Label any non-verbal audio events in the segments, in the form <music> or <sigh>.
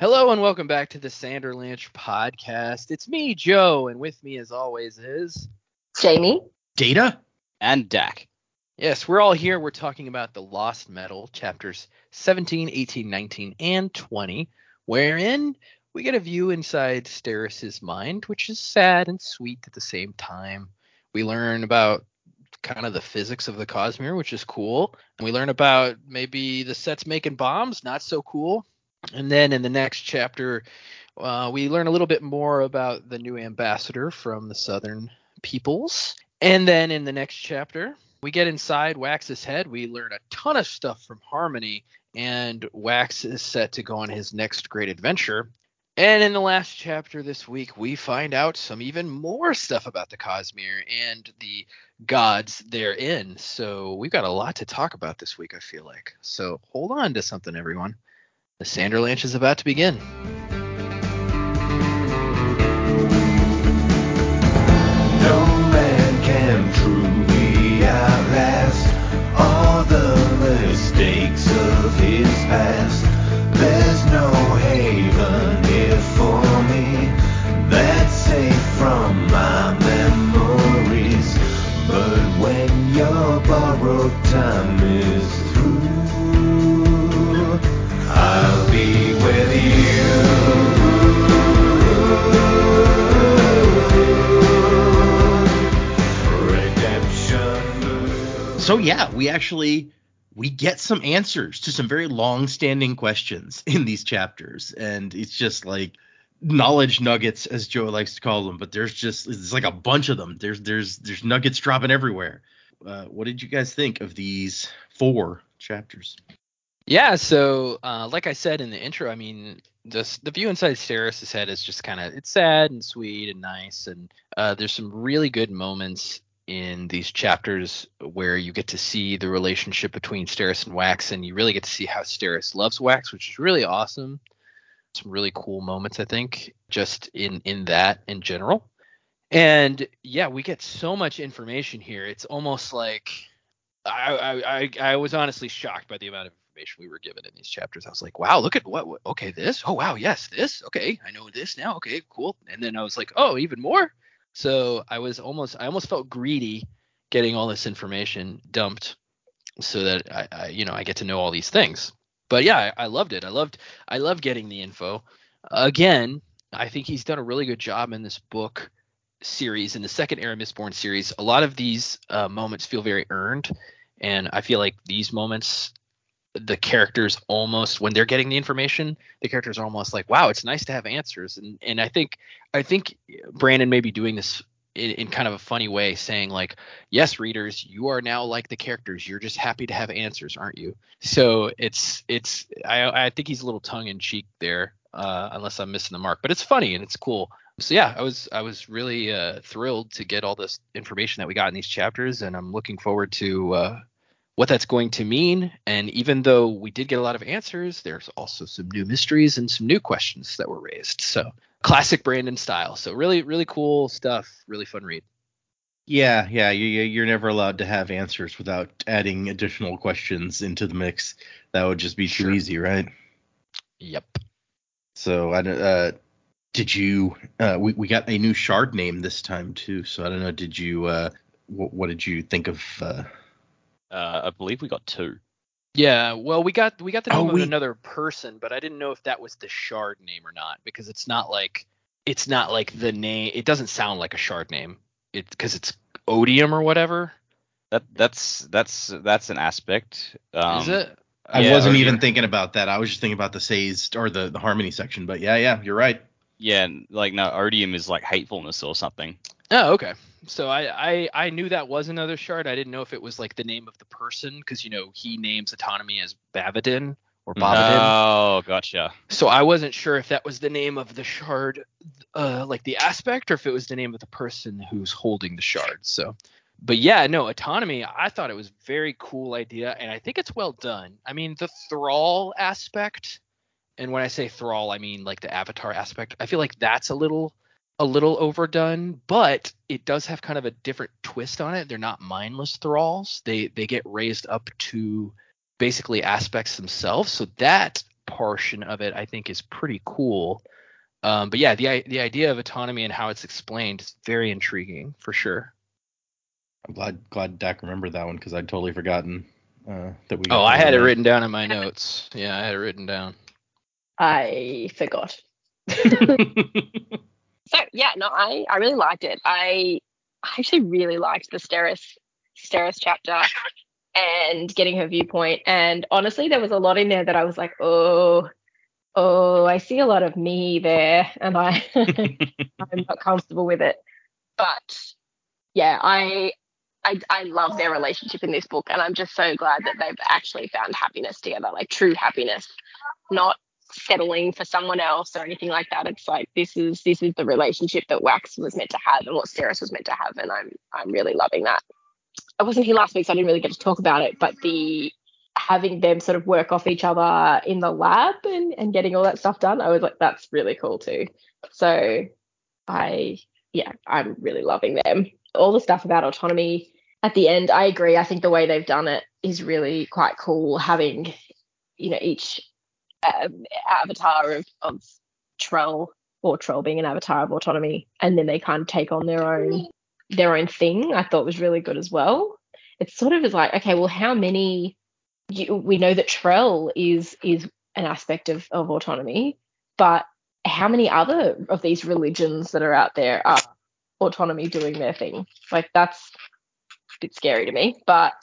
Hello and welcome back to the Sanderlanche podcast. It's me, Joe, and with me as always is Jamie. Data? and Dak. Yes, we're all here. We're talking about the Lost Metal, chapters 17, 18, 19, and 20, wherein we get a view inside Steris's mind, which is sad and sweet at the same time. We learn about kind of the physics of the Cosmere, which is cool. And we learn about maybe the sets making bombs, not so cool. And then in the next chapter, uh, we learn a little bit more about the new ambassador from the Southern peoples. And then in the next chapter, we get inside Wax's head. We learn a ton of stuff from Harmony, and Wax is set to go on his next great adventure. And in the last chapter this week, we find out some even more stuff about the Cosmere and the gods therein. So we've got a lot to talk about this week, I feel like. So hold on to something, everyone. The Sanderlanche is about to begin. No man can truly outlast all the mistakes of his past. So yeah, we actually we get some answers to some very long-standing questions <laughs> in these chapters, and it's just like knowledge nuggets, as Joe likes to call them. But there's just it's like a bunch of them. There's there's there's nuggets dropping everywhere. Uh, what did you guys think of these four chapters? Yeah, so uh, like I said in the intro, I mean, just the view inside Steris' head is just kind of it's sad and sweet and nice, and uh, there's some really good moments in these chapters where you get to see the relationship between Steris and Wax, and you really get to see how Steris loves Wax, which is really awesome. Some really cool moments, I think, just in in that in general. And yeah, we get so much information here. It's almost like I, I, I, was honestly shocked by the amount of information we were given in these chapters. I was like, wow, look at what, what okay, this. Oh wow, yes, this. Okay, I know this now. Okay, cool. And then I was like, oh, even more. So I was almost I almost felt greedy getting all this information dumped so that I, I you know I get to know all these things. But yeah, I, I loved it. I loved I love getting the info. Again, I think he's done a really good job in this book series in the second era Mistborn series. A lot of these uh, moments feel very earned, and I feel like these moments the characters almost when they're getting the information the characters are almost like wow it's nice to have answers. And and i think i think brandon may be doing this in, in, kind of a funny way saying like yes readers you are now like the characters. You're just happy to have answers aren't you? So it's it's i i think he's a little tongue in cheek there uh, unless i'm missing the mark but it's funny and it's cool. So yeah i was i was really uh, thrilled to get all this information that we got in these chapters and i'm looking forward to uh, what that's going to mean. And even though we did get a lot of answers, there's also some new mysteries and some new questions that were raised. So classic Brandon style. So really, really cool stuff. Really fun read. Yeah, yeah, you, you're never allowed to have answers without adding additional questions into the mix. That would just be too Sure. easy, right? Yep. So I don't. Uh, did you? Uh, we we got a new shard name this time too. So I don't know. Did you? Uh, what, what did you think of? Uh, Uh, I believe we got two. Yeah, well, we got we got the Oh, name we- of another person, but I didn't know if that was the shard name or not because it's not like it's not like the name. It doesn't sound like a shard name. It because it's odium or whatever. That that's that's that's an aspect. Um, is it? I Yeah, wasn't even you're- thinking about that. I was just thinking about the Sazed or the the harmony section. But yeah, yeah, you're right. Yeah, and, like no, odium is like hatefulness or something. Oh, okay. So I, I I knew that was another shard. I didn't know if it was like the name of the person because you know he names autonomy as Bavadin or Bavadin. Oh, gotcha. so I wasn't sure if that was the name of the shard, uh, like the aspect, or if it was the name of the person who's holding the shard. So, but yeah, no, autonomy. I thought it was a very cool idea, and I think it's well done. I mean, the thrall aspect, and when I say thrall, I mean like the avatar aspect. I feel like that's a little a little overdone, but it does have kind of a different twist on it. They're not mindless thralls. They they get raised up to basically aspects themselves. So that portion of it I think is pretty cool. Um, but yeah, the the idea of autonomy and how it's explained is very intriguing for sure. I'm glad glad Dak remembered that one because I'd totally forgotten uh, that we. Oh, I had it written down in my notes. Yeah, I had it written down. I forgot. <laughs> <laughs> So yeah, no, I I really liked it. I I actually really liked the Steris Steris chapter and getting her viewpoint. And honestly, there was a lot in there that I was like, oh, oh, I see a lot of me there, and I <laughs> I'm not comfortable with it. But yeah, I. I, I love their relationship in this book, and I'm just so glad that they've actually found happiness together, like true happiness, not settling for someone else or anything like that. It's like this is this is the relationship that Wax was meant to have and what Steris was meant to have, and I'm I'm really loving that. I wasn't here last week, so I didn't really get to talk about it, but the having them sort of work off each other in the lab and, and getting all that stuff done, I was like, that's really cool too. So I yeah, I'm really loving them. All the stuff about autonomy at the end, I agree. I think the way they've done it is really quite cool. Having, you know, each um, avatar of, of Trell or Trell being an avatar of autonomy, and then they kind of take on their own their own thing. I thought was really good as well. It's sort of is like, okay, well, how many? You, we know that Trell is is an aspect of of autonomy, but how many other of these religions that are out there are autonomy doing their thing? Like that's a bit scary to me, but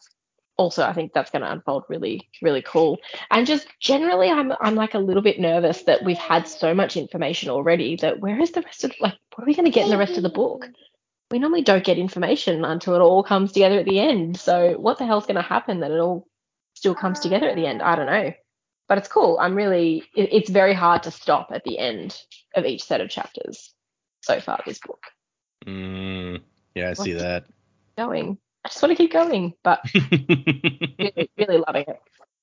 also I think that's going to unfold really, really cool. And just generally, I'm I'm like a little bit nervous that we've had so much information already. That where is the rest of like what are we going to get in the rest of the book? We normally don't get information until it all comes together at the end. So what the hell's going to happen that it all still comes together at the end? I don't know. But it's cool. I'm really. It, it's very hard to stop at the end of each set of chapters so far this book. Mm, yeah, I see that. Going. I just want to keep going, but <laughs> really, really loving it.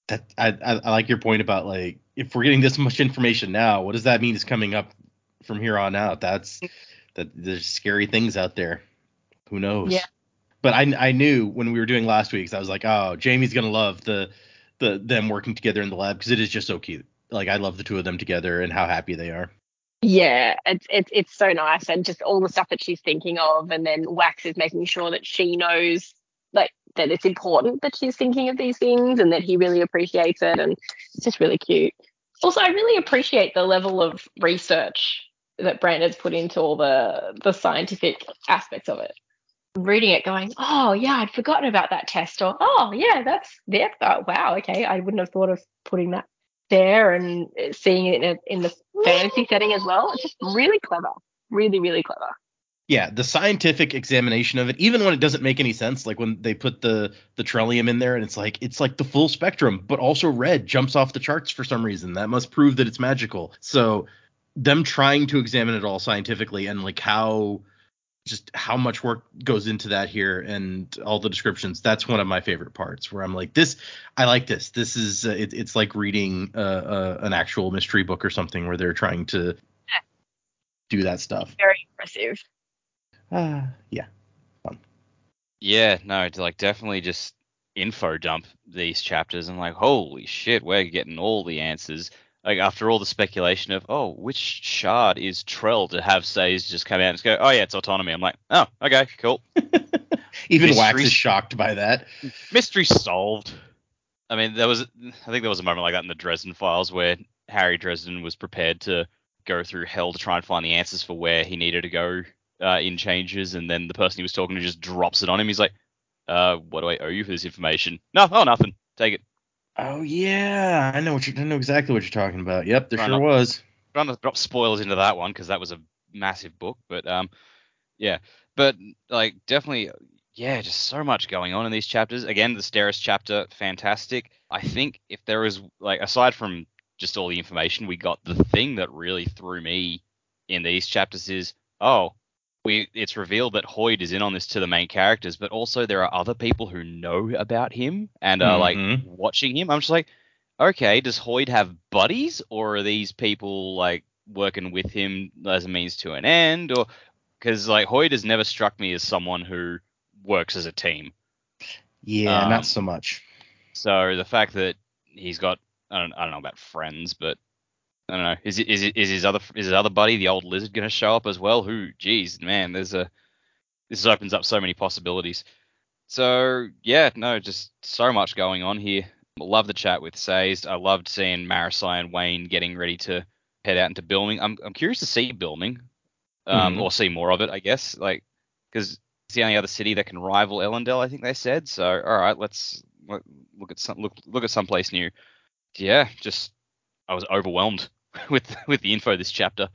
that I, I I like your point about like if we're getting this much information now, what does that mean is coming up from here on out? That's that there's scary things out there. Who knows? Yeah. But I I knew when we were doing last week's, I was like, oh, Jamie's gonna love the the them working together in the lab because it is just so cute. Like I love the two of them together and how happy they are. Yeah, it's it's it's so nice, and just all the stuff that she's thinking of, and then Wax is making sure that she knows like that it's important that she's thinking of these things, and that he really appreciates it, and it's just really cute. Also, I really appreciate the level of research that Brandon's put into all the the scientific aspects of it. Reading it, going, oh yeah, I'd forgotten about that test, or oh yeah, that's there. Oh, uh, wow, okay, I wouldn't have thought of putting that there and uh, seeing it in, a, in the fantasy setting as well. It's just really clever, really, really clever. Yeah, the scientific examination of it, even when it doesn't make any sense, like when they put the the Trellium in there and it's like it's like the full spectrum, but also red jumps off the charts for some reason. That must prove that it's magical. So them trying to examine it all scientifically and like how just how much work goes into that here and all the descriptions. That's one of my favorite parts where i'm like this i like this. This is uh, it, it's like reading uh, uh, an actual mystery book or something where they're trying to do that stuff. Very impressive. uh, yeah. Yeah, no, to like definitely just info dump these chapters and like, holy shit, we're getting all the answers. Like after all the speculation of, oh, which shard is Trell to have Sazed just come out and just go, oh yeah, it's autonomy. I'm like, oh, okay, cool. <laughs> even wax is shocked by that Mystery solved. I mean, there was, I think there was a moment like that in the Dresden files where Harry Dresden was prepared to go through hell to try and find the answers for where he needed to go uh, in changes, and then the person he was talking to just drops it on him. He's like, uh, what do I owe you for this information? No, oh, nothing. Take it. Oh yeah i know what you i know exactly what you're talking about yep there Right sure on. was trying to drop spoilers into that one because that was a massive book, but um, yeah, but like definitely, yeah, just so much going on in these chapters. Again, the Steris chapter, fantastic. I think if there is like aside from just all the information we got, the thing that really threw me in these chapters is oh. We, it's revealed that Hoid is in on this to the main characters, but also there are other people who know about him and are like Mhm. watching him. I'm just like, okay, does Hoid have buddies, or are these people like working with him as a means to an end, or because like Hoid has never struck me as someone who works as a team. yeah Um, not so much So the fact that he's got I don't I don't know about friends, but I don't know. Is it is it is his other is his other buddy the old lizard going to show up as well? Who? Geez, man, there's a this opens up so many possibilities. So yeah, no, just so much going on here. Love the chat with Sazed. I loved seeing Marasi and Wayne getting ready to head out into Bilming. I'm I'm curious to see Bilming, um, Mhm. or see more of it. I guess like because it's the only other city that can rival Elendel. I think they said. So all right, let's look look at some look look at someplace new. Yeah, just I was overwhelmed <laughs> with with the info this chapter.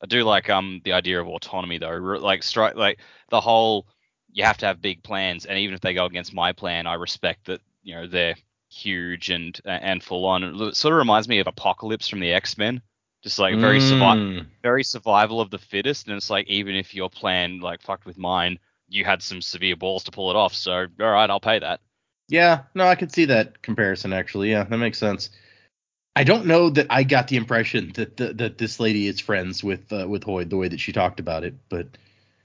I do like um the idea of autonomy though. Like strike like the whole you have to have big plans, and even if they go against my plan, I respect that you know they're huge and and full on. It sort of reminds me of Apocalypse from the X Men, just like very Mm. very survival of the fittest. And it's like even if your plan like fucked with mine, you had some severe balls to pull it off. So all right, I'll pay that. Yeah, no, I could see that comparison actually. Yeah, that makes sense. I don't know that I got the impression that the, that this lady is friends with uh, with Hoid the way that she talked about it, but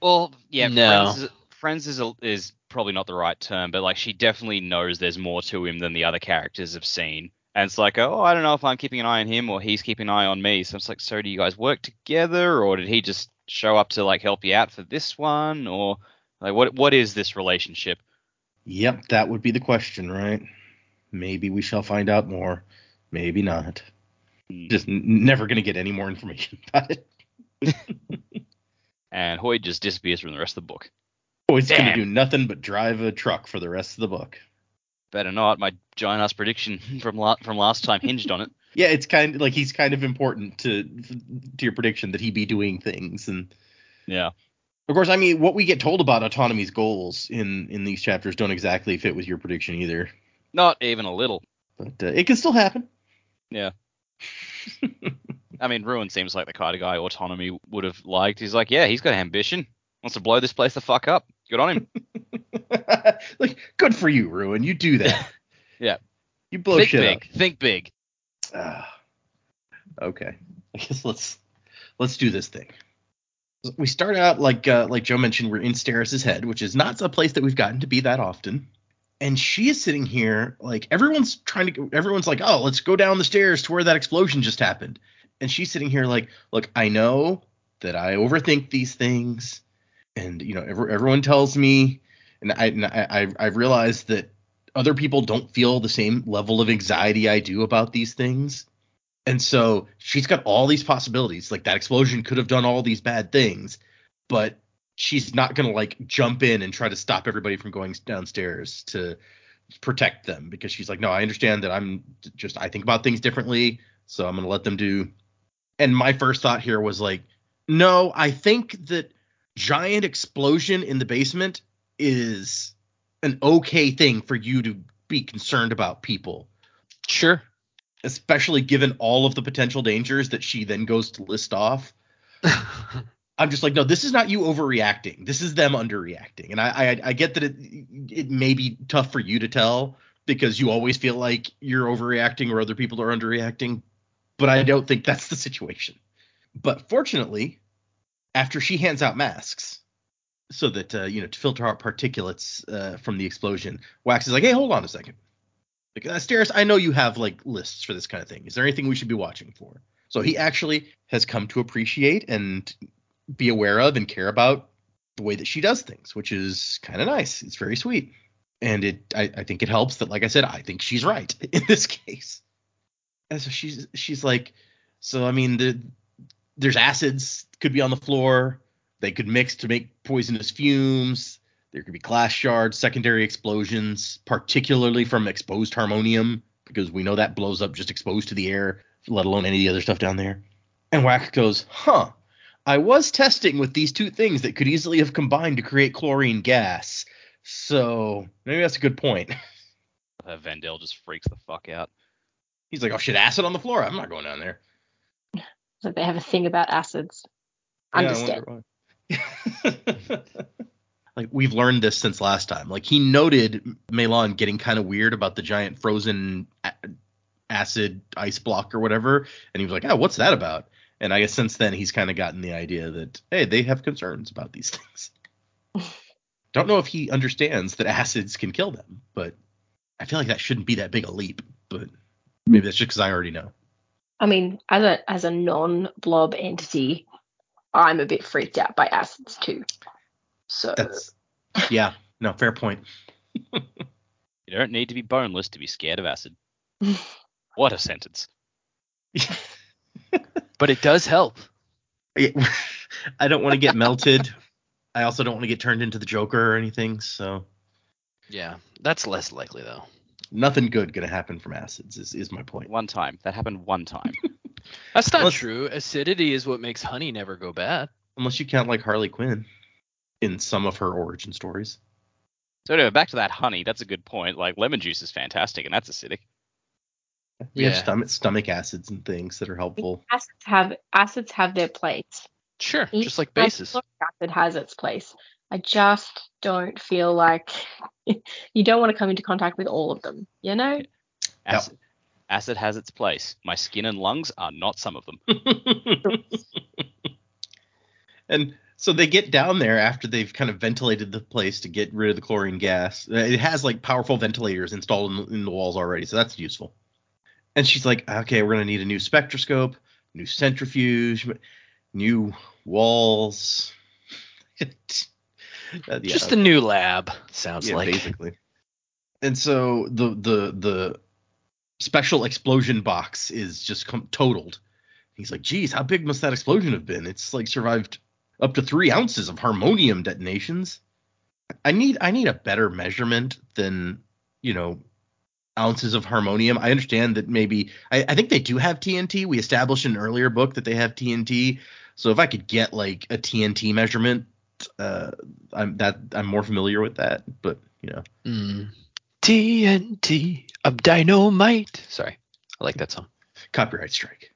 Well, yeah, No. friends, is, friends is a, is probably not the right term, but like she definitely knows there's more to him than the other characters have seen. And it's like, oh, I don't know if I'm keeping an eye on him or he's keeping an eye on me. So it's like, so do you guys work together, or did he just show up to like help you out for this one, or like what what is this relationship? yep, that would be the question, right? Maybe we shall find out more. Maybe not. Hmm. Just n- never gonna get any more information <laughs> about it. <laughs> And Hoid just disappears from the rest of the book. Oh, it's gonna do nothing but drive a truck for the rest of the book. Better not. My giant ass prediction <laughs> from la- from last time hinged on it. Yeah, it's kind of like he's kind of important to to your prediction that he be doing things and Yeah. Of course, I mean, what we get told about autonomy's goals in in these chapters don't exactly fit with your prediction either. Not even a little. But uh, it can still happen. Yeah. <laughs> I mean, Ruin seems like the kind of guy autonomy would have liked. He's like, yeah, he's got ambition. Wants to blow this place the fuck up. Good on him. <laughs> like, good for you, Ruin. You do that. <laughs> Yeah. You blow think shit big. Think big. up. Ah. okay. I guess let's let's do this thing. We start out like uh, like Joe mentioned, we're in Steris's head, which is not a place that we've gotten to be that often. And she is sitting here like everyone's trying to everyone's like, oh, let's go down the stairs to where that explosion just happened. And she's sitting here like, look, I know that I overthink these things, and you know, every, everyone tells me, and I and I I realized that other people don't feel the same level of anxiety I do about these things. And so she's got all these possibilities. Like that explosion could have done all these bad things, but she's not going to like jump in and try to stop everybody from going downstairs to protect them because she's like, no, I understand that I'm just, I think about things differently. So I'm going to let them do. And my first thought here was like, no, I think that giant explosion in the basement is an okay thing for you to be concerned about people Sure. especially given all of the potential dangers that she then goes to list off. <laughs> I'm just like, no, this is not you overreacting. This is them underreacting. And I, I, I get that it, it may be tough for you to tell because you always feel like you're overreacting or other people are underreacting, but I don't think that's the situation. But fortunately, after she hands out masks, so that uh, you know to filter out particulates uh, from the explosion, Wax is like, hey, hold on a second. Like, Steris, I know you have like lists for this kind of thing. Is there anything we should be watching for? So he actually has come to appreciate and be aware of and care about the way that she does things, which is kind of nice. It's very sweet. And it I, I think it helps that, like I said, I think she's right <laughs> in this case. And so she's she's like, so I mean the there's acids could be on the floor. They could mix to make poisonous fumes. There could be glass shards, secondary explosions, particularly from exposed harmonium, because we know that blows up just exposed to the air, let alone any of the other stuff down there. And Wax goes, huh. I was testing with these two things that could easily have combined to create chlorine gas. So maybe that's a good point. <laughs> Uh, Vendel just freaks the fuck out. He's like, oh shit, acid on the floor. I'm not going down there. So they have a thing about acids. Yeah, I Understand. wonder why. <laughs> like we've learned this since last time. Like he noted MeLaan getting kind of weird about the giant frozen a- acid ice block or whatever, and he was like, "Oh, what's that about?" And I guess since then he's kind of gotten the idea that hey, they have concerns about these <laughs> things. Don't know if he understands that acids can kill them, but I feel like that shouldn't be that big a leap. But Maybe that's just because I already know. I mean, as a as a non-blob entity, I'm a bit freaked out by acids too. So That's yeah, no, fair point. <laughs> You don't need to be boneless to be scared of acid. what a sentence. <laughs> But it does help. <laughs> I don't want to get melted. I also don't want to get turned into the Joker or anything. So Yeah, that's less likely though. nothing good gonna happen from acids is, is my point. One time. That happened one time. <laughs> That's not Let's- true. Acidity is what makes honey never go bad. Unless you count like Harley Quinn in some of her origin stories. so anyway, back to that honey. That's a good point. Like lemon juice is fantastic, and that's acidic. We have stomach stomach acids and things that are helpful. acids have acids have their place. Sure, Each just like type bases. Acid has its place. I just don't feel like <laughs> you don't want to come into contact with all of them. You know? Acid, acid has its place. My skin and lungs are not some of them. <laughs> and so they get down there after they've kind of ventilated the place to get rid of the chlorine gas. It has like powerful ventilators installed in, in the walls already, so that's useful. And she's like, okay, we're gonna need a new spectroscope, new centrifuge, new walls. <laughs> Uh, yeah, Just a new lab, sounds yeah, like. basically. And so the the the special explosion box is just com- totaled. He's like, "Geez, how big must that explosion have been? It's like survived up to three ounces of harmonium detonations. I need I need a better measurement than you know ounces of harmonium. I understand that maybe I, I think they do have TNT. We established in an earlier book that they have TNT. So if I could get like a TNT measurement, uh, I'm that I'm more familiar with that. But you know, Mm. TNT of dynamite. Sorry, I like that song. copyright strike.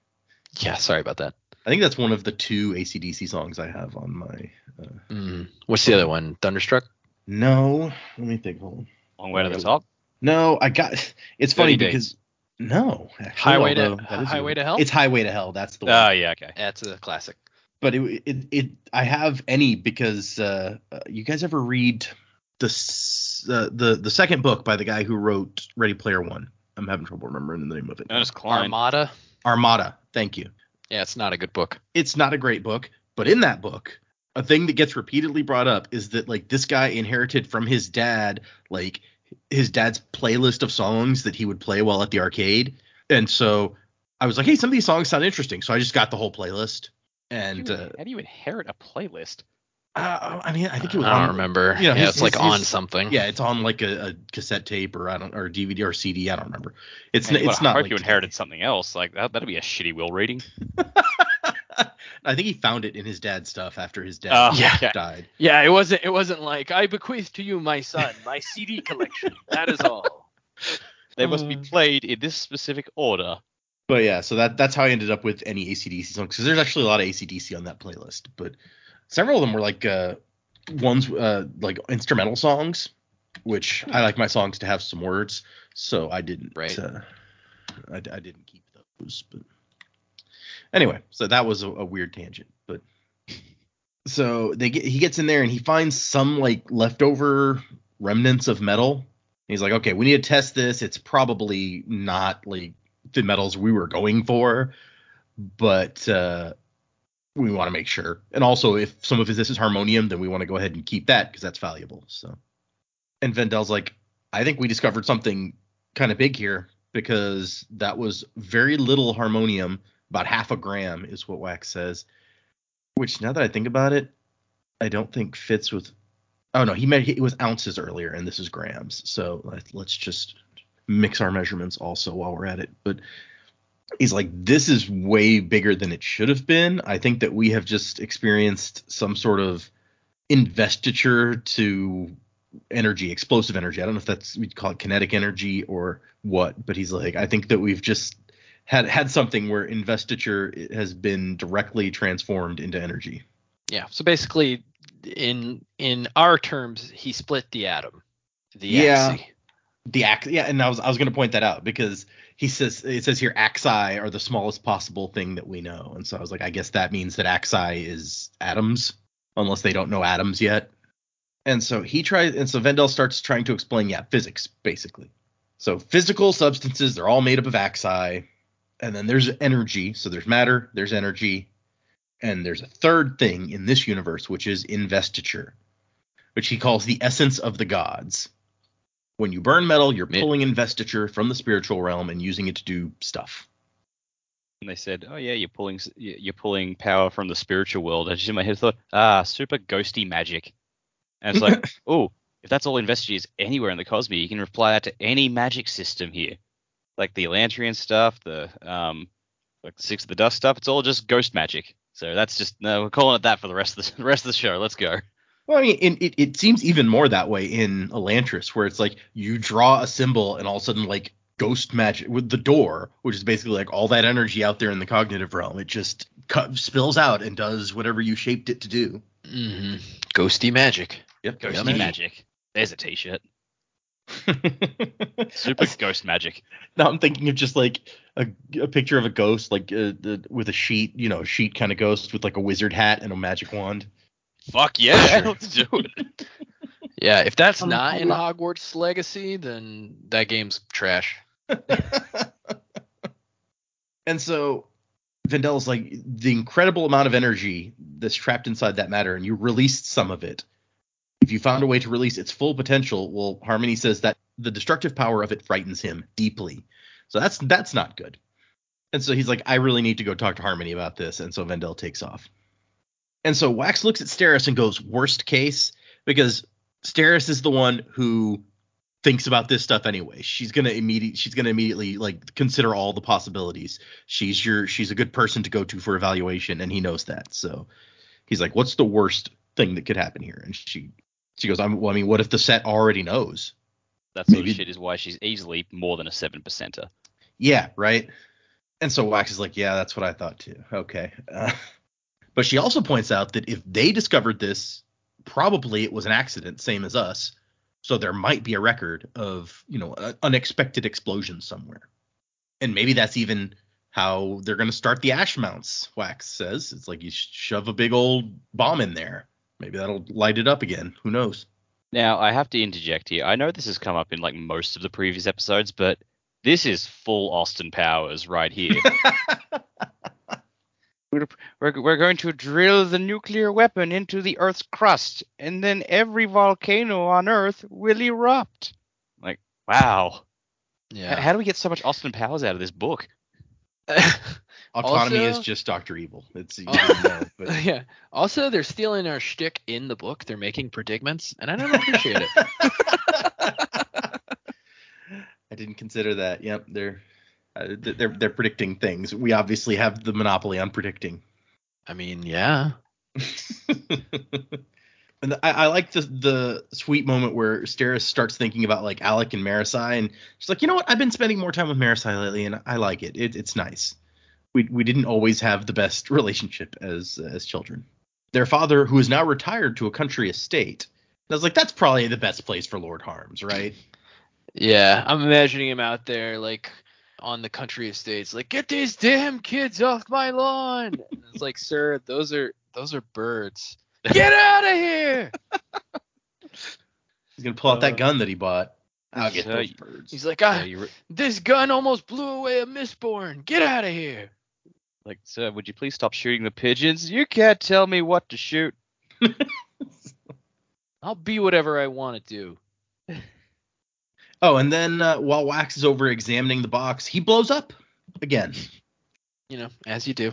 Yeah, sorry about that. I think that's one of the two ACDC songs I have on my. Uh, Mm. What's the other one? Thunderstruck. no, let me think. Hold on. Long way to the top. No, I got. It's funny 30 because no, Highway to although that is Highway to Hell. It's Highway to Hell. That's the one. Oh yeah, okay. That's a classic. but it, it it I have any because uh, uh, you guys ever read the uh, the the second book by the guy who wrote Ready Player One? I'm having trouble remembering the name of it. Ernest Cline. Armada. Armada. Thank you. Yeah, it's not a good book. It's not a great book, but in that book, a thing that gets repeatedly brought up is that like this guy inherited from his dad like his dad's playlist of songs that he would play while at the arcade, and so I was like, hey, some of these songs sound interesting, so I just got the whole playlist. And How do uh, you- how do you inherit a playlist? uh, I mean, I think it was I don't on, remember. you know, yeah, his- it's like his- on something. Yeah, it's on like a, a cassette tape or I don't or DVD or CD. I don't remember. It's Man, n- you it's not. hope like you today. inherited something else. Like that, that'd be a shitty will reading. <laughs> I think he found it in his dad's stuff after his dad Oh, Yeah. died. Yeah, it wasn't. It wasn't like I bequeath to you, my son, my CD collection. That is all. They must be Uh. played in this specific order. But yeah, so that that's how I ended up with any ACDC songs because there's actually a lot of ACDC on that playlist, but several of them were like uh, ones uh, like instrumental songs, which I like my songs to have some words, so I didn't. Right. Uh, I, I didn't keep those, but anyway, so that was a, a weird tangent, but so they get he gets in there and he finds some like leftover remnants of metal. He's like, okay, we need to test this. It's probably not like the metals we were going for, but uh, we want to make sure. And also, if some of this is harmonium, then we want to go ahead and keep that because that's valuable. So, and Vendel's like, I think we discovered something kind of big here because that was very little harmonium, about half a gram is what Wax says. Which, now that I think about it, I don't think fits with. Oh no, he meant it was ounces earlier, and this is grams. So let- let's just mix our measurements also while we're at it. But he's like, this is way bigger than it should have been. I think that we have just experienced some sort of investiture to energy, explosive energy. I don't know if that's we'd call it kinetic energy or what, but he's like, I think that we've just had had something where investiture has been directly transformed into energy. Yeah. So basically, in in our terms, he split the atom. The Yeah. axis. the ax yeah and i was i was going to point that out because he says it says here axi are the smallest possible thing that we know and so i was like i guess that means that axi is atoms unless they don't know atoms yet and so he tries and so vendel starts trying to explain yeah physics basically So physical substances, they're all made up of axi. And then there's energy. So there's matter, there's energy. And there's a third thing in this universe, which is investiture, which he calls the essence of the gods. When you burn metal, you're Mi- pulling investiture from the spiritual realm and using it to do stuff. And they said, "Oh yeah, you're pulling you're pulling power from the spiritual world." And just in my head, thought, "Ah, super ghosty magic." And it's like, <laughs> oh, if that's all investiture is anywhere in the Cosmere, you can apply that to any magic system here, like the Elantrian stuff, the um, like the Sixth of the Dusk stuff. It's all just ghost magic. So that's just no, we're calling it that for the rest of the, the <laughs> rest of the show. Let's go. Well, I mean, it, it, it seems even more that way in Elantris, where it's like you draw a symbol and all of a sudden, like ghost magic with the door, which is basically like all that energy out there in the cognitive realm, it just cut, spills out and does whatever you shaped it to do. Mm-hmm. Ghosty magic. Yep, Ghosty magic. There's a T-shirt. <laughs> Super ghost magic. now I'm thinking of just like a, a picture of a ghost, like uh, the, with a sheet, you know, a sheet kind of ghost with like a wizard hat and a magic wand. Fuck yeah, Sure. let's do it. <laughs> Yeah, if that's Um, not in lo- Hogwarts Legacy, then that game's trash. <laughs> and so Vendel's like the incredible amount of energy that's trapped inside that matter, and you released some of it. If you found a way to release its full potential, well, Harmony says that the destructive power of it frightens him deeply. So that's that's not good. And so he's like, I really need to go talk to Harmony about this. And so Vendel takes off. And so Wax looks at Steris and goes, worst case, because Steris is the one who thinks about this stuff anyway. She's gonna immediate she's gonna immediately like consider all the possibilities. She's your she's a good person to go to for evaluation, and he knows that. So he's like, What's the worst thing that could happen here? And she she goes, I'm well, I mean, what if the set already knows? That sort Maybe- of shit is why she's easily more than a seven percenter. Yeah, right. And so Wax is like, Yeah, that's what I thought too. Okay. Uh, <laughs> but she also points out that if they discovered this, probably it was an accident, same as us. So there might be a record of, you know, a- unexpected explosions somewhere. And maybe that's even how they're going to start the ash mounts, Wax says. It's like you shove a big old bomb in there. Maybe that'll light it up again. Who knows? Now I have to interject here. I know this has come up in like most of the previous episodes, but this is full Austin Powers right here. <laughs> <laughs> we're, we're going to drill the nuclear weapon into the Earth's crust, and then every volcano on Earth will erupt. Like, wow. Yeah. How do we get so much Austin Powers out of this book? <laughs> Autonomy is just Dr. Evil. It's Oh. know, <laughs> yeah. Also, they're stealing our shtick in the book. They're making predicaments, and I don't appreciate it. <laughs> I didn't consider that. Yep, they're uh, they're they're predicting things. We obviously have the monopoly on predicting. I mean, yeah. <laughs> and I, I like the the sweet moment where Steris starts thinking about like Allik and Marasi, and she's like, you know what? I've been spending more time with Marasi lately, and I like it. it it's nice. We we didn't always have the best <laughs> relationship as as children. Their father, who is now retired to a country estate, I was like, that's probably the best place for Lord Harms, right? Yeah, I'm imagining him out there like on the country estates, like get these damn kids off my lawn. And it's like, sir, those are those are birds. Get out of here. He's gonna pull out that Uh, gun that he bought. I'll get those you- birds. He's like, So ah, you re- this gun almost blew away a mistborn. Get out of here. Like, sir, would you please stop shooting the pigeons? You can't tell me what to shoot. <laughs> I'll be whatever I want to do. <laughs> Oh, and then uh, while Wax is over examining the box, he blows up again, <laughs> You know, as you do.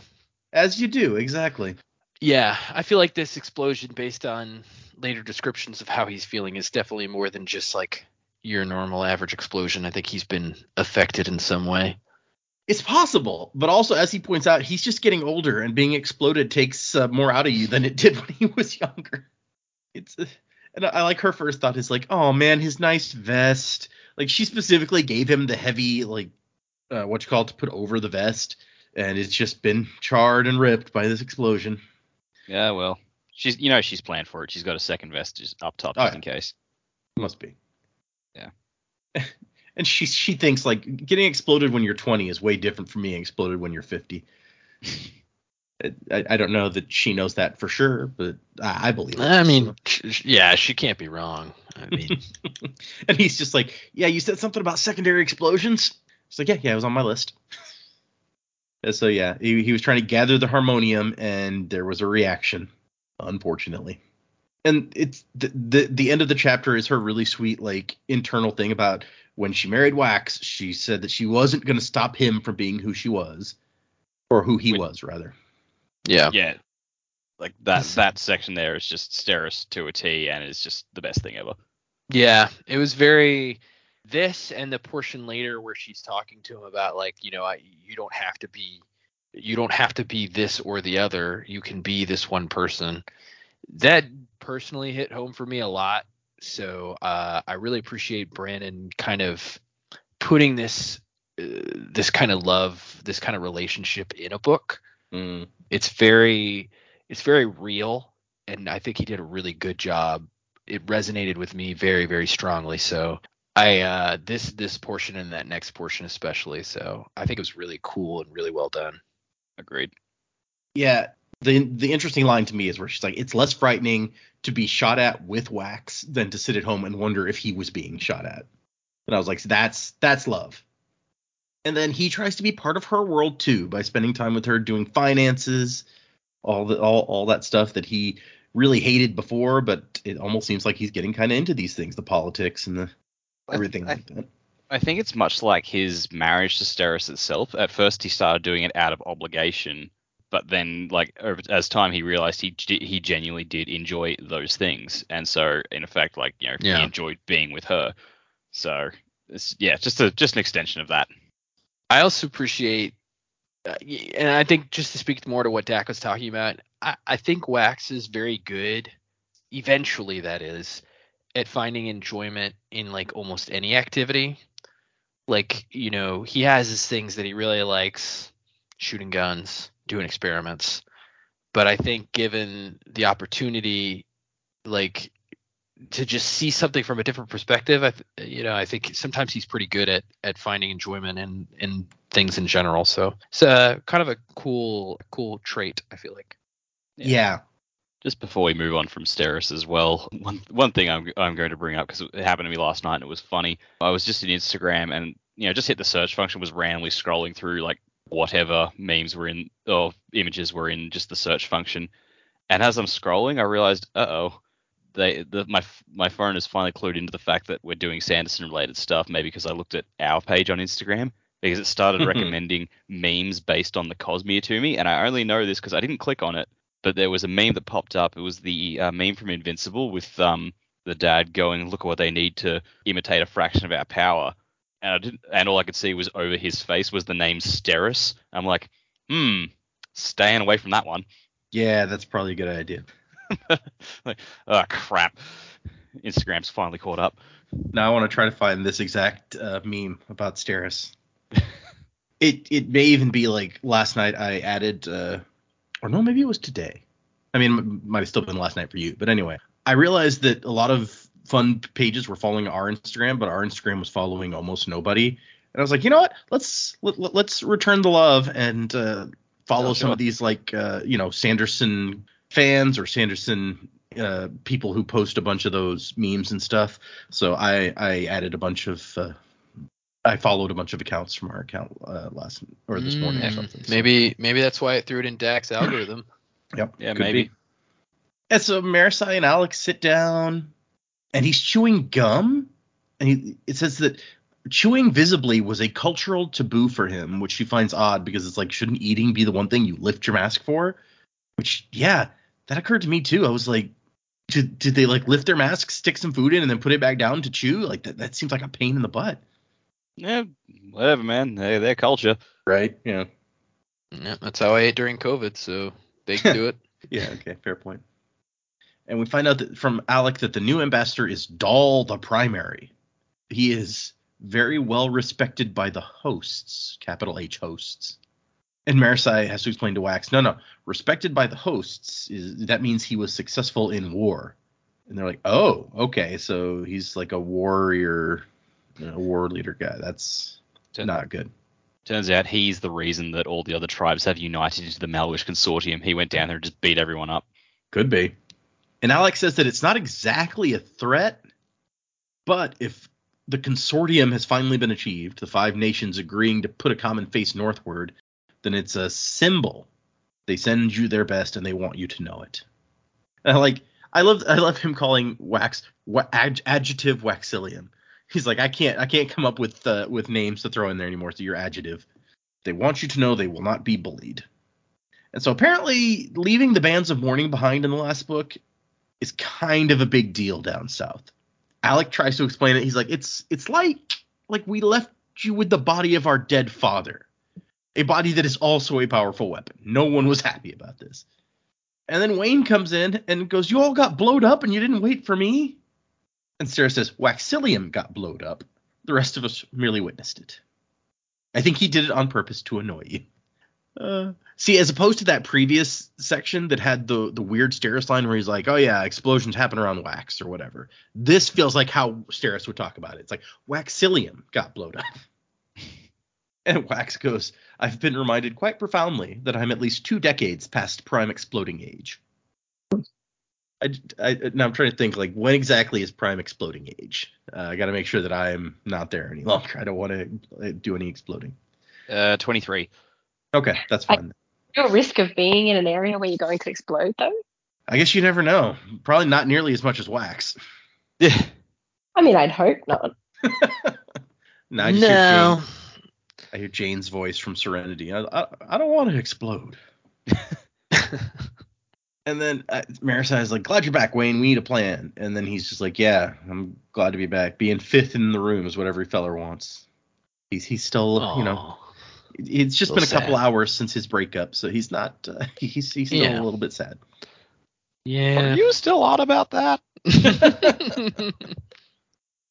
as you do exactly. Yeah, I feel like this explosion, based on later descriptions of how he's feeling, is definitely more than just like your normal average explosion. I think he's been affected in some way. It's possible, but also as he points out, he's just getting older, and being exploded takes uh, more out of you than it <laughs> did when he was younger. It's uh, and I, I like her first thought is like, oh man, his nice vest. Like she specifically gave him the heavy like uh, what you call it to put over the vest, and it's just been charred and ripped by this explosion. Yeah, well, she's you know she's planned for it. She's got a second vest just up top Oh, just yeah. in case. Must be. Yeah. <laughs> and she she thinks like getting exploded when you're 20 is way different from being exploded when you're 50. I, I don't know that she knows that for sure, but I, I believe. It, I mean, so. yeah, she can't be wrong. I <laughs> mean, and he's just like, yeah, you said something about secondary explosions. It's like, yeah, yeah, it was on my list. And so yeah, he, he was trying to gather the harmonium, and there was a reaction, unfortunately. And it's the, the the end of the chapter is her really sweet like internal thing about when she married Wax. She said that she wasn't going to stop him from being who she was, or who he Wait. was rather. yeah. Yeah. Like that <laughs> that section there is just Steris to a T and it's just the best thing ever. Yeah, it was very this and the portion later where she's talking to him about like, you know, I, you don't have to be you don't have to be this or the other. You can be this one person. That personally hit home for me a lot. So uh, I really appreciate Brandon kind of putting this uh, this kind of love, this kind of relationship in a book. Mm. It's very it's very real, and I think he did a really good job. It resonated with me very very strongly. So I uh, this this portion and that next portion especially. So I think it was really cool and really well done. Agreed. Yeah, the the interesting line to me is where she's like, it's less frightening to be shot at with wax than to sit at home and wonder if he was being shot at. And I was like, that's that's love. And then he tries to be part of her world too by spending time with her, doing finances, all the all all that stuff that he really hated before, but it almost seems like he's getting kind of into these things, the politics and the everything I- like that. I think it's much like his marriage to Steris itself. At first, he started doing it out of obligation, but then, like over, as time, he realized he he genuinely did enjoy those things, and so in effect, like you know, Yeah. he enjoyed being with her. So it's, yeah, just a just an extension of that. I also appreciate, uh, and I think just to speak more to what Dak was talking about, I, I think Wax is very good, eventually that is, at finding enjoyment in like almost any activity. Like, you know, he has his things that he really likes, shooting guns, doing experiments. But I think given the opportunity, like to just see something from a different perspective, I, th- you know, I think sometimes he's pretty good at at finding enjoyment in in things in general. So it's uh, kind of a cool cool trait. I feel like. Yeah. Just before we move on from Steris as well, one one thing I'm I'm going to bring up because it happened to me last night and it was funny. I was just in Instagram and you know just hit the search function, was randomly scrolling through like whatever memes were in or images were in just the search function, and as I'm scrolling, I realized, uh oh, they the, my my phone has finally clued into the fact that we're doing Sanderson related stuff. Maybe because I looked at our page on Instagram because it started <laughs> recommending memes based on the Cosmere to me, and I only know this because I didn't click on it but there was a meme that popped up. It was the uh, meme from Invincible with um, the dad going, "Look at what they need to imitate a fraction of our power," and I didn't, and all I could see was over his face was the name Steris. I'm like, hmm, staying away from that one. Yeah, that's probably a good idea. <laughs> like, oh crap, Instagram's finally caught up. Now I want to try to find this exact uh, meme about Steris. <laughs> it it may even be like last night I added, uh, or no, maybe it was today. I mean, it might have still been last night for you, but anyway, I realized that a lot of fun pages were following our Instagram, but our Instagram was following almost nobody. And I was like, you know what? Let's let, let- let's return the love and uh, follow Oh, some sure. of these like uh, you know Sanderson fans or Sanderson uh, people who post a bunch of those memes and stuff. So I I added a bunch of uh, I followed a bunch of accounts from our account uh, last or this morning or Mm, something. So, Maybe maybe that's why it threw it in Dak's algorithm. Yep. Yeah, could maybe. be. And so Marasi and Alex sit down, and he's chewing gum, and he, it says that chewing visibly was a cultural taboo for him, which she finds odd because it's like, shouldn't eating be the one thing you lift your mask for? Which, yeah, that occurred to me too. I was like, did, did they like lift their mask, stick some food in, and then put it back down to chew? Like that, that seems like a pain in the butt. Yeah, whatever, man. They, their culture. Right? Yeah. yeah, that's how I ate during COVID, so they <laughs> can do it. Yeah, okay, fair point. And we find out that from Allik that the new ambassador is Dahl the Primary. He is very well respected by the hosts, capital H hosts. And Marasi has to explain to Wax, no, no, respected by the hosts is that means he was successful in war. And they're like, oh, okay, so he's like a warrior, a war leader guy. That's not good. Turns out he's the reason that all the other tribes have united into the Malwish Consortium. He went down there and just beat everyone up. Could be. And Alex says that it's not exactly a threat, but if the consortium has finally been achieved, the five nations agreeing to put a common face northward, then it's a symbol. They send you their best and they want you to know it. And I like I love I love him calling wax wa- ad, adjective Waxillium. He's like I can't I can't come up with uh, with names to throw in there anymore. So you're adjective. They want you to know they will not be bullied. And so apparently leaving the bands of mourning behind in the last book is kind of a big deal down south. Allik tries to explain it. He's like, it's it's like like we left you with the body of our dead father, a body that is also a powerful weapon. No one was happy about this. And then Wayne comes in and goes, "You all got blowed up, and you didn't wait for me." And Sarah says, "Waxillium got blowed up. The rest of us merely witnessed it. I think he did it on purpose to annoy you." Uh, see, as opposed to that previous section that had the the weird Steris line where he's like, "Oh yeah, explosions happen around wax or whatever." This feels like how Steris would talk about it. It's like Waxillium got blown up, <laughs> and Wax goes, "I've been reminded quite profoundly that I'm at least two decades past prime exploding age." I, I now I'm trying to think like when exactly is prime exploding age? Uh, I got to make sure that I'm not there any longer. I don't want to do any exploding. Uh, 23. Okay, that's I- fine. Your risk of being in an area where you're going to explode, though. I guess you never know. Probably not nearly as much as wax. Yeah. I mean, I'd hope not. <laughs> No, I just hear. Jayne, I hear Jayne's voice from Serenity. I, I, I don't want to explode. <laughs> and then uh, Marasi is like, "Glad you're back, Wayne. We need a plan." And then he's just like, "Yeah, I'm glad to be back. Being fifth in the room is what every feller wants." He's he's still, you know, Aw. It's just So been a couple hours since his breakup, so he's not. Uh, <laughs> he's he's still Yeah. a little bit sad. Yeah. Are you still on about that? <laughs>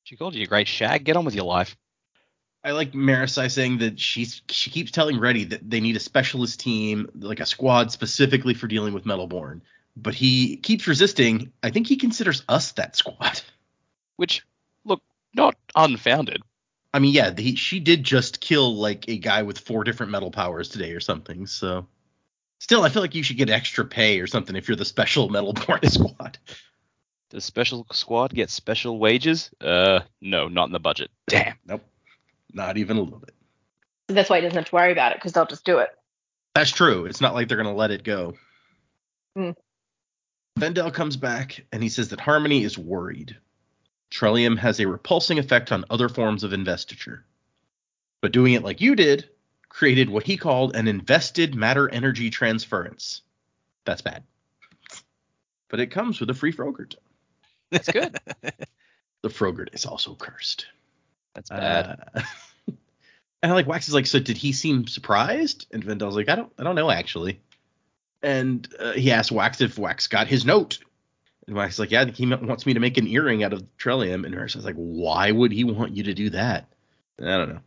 She called you a great shag. Get on with your life. I like Marasi saying that she's she keeps telling Reddi that they need a specialist team, like a squad specifically for dealing with Metalborn. But he keeps resisting. I think he considers us that squad. Which, look, not unfounded. I mean, yeah, he, she did just kill like a guy with four different metal powers today or something. So, still, I feel like you should get extra pay or something if you're the special Metalborn <laughs> squad. Does special squad get special wages? Uh, no, not in the budget. Damn. Nope, not even a little bit. That's why he doesn't have to worry about it because they'll just do it. That's true. It's not like they're gonna let it go. Hmm. Vendel comes back and he says that Harmony is worried. Trellium has a repulsing effect on other forms of investiture. But doing it like you did created what he called an invested matter energy transference. That's bad. But it comes with a free Frogurt. That's good. <laughs> The Frogurt is also cursed. That's bad. Uh, <laughs> and like Wax is like, so did he seem surprised? And Vendel's like, I don't, I don't know actually. And uh, he asks Wax if Wax got his note. And Wax is like, yeah, he wants me to make an earring out of Trellium. And Marasi's like, why would he want you to do that? I don't know.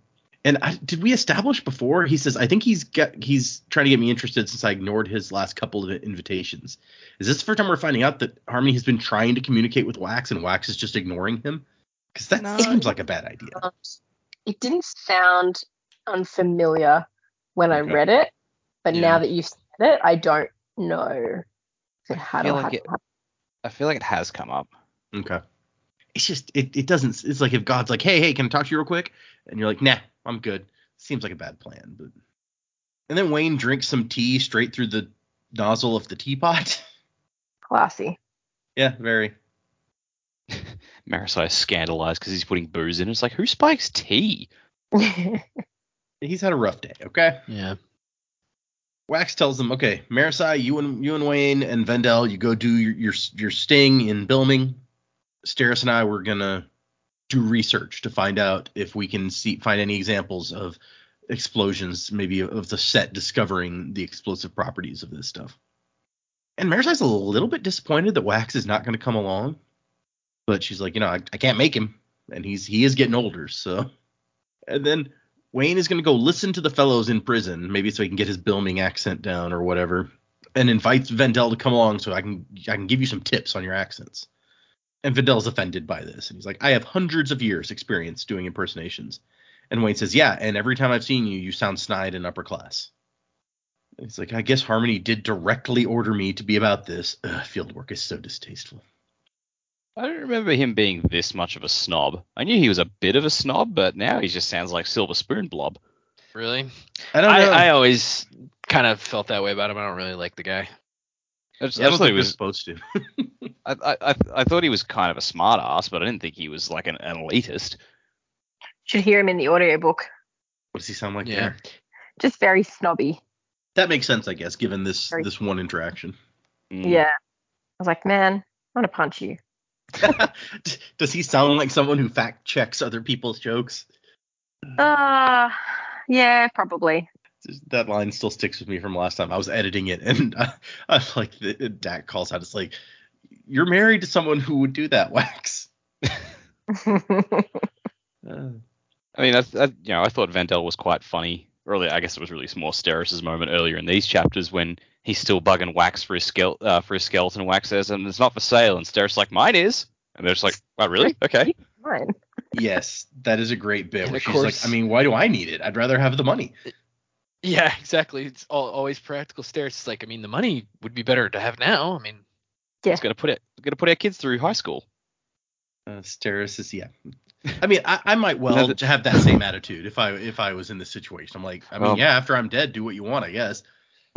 And I, did we establish before? He says, I think he's got, he's trying to get me interested since I ignored his last couple of invitations. Is this the first time we're finding out that Harmony has been trying to communicate with Wax and Wax is just ignoring him? Because that No. seems like a bad idea. It didn't sound unfamiliar when I read it, but Yeah. now that you've said it, I don't know if it feel like it- I feel like it has come up. Okay. It's just it, it doesn't it's like if God's like, hey, hey, can I talk to you real quick? And you're like, nah, I'm good. Seems like a bad plan, but and then Wayne drinks some tea straight through the nozzle of the teapot. <laughs> classy. yeah, very. <laughs> Marasi is scandalized because he's putting booze in. It's like, who spikes tea? <laughs> He's had a rough day, okay? Yeah. Wax tells them, okay, Marasi, you and you and Wayne and Vendel, you go do your your, your sting in Bilming. Steris and I were gonna do research to find out if we can see find any examples of explosions, maybe of the set discovering the explosive properties of this stuff. And Marasi's a little bit disappointed that Wax is not going to come along, but she's like, you know, I, I can't make him, and he's he is getting older, so. And then Wayne is going to go listen to the fellows in prison, maybe so he can get his Bilming accent down or whatever, and invites Vendel to come along so I can I can give you some tips on your accents. And Vendel's offended by this, and he's like, I have hundreds of years experience doing impersonations, And Wayne says, "Yeah, and every time I've seen you, you sound snide and upper class." And He's like, "I guess Harmony did directly order me to be about this. Ugh, field work is so distasteful." I don't remember him being this much of a snob. I knew he was a bit of a snob, but now he just sounds like Silver Spoon Blob. Really? I don't know. I always kind of felt that way about him. I don't really like the guy. I, just, Yeah, I I don't thought he think we're was. supposed to. <laughs> I, I, I, I thought he was kind of a smart ass, but I didn't think he was like an, an elitist. Should hear him in the audiobook. what does he sound like Yeah. there? Just very snobby. That makes sense, I guess, given this Very- this one interaction. Mm. Yeah. I was like, man, I want to punch you. <laughs> Does he sound like someone who fact checks other people's jokes? Uh, yeah, probably. That line still sticks with me from last time. I was editing it, and I, <laughs> I like the, Dak calls out. It's like you're married to someone who would do that, Wax. <laughs> Uh, I mean, I, I, you know, I thought Vendel was quite funny earlier. I guess it was really more Steris's moment earlier in these chapters when he's still bugging Wax for his skele- uh, for his skeleton. Wax says, "And it's not for sale." And Steris like, "Mine is." And they're just like, "Oh, really? Okay." Fine. yes, that is a great bit. And Where she's course- like, I mean, why do I need it? I'd rather have the money. Yeah, exactly. It's all, always practical stairs. It's like, I mean, the money would be better to have now. I mean, Yeah. It's gonna put it, gonna put our kids through high school. Uh, Steris is yeah. I mean, I, I might well No, have that same attitude if I if I was in this situation. I'm like, I mean, Well- yeah, after I'm dead, do what you want, I guess.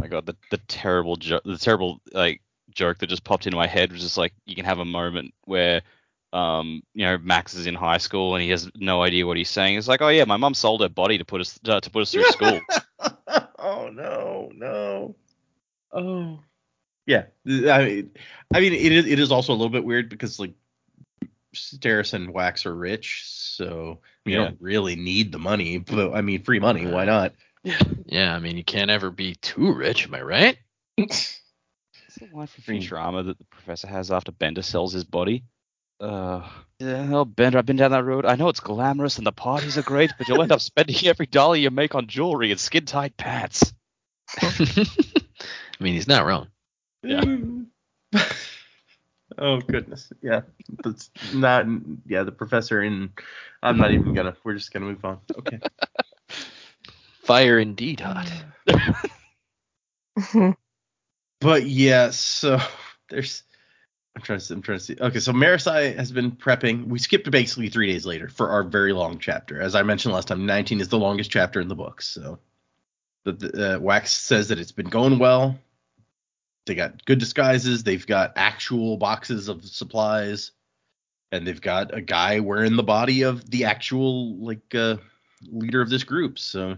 My god, the the terrible jo- the terrible like joke that just popped into my head was just like you can have a moment where um you know Max is in high school and he has no idea what he's saying. It's like, oh yeah, my mum sold her body to put us uh, to put us through school. <laughs> oh no, no. Oh. Yeah, I mean, I mean, it is it is also a little bit weird because like Steris and Wax are rich, so you Yeah. don't really need the money, but I mean, free money, why not? Yeah, Yeah, I mean, you can't ever be too rich, am I right? It's the line from Futurama that the professor has after Bender sells his body. Uh, yeah, oh, Bender, I've been down that road. I know it's glamorous and the parties are great, but you'll end up spending <laughs> every dollar you make on jewelry and skin tight pants. <laughs> I mean, he's not wrong. Yeah. <laughs> oh goodness, yeah, that's not. Yeah, the professor in. I'm not even gonna. We're just gonna move on. Okay. Fire indeed hot. <laughs> But yeah, so <laughs> there's I'm trying to see, I'm trying to see. Okay, so Marasi has been prepping. We skipped basically three days later for our very long chapter. As I mentioned last time, 19 is the longest chapter in the book. So the, the uh, Wax says that it's been going well. They got good disguises. They've got actual boxes of supplies, and they've got a guy wearing the body of the actual like uh, leader of this group. So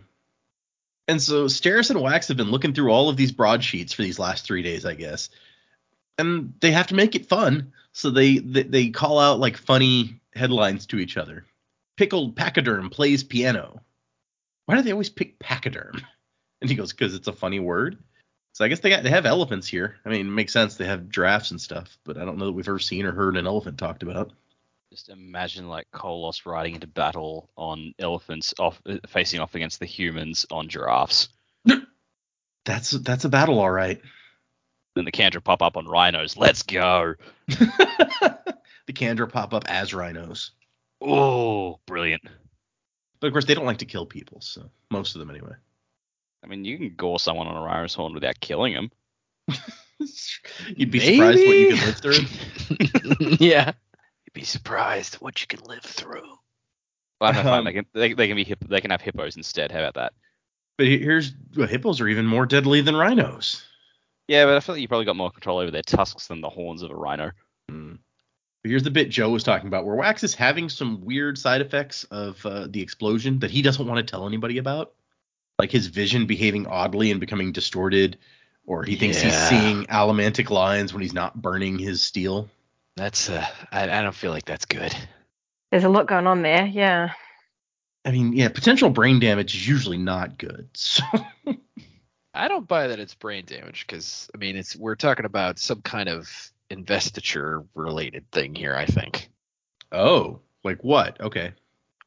and so Steris and Wax have been looking through all of these broadsheets for these last three days, I guess. And they have to make it fun. So they they, they call out like funny headlines to each other. Pickled pachyderm plays piano. Why do they always pick pachyderm? <laughs> And he goes, because it's a funny word. So I guess they got they have elephants here. I mean, it makes sense. They have giraffes and stuff, but I don't know that we've ever seen or heard an elephant talked about. Just imagine like Koloss riding into battle on elephants, off uh, facing off against the humans on giraffes. That's that's a battle, all right. Then the Kandra pop up on rhinos. Let's go! <laughs> the Kandra pop up as rhinos. Oh, brilliant! But of course, they don't like to kill people, so most of them anyway. I mean, you can gore someone on a rhino's horn without killing them. <laughs> You'd be surprised what you can live through. <laughs> yeah. You'd be surprised what you can live through. Well, no, fine. They can they, they can be hip, they can have hippos instead. How about that? But here's well, hippos are even more deadly than rhinos. Yeah, but I feel like you probably got more control over their tusks than the horns of a rhino. Hmm. But here's the bit Joe was talking about, where Wax is having some weird side effects of uh, the explosion that he doesn't want to tell anybody about, like his vision behaving oddly and becoming distorted, or he thinks he's seeing allomantic lines when he's not burning his steel. That's uh, I, I don't feel like that's good. There's a lot going on there. Yeah. I mean, yeah, potential brain damage is usually not good. So I don't buy that it's brain damage because I mean it's we're talking about some kind of investiture related thing here. I think. Oh, like what? Okay.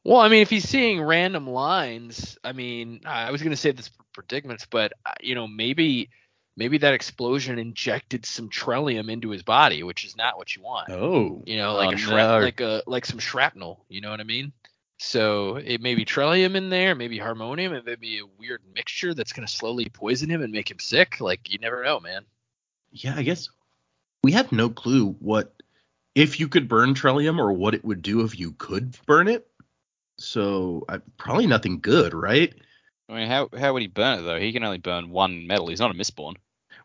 Well, I mean, if he's seeing random lines, I mean, I was gonna say this predicaments, but uh, you know, maybe maybe that explosion injected some trellium into his body, which is not what you want. Oh. You know, oh, like Oh, a shrap- no. like a like some shrapnel. You know what I mean? So it may be Trellium in there, maybe Harmonium, it may be a weird mixture that's going to slowly poison him and make him sick. Like you never know, man. Yeah, I guess we have no clue what if you could burn Trellium or what it would do if you could burn it. So I, probably nothing good, right? I mean, how how would he burn it though? He can only burn one metal. He's not a Mistborn.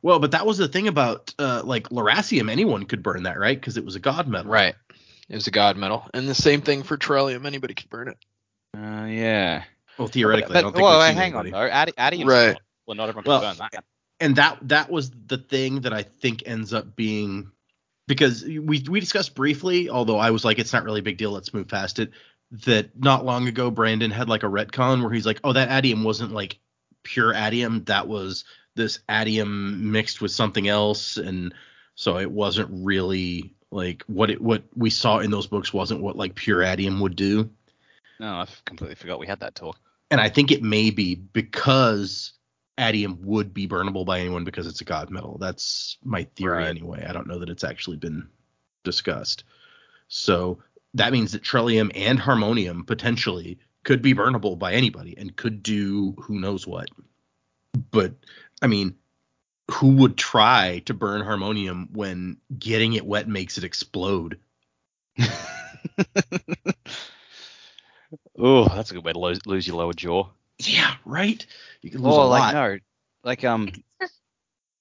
Well, but that was the thing about uh, like Lerasium. Anyone could burn that, right? Because it was a god metal. Right. It was a god metal, and the same thing for Trellium. Anybody could burn it. Uh, yeah. Well, theoretically, but, I don't think well, we've seen hang anybody. on though. Adi- Atium's Right. not- Well, not everyone Well, can burn that. and that that was the thing that I think ends up being because we we discussed briefly, although I was like, it's not really a big deal, let's move past it. That not long ago, Brandon had like a retcon where he's like, oh, that atium wasn't like pure atium, that was this atium mixed with something else, and so it wasn't really like what it what we saw in those books wasn't what like pure atium would do. No, I completely forgot we had that talk. And I think it may be because Atium would be burnable by anyone because it's a god metal. That's my theory Right. anyway. I don't know that it's actually been discussed. So that means that Trellium and Harmonium potentially could be burnable by anybody and could do who knows what. But I mean, who would try to burn Harmonium when getting it wet makes it explode? <laughs> oh, that's a good way to lose, lose your lower jaw. Yeah, right. You can lose Oh, a like lot. no, like um,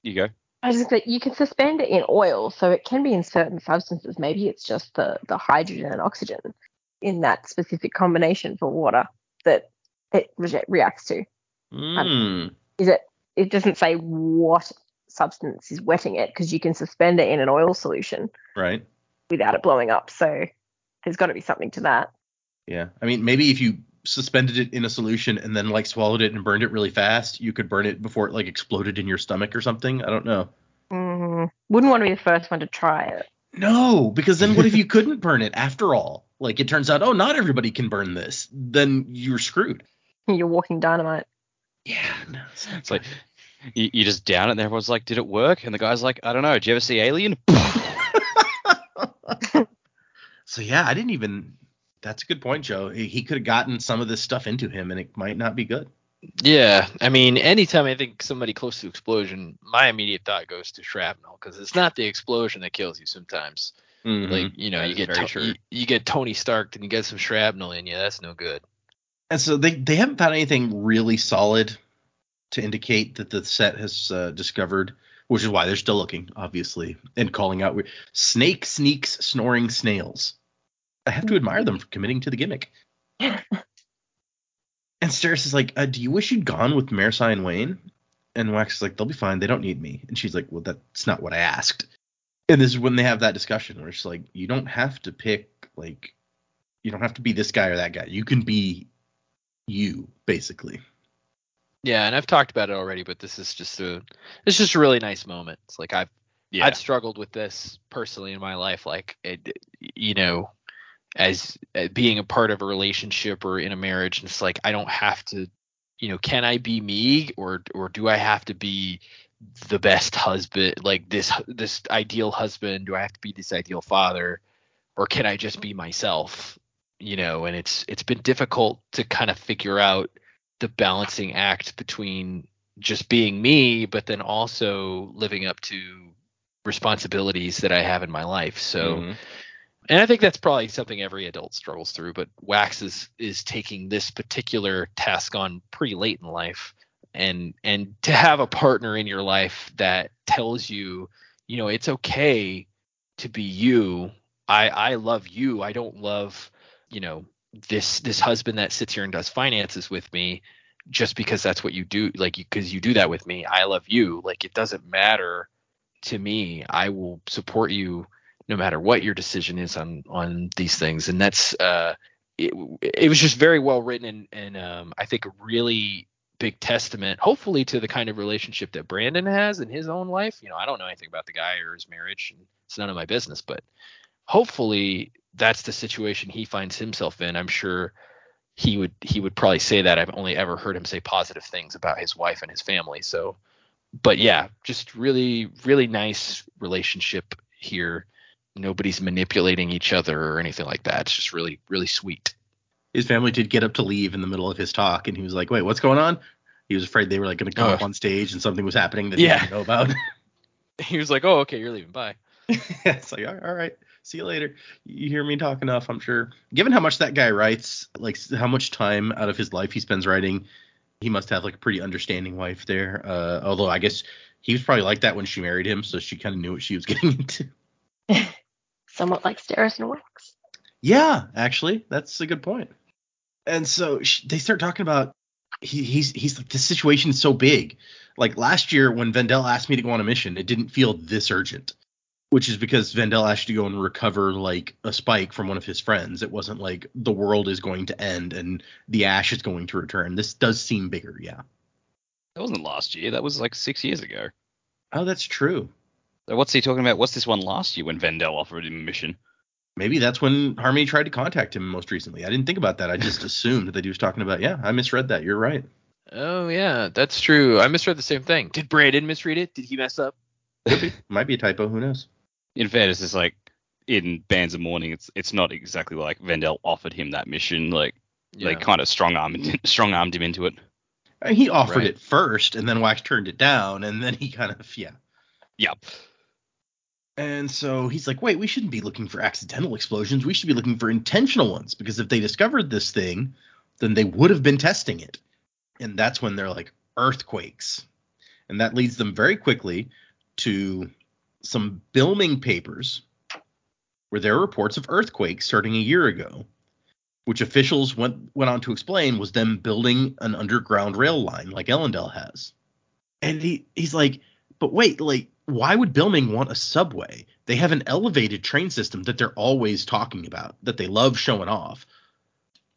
you go. I was just that you can suspend it in oil, so it can be in certain substances. Maybe it's just the the hydrogen and oxygen in that specific combination for water that it re- reacts to. Mm. Is it? It doesn't say what substance is wetting it because you can suspend it in an oil solution Right. without it blowing up. So there's got to be something to that. Yeah. I mean, maybe if you suspended it in a solution and then like swallowed it and burned it really fast, you could burn it before it like exploded in your stomach or something. I don't know. Mm, wouldn't want to be the first one to try it. No, because then what if you <laughs> couldn't burn it after all? Like it turns out, oh, not everybody can burn this. Then you're screwed. You're walking dynamite. Yeah. No, it's like. You, you just down it, and everyone's like, "Did it work?" And the guy's like, "I don't know. Did you ever see Alien?" <laughs> so yeah, I didn't even. That's a good point, Joe. He, he could have gotten some of this stuff into him, and it might not be good. Yeah, I mean, anytime I think somebody close to explosion, my immediate thought goes to shrapnel because it's not the explosion that kills you sometimes. Mhm. Like you know, That you get to- true. you, you get Tony Stark and you get some shrapnel in you. That's no good. And so they they haven't found anything really solid to indicate that the set has uh, discovered, which is why they're still looking, obviously, and calling out snake sneaks snoring snails. I have to admire them for committing to the gimmick. <laughs> and Steris is like, uh, "Do you wish you'd gone with Marasi and Wayne?" And Wax is like, "They'll be fine. They don't need me." And she's like, "Well, that's not what I asked." And this is when they have that discussion where it's like, "You don't have to pick like." You don't have to be this guy or that guy. You can be you basically. Yeah, and I've talked about it already, but this is just a it's just a really nice moment. It's like I've Yeah. I've struggled with this personally in my life, like it, you know, as uh, being a part of a relationship or in a marriage, and it's like I don't have to, you know, can I be me or or do I have to be the best husband, like this this ideal husband? Do I have to be this ideal father, or can I just be myself? You know, and it's it's been difficult to kind of figure out the balancing act between just being me, but then also living up to responsibilities that I have in my life. So, Mhm. and I think that's probably something every adult struggles through. But Wax is is taking this particular task on pretty late in life, and and to have a partner in your life that tells you, you know, it's okay to be you. I I love you. I don't love, you know, this this husband that sits here and does finances with me just because that's what you do like because you do that with me. I love you. Like it doesn't matter to me. I will support you no matter what your decision is on on these things. And that's uh it, it was just very well written and and um i think a really big testament hopefully to the kind of relationship that brandon has in his own life. You know i don't know anything about the guy or his marriage. And it's none of my business. But hopefully that's the situation he finds himself in i'm sure he would he would probably say that i've only ever heard him say positive things about his wife and his family so but yeah just really really nice relationship here nobody's manipulating each other or anything like that it's just really really sweet His family did get up to leave in the middle of his talk, and he was like, "Wait, what's going on?" He was afraid they were like going to come Oh. up on stage and something was happening that Yeah. he didn't know about. <laughs> He was like, "Oh, okay, you're leaving. Bye." <laughs> it's like, all right, see you later. You hear me talk enough, I'm sure. Given how much that guy writes, like how much time out of his life he spends writing, he must have like a pretty understanding wife there. Uh, although I guess he was probably like that when she married him, so she kind of knew what she was <laughs> getting into. <laughs> Somewhat like Steris and Wax. Yeah, actually, that's a good point. And so sh- they start talking about he, he's he's like this situation is so big. Like last year when Vendel asked me to go on a mission, it didn't feel this urgent, which is because Vendel asked to go and recover like a spike from one of his friends. It wasn't like the world is going to end and the ash is going to return. This does seem bigger, yeah. That wasn't last year. That was like six years ago. Oh, that's true. So what's he talking about? What's this one last year when Vendel offered him a mission? Maybe that's when Harmony tried to contact him most recently. I didn't think about that. I just <laughs> assumed that he was talking about. Yeah, I misread that. You're right. Oh yeah, that's true. I misread the same thing. Did Brandon misread it? Did he mess up? Might be a typo. Who knows? In fairness, it's like in Bands of Mourning, it's it's not exactly like Vendel offered him that mission. Like they kind of strong armed <laughs> strong armed him into it. I mean, he offered Right. it first, and then Wax turned it down, and then he kind of yeah. Yep. And so he's like, wait, we shouldn't be looking for accidental explosions. We should be looking for intentional ones because if they discovered this thing, then they would have been testing it. And that's when they're like earthquakes. And that leads them very quickly to some Bilming papers where there are reports of earthquakes starting a year ago, which officials went went on to explain was them building an underground rail line like Elendel has. And he he's like, but wait, like why would Bilming want a subway? They have an elevated train system that they're always talking about, that they love showing off.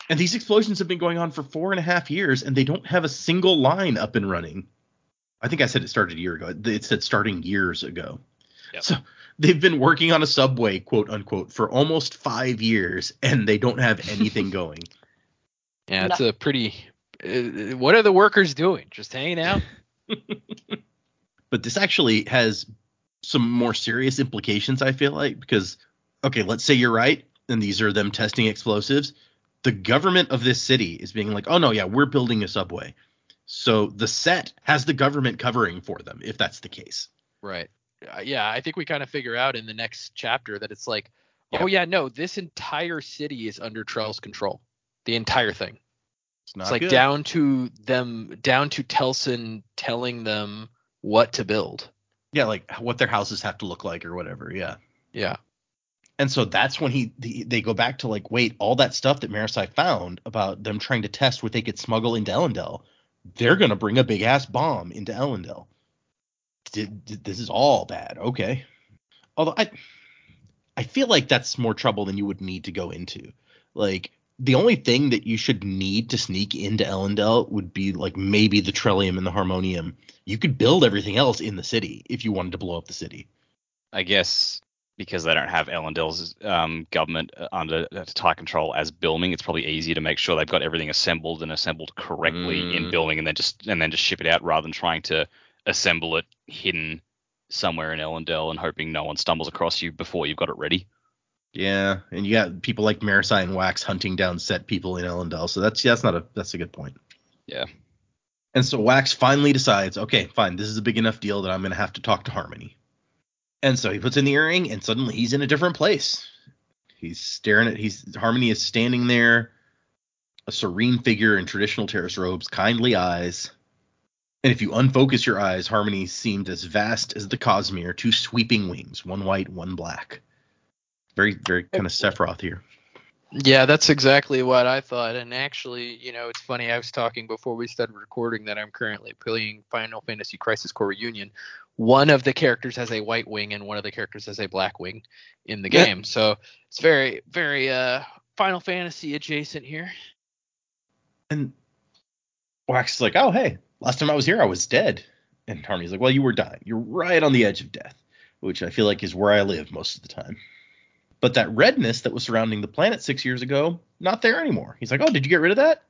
And these explosions have been going on for four and a half years, and they don't have a single line up and running. I think I said it started a year ago. It said starting years ago. Yep. So they've been working on a subway, quote unquote, for almost five years, and they don't have anything <laughs> going. Yeah, it's a pretty. Uh, what are the workers doing? Just hanging out? <laughs> <laughs> but this actually has some more serious implications i feel like because okay let's say you're right and these are them testing explosives the government of this city is being like oh no yeah we're building a subway so the set has the government covering for them if that's the case Right. Uh, yeah, I think we kind of figure out in the next chapter that it's like, oh Yeah. yeah, no, this entire city is under Trell's control. The entire thing. it's not it's like good. down to them, down to Telsin telling them what to build. yeah like what their houses have to look like or whatever yeah Yeah. and so that's when he the, they go back to like wait all that stuff that Marasi found about them trying to test what they could smuggle into Elendel they're gonna bring a big ass bomb into Elendel did, this is all bad. Okay. Although I I feel like that's more trouble than you would need to go into. Like the only thing that you should need to sneak into Elendel would be like maybe the Trellium and the Harmonium. You could build everything else in the city if you wanted to blow up the city. I guess because they don't have Elendel's um, government uh, under uh, tight control as Bilming, it's probably easier to make sure they've got everything assembled and assembled correctly in Mm. Bilming, and then just and then just ship it out rather than trying to assemble it hidden somewhere in Elendel and hoping no one stumbles across you before you've got it ready. Yeah, and you got people like Marasi and Wax hunting down set people in Elendel, so that's yeah, that's not a that's a good point. Yeah. And so Wax finally decides, okay, fine, this is a big enough deal that I'm gonna have to talk to Harmony. And so he puts in the earring, and suddenly he's in a different place. He's staring at he's Harmony is standing there, a serene figure in traditional Terris robes, kindly eyes. And if you unfocus your eyes, Harmony seemed as vast as the Cosmere, two sweeping wings, one white, one black. Very, very kind of Sephiroth here. Yeah, that's exactly what I thought. And actually, you know, it's funny. I was talking before we started recording that I'm currently playing Final Fantasy Crisis Core Reunion. One of the characters has a white wing and one of the characters has a black wing in the Yeah. game. So it's very, very uh Final Fantasy adjacent here. And Wax is like, oh, hey, last time I was here, I was dead. And Harmony's like, well, you were dying. You're right on the edge of death, which I feel like is where I live most of the time. But that redness that was surrounding the planet six years ago, not there anymore. He's like, oh, did you get rid of that?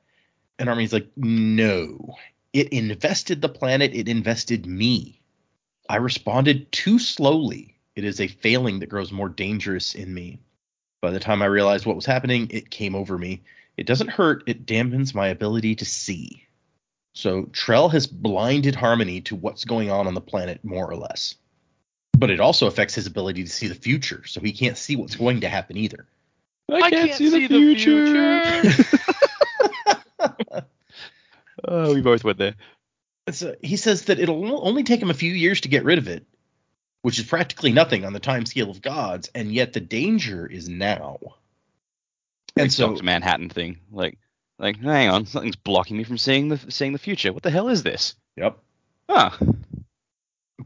And Harmony's like, no. It invested the planet. It invested me. I responded too slowly. It is a failing that grows more dangerous in me. By the time I realized what was happening, it came over me It doesn't hurt, it dampens my ability to see. So Trell has blinded Harmony to what's going on on the planet, more or less. But it also affects his ability to see the future, so he can't see what's going to happen either. I, can't, see, the future. <laughs> oh, we both went there. So he says that it'll only take him a few years to get rid of it, which is practically nothing on the time scale of gods, and yet the danger is now. And Like so Dr. Manhattan thing. Like, like, hang on, something's blocking me from seeing the seeing the future. What the hell is this? Yep. Ah,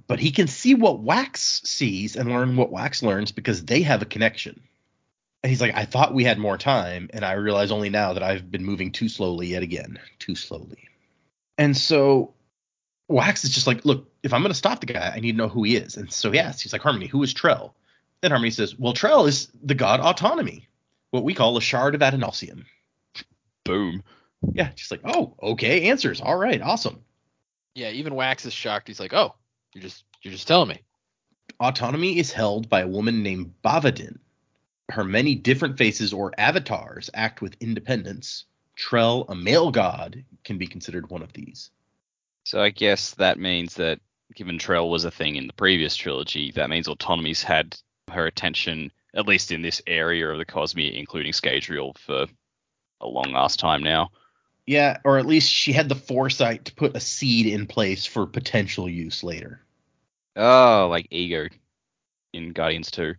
But he can see what Wax sees and learn what Wax learns because they have a connection. And he's like, I thought we had more time, and I realize only now that I've been moving too slowly yet again. Too slowly. And so Wax is just like, look, if I'm going to stop the guy, I need to know who he is. And so he asks, he's like, Harmony, who is Trell? And Harmony says, well, Trell is the god Autonomy, what we call a shard of Adonalsium. Boom. Yeah, she's like, oh, okay, answers. All right, awesome. Yeah, even Wax is shocked. He's like, "Oh, you're just you're just telling me." Autonomy is held by a woman named Bavadin. Her many different faces or avatars act with independence. Trell, a male god, can be considered one of these. So I guess that means that given Trell was a thing in the previous trilogy, that means Autonomy's had her attention, at least in this area of the Cosmere, including Scadrial, for a long ass time now. Yeah, or at least she had the foresight to put a seed in place for potential use later. Oh, like Ego in Guardians 2.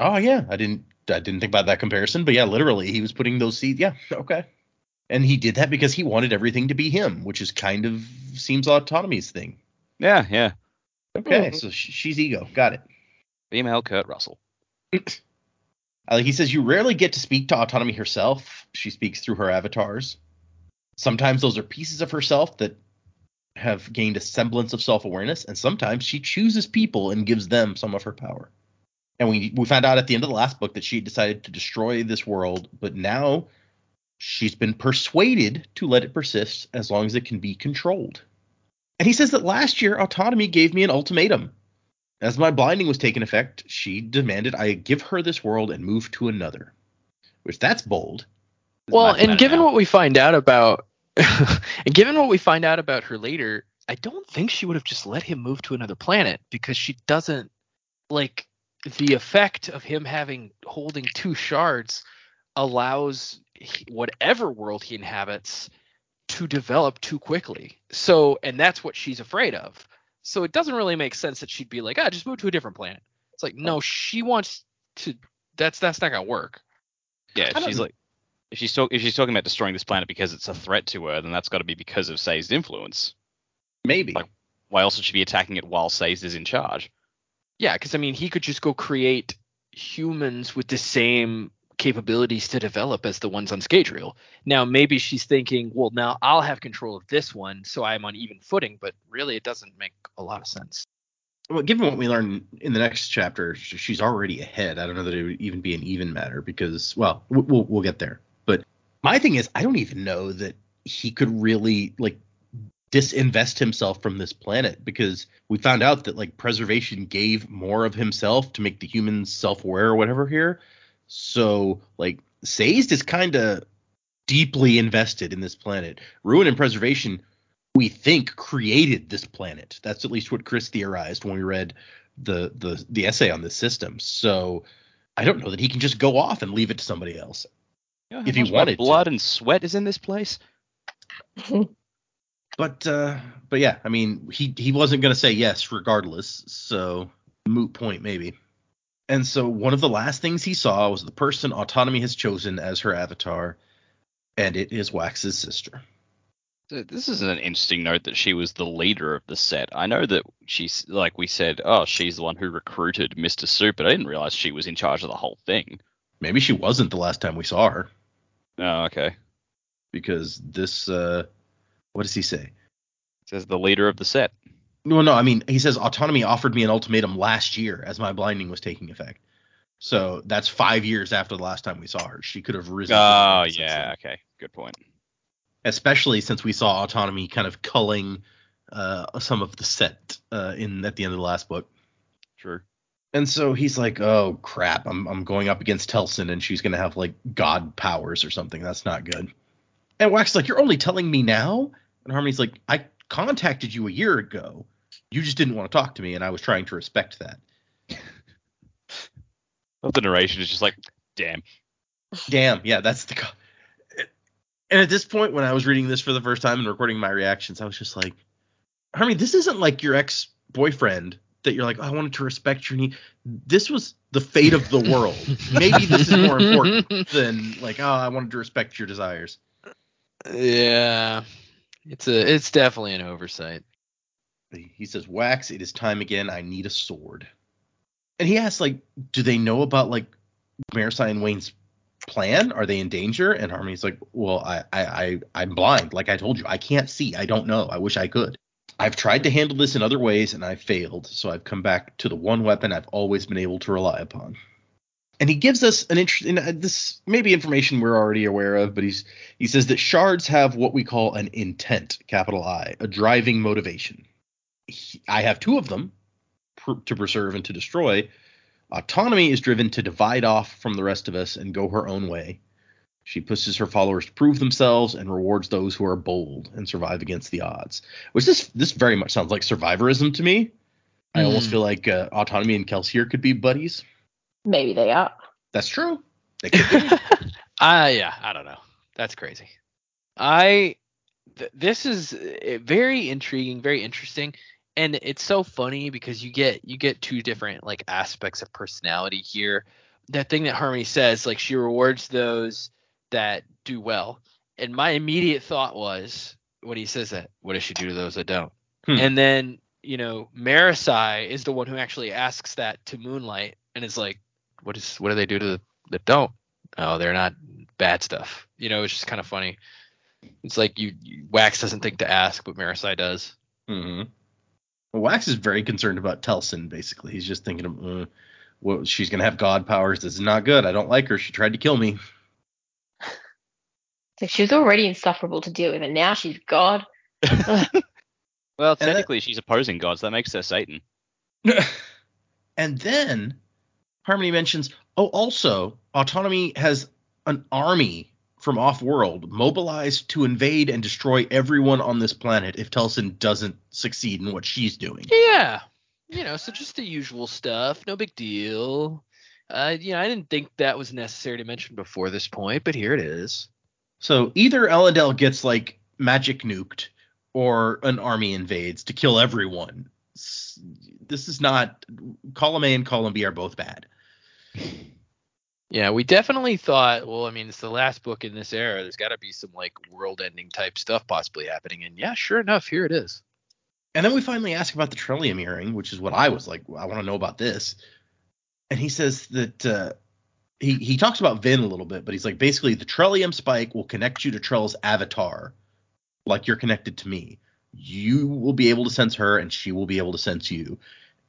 Oh yeah, I didn't I didn't think about that comparison, but yeah, literally he was putting those seeds. Yeah, okay. And he did that because he wanted everything to be him, which is kind of seems autonomy's thing. Yeah, yeah. Okay, Mhm. so she's ego. Got it. Female Kurt Russell. <clears throat> Uh, he says you rarely get to speak to autonomy herself. She speaks through her avatars. Sometimes those are pieces of herself that have gained a semblance of self-awareness, and sometimes she chooses people and gives them some of her power. And we we found out at the end of the last book that she decided to destroy this world, but now she's been persuaded to let it persist as long as it can be controlled. And he says that last year autonomy gave me an ultimatum. As my blinding was taking effect, she demanded I give her this world and move to another. Which that's bold. Well, and given now. what we find out about, <laughs> and given what we find out about her later, I don't think she would have just let him move to another planet because she doesn't like the effect of him having holding two shards allows whatever world he inhabits to develop too quickly. So, and that's what she's afraid of. So it doesn't really make sense that she'd be like, ah, just move to a different planet. It's like, no, she wants to. That's that's not gonna work. Yeah, she's like, if she's talk, if she's talking about destroying this planet because it's a threat to her, then that's got to be because of Say's influence. Maybe. Like- Why else would she be attacking it while Say's is in charge? Yeah, because I mean, he could just go create humans with the same capabilities to develop as the ones on Scadrial. Now, maybe she's thinking, well, now I'll have control of this one, so I'm on even footing. But really, it doesn't make a lot of sense. well, given what we learn in the next chapter, she's already ahead. I don't know that it would even be an even matter because, well, we'll we'll get there. But my thing is, I don't even know that he could really like disinvest himself from this planet because we found out that like preservation gave more of himself to make the humans self-aware or whatever here. So like Sazed is kind of deeply invested in this planet. Ruin and preservation we think created this planet. That's at least what Chris theorized when we read the the the essay on this system. So I don't know that he can just go off and leave it to somebody else. You know If he much of my wanted to. blood and sweat is in this place. <laughs> But uh but yeah, I mean he he wasn't going to say yes regardless. So moot point maybe. And so one of the last things he saw was the person autonomy has chosen as her avatar and it is Wax's sister. So This is an interesting note that she was the leader of the set. I know that she's like we said, oh, she's the one who recruited Mr. Suit, but I didn't realize she was in charge of the whole thing. Maybe she wasn't the last time we saw her Oh, okay. because this uh what does he say? It says the leader of the set. Well, no, I mean, he says autonomy offered me an ultimatum last year as my blinding was taking effect. So that's five years after the last time we saw her. She could have risen. Oh, yeah. Okay. Good point. Especially since we saw autonomy kind of culling uh, some of the set uh, in at the end of the last book. True. And so he's like, "Oh crap, I'm I'm going up against Telsin, and she's gonna have like god powers or something. That's not good." And Wax is like, "You're only telling me now?" And Harmony's like, "I contacted you a year ago. You just didn't want to talk to me, and I was trying to respect that." <laughs> The narration is just like, damn. Damn, yeah, that's the. Co- and at this point, when I was reading this for the first time and recording my reactions, I was just like, Harmony, this isn't like your ex boyfriend that you're like, oh, I wanted to respect your need. This was the fate of the world. Maybe this is more important <laughs> than like, oh, I wanted to respect your desires. Yeah, it's a it's definitely an oversight. He says, Wax, it is time again. I need a sword. And he asks, like, do they know about like Marasi and Wayne's plan? Are they in danger? And Harmony's like, well, I, I, I, I'm blind. Like I told you, I can't see. I don't know. I wish I could. I've tried to handle this in other ways and I've failed. So I've come back to the one weapon I've always been able to rely upon. And he gives us an interesting. This maybe information we're already aware of, but he's he says that shards have what we call an intent, capital I, a driving motivation. He- I have two of them, pr- to preserve and to destroy. Autonomy is driven to divide off from the rest of us and go her own way. She pushes her followers to prove themselves and rewards those who are bold and survive against the odds. Which this this very much sounds like survivorism to me. I almost Hmm. feel like uh, Autonomy and Kelsier here could be buddies. Maybe they are. That's true. They could be. Ah, <laughs> yeah, I don't know. That's crazy. I th- this is uh, very intriguing, very interesting, and it's so funny because you get you get two different like aspects of personality here. That thing that Harmony says, like she rewards those that do well, and my immediate thought was when he says that, what does she do to those that don't? Hmm. And then you know, Marasi is the one who actually asks that to Moonlight, and is like, what is what do they do to the that don't? Oh, they're not bad stuff. You know, it's just kind of funny. It's like you, you Wax doesn't think to ask, but Marasi does. hmm Well, Wax is very concerned about Telsin. Basically, he's just thinking of, uh, well, she's gonna have god powers. This is not good. I don't like her. She tried to kill me. <laughs> So she was already insufferable to deal with, and now she's God. Ugh. <laughs> Well, that- technically, she's opposing gods. That makes her Satan. <laughs> and then Harmony mentions, oh, also, Autonomy has an army from off-world mobilized to invade and destroy everyone on this planet if Telsin doesn't succeed in what she's doing. Yeah, you know, so just the usual stuff. No big deal. Uh, you know, I didn't think that was necessary to mention before this point, but here it is. So either Elendel gets like magic nuked, or an army invades to kill everyone. This is not column A and column B are both bad. Yeah, we definitely thought. Well, I mean, it's the last book in this era. There's got to be some like world-ending type stuff possibly happening, and yeah, sure enough, here it is. And then we finally ask about the Trellium earring, which is what I was like, I want to know about this. And he says that uh, he he talks about Vin a little bit, but he's like basically the Trellium spike will connect you to Trell's avatar, like you're connected to me. You will be able to sense her, and she will be able to sense you.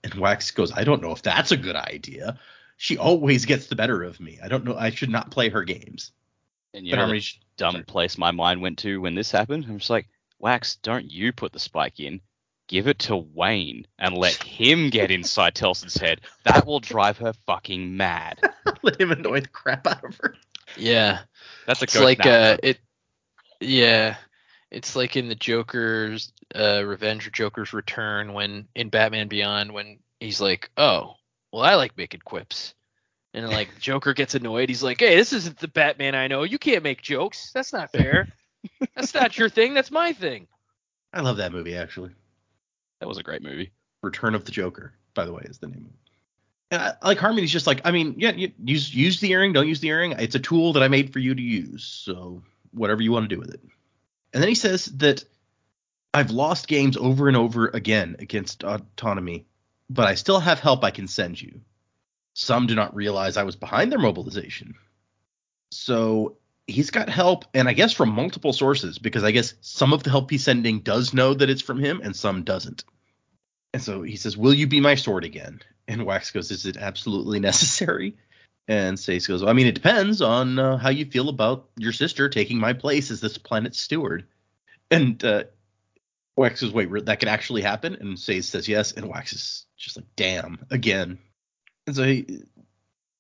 And Wax goes, I don't know if that's a good idea. She always gets the better of me. I don't know. I should not play her games. And you but know, Harmony, the dumb place my mind went to when this happened. I'm just like, Wax, don't you put the spike in. Give it to Wayne and let him get <laughs> inside Telsin's head. That will drive her fucking mad. <laughs> let him annoy the crap out of her. Yeah, That's a it's like nah, uh, it. Yeah, it's like in the Joker's uh, Revenge or Joker's Return when in Batman Beyond when he's like, oh, well, I like making quips. And like Joker gets annoyed. He's like, "Hey, this isn't the Batman I know. You can't make jokes. That's not fair. <laughs> That's not your thing. That's my thing." I love that movie actually. That was a great movie. Return of the Joker, by the way, is the name of it. And I, like Harmony's just like, I mean, yeah, you, use use the earring, don't use the earring. It's a tool that I made for you to use, so whatever you want to do with it. And then he says that I've lost games over and over again against autonomy, but I still have help I can send you. Some do not realize I was behind their mobilization. So he's got help, and I guess from multiple sources, because I guess some of the help he's sending does know that it's from him, and some doesn't. And so he says, Will you be my sword again? And Wax goes, Is it absolutely <laughs> necessary? And Stace goes, I mean, it depends on uh, how you feel about your sister taking my place as this planet's steward. And uh, Wax says, Wait, that could actually happen? And Stace says, Yes. And Wax is just like, Damn, again. And so he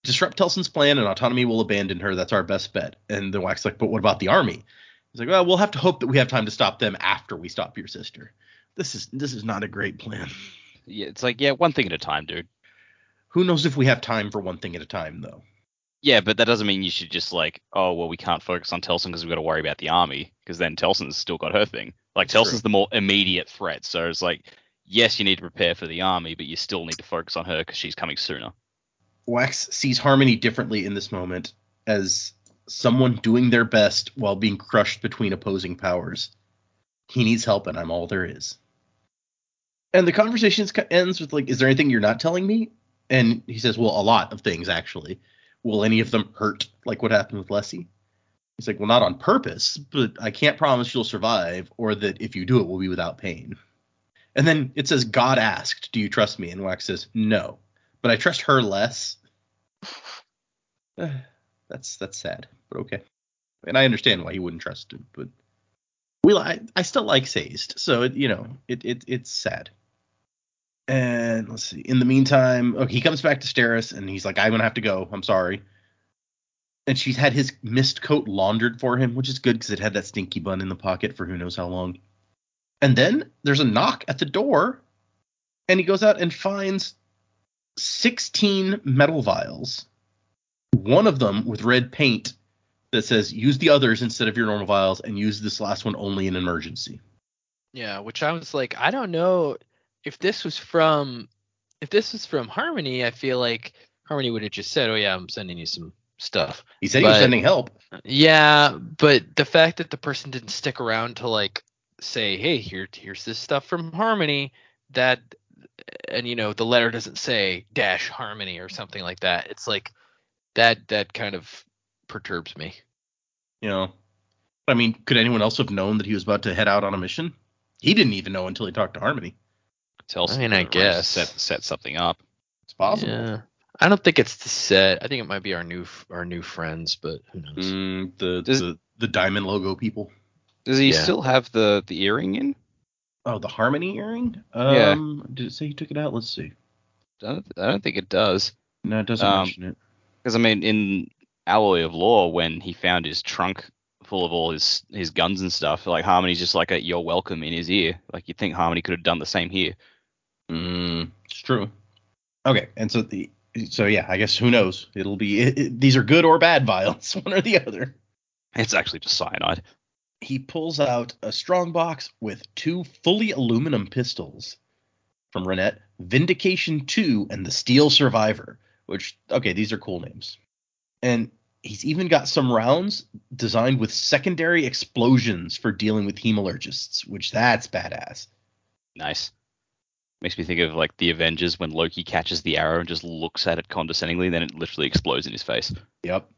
disrupt Telsin's plan and autonomy will abandon her. That's our best bet. And then Wax like, but what about the army? He's like, well, we'll have to hope that we have time to stop them after we stop your sister. This is this is not a great plan. Yeah, it's like yeah, one thing at a time, dude. Who knows if we have time for one thing at a time though? Yeah, but that doesn't mean you should just like, oh well, we can't focus on Telsin because we've got to worry about the army because then Telsin's still got her thing. Like That's Telsin's true. the more immediate threat, so it's like, yes, you need to prepare for the army, but you still need to focus on her because she's coming sooner. Wax sees Harmony differently in this moment as someone doing their best while being crushed between opposing powers. He needs help, and I'm all there is. And the conversation ends with like, "Is there anything you're not telling me?" And he says, "Well, a lot of things actually. Will any of them hurt, like what happened with Lessie?" He's like, "Well, not on purpose, but I can't promise you'll survive, or that if you do it, will be without pain." And then it says, "God asked, do you trust me?" And Wax says, "No, but I trust her less." <sighs> that's that's sad, but okay. And I understand why he wouldn't trust him, but we I, I still like Sazed, so it, you know it, it it's sad. And let's see. In the meantime, okay, he comes back to Steris and he's like, "I'm gonna have to go. I'm sorry." And she's had his mist coat laundered for him, which is good because it had that stinky bun in the pocket for who knows how long. And then there's a knock at the door, and he goes out and finds 16 metal vials. One of them with red paint that says use the others instead of your normal vials and use this last one only in emergency. Yeah, which I was like, I don't know if this was from if this was from Harmony, I feel like Harmony would have just said, "Oh yeah, I'm sending you some stuff." He said he was sending help. Yeah, but the fact that the person didn't stick around to like say, "Hey, here here's this stuff from Harmony," that and you know, the letter doesn't say dash Harmony or something like that. It's like that that kind of perturbs me. You know, I mean, could anyone else have known that he was about to head out on a mission? He didn't even know until he talked to Harmony. Telsin I mean, I could've arranged to guess. set set something up. It's possible. Yeah. I don't think it's the set. I think it might be our new our new friends, but who knows? Mm, the, Does- the the diamond logo people. Does he Yeah. still have the the earring in? Oh, the Harmony earring. Yeah. Um, did it say he took it out? Let's see. I don't, I don't think it does. No, it doesn't Um, mention it. Because I mean, in Alloy of Law, when he found his trunk full of all his his guns and stuff, like Harmony's just like a "You're welcome" in his ear. Like you'd think Harmony could have done the same here. Mm, it's true. Okay, and so the so yeah, I guess who knows? It'll be it, it- these are good or bad <laughs> vials, one or the other. It's actually just cyanide. He pulls out a strong box with two fully aluminum pistols from Ranette, Vindication 2 and the Steel Survivor, which okay, these are cool names. And he's even got some rounds designed with secondary explosions for dealing with hemalurgists, which that's badass. Nice. Makes me think of like the Avengers when Loki catches the arrow and just looks at it condescendingly, then it literally explodes in his face. Yep.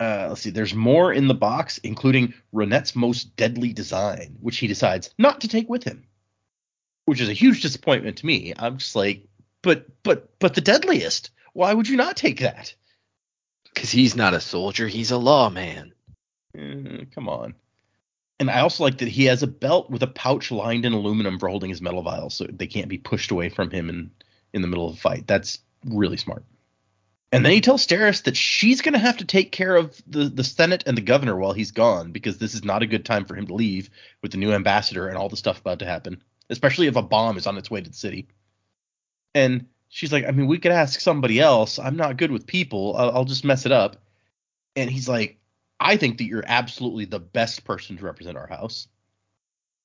Uh, let's see. There's more in the box, including Ranette's most deadly design, which he decides not to take with him, which is a huge disappointment to me. I'm just like, but but but the deadliest. Why would you not take that? Because he's not a soldier, he's a lawman. Eh, come on. And I also like that he has a belt with a pouch lined in aluminum for holding his metal vials, so they can't be pushed away from him in in the middle of a fight. That's really smart. And then he tells Steris that she's going to have to take care of the, the Senate and the governor while he's gone because this is not a good time for him to leave with the new ambassador and all the stuff about to happen, especially if a bomb is on its way to the city. And she's like, I mean, we could ask somebody else. I'm not good with people. I'll, I'll just mess it up. And he's like, I think that you're absolutely the best person to represent our house.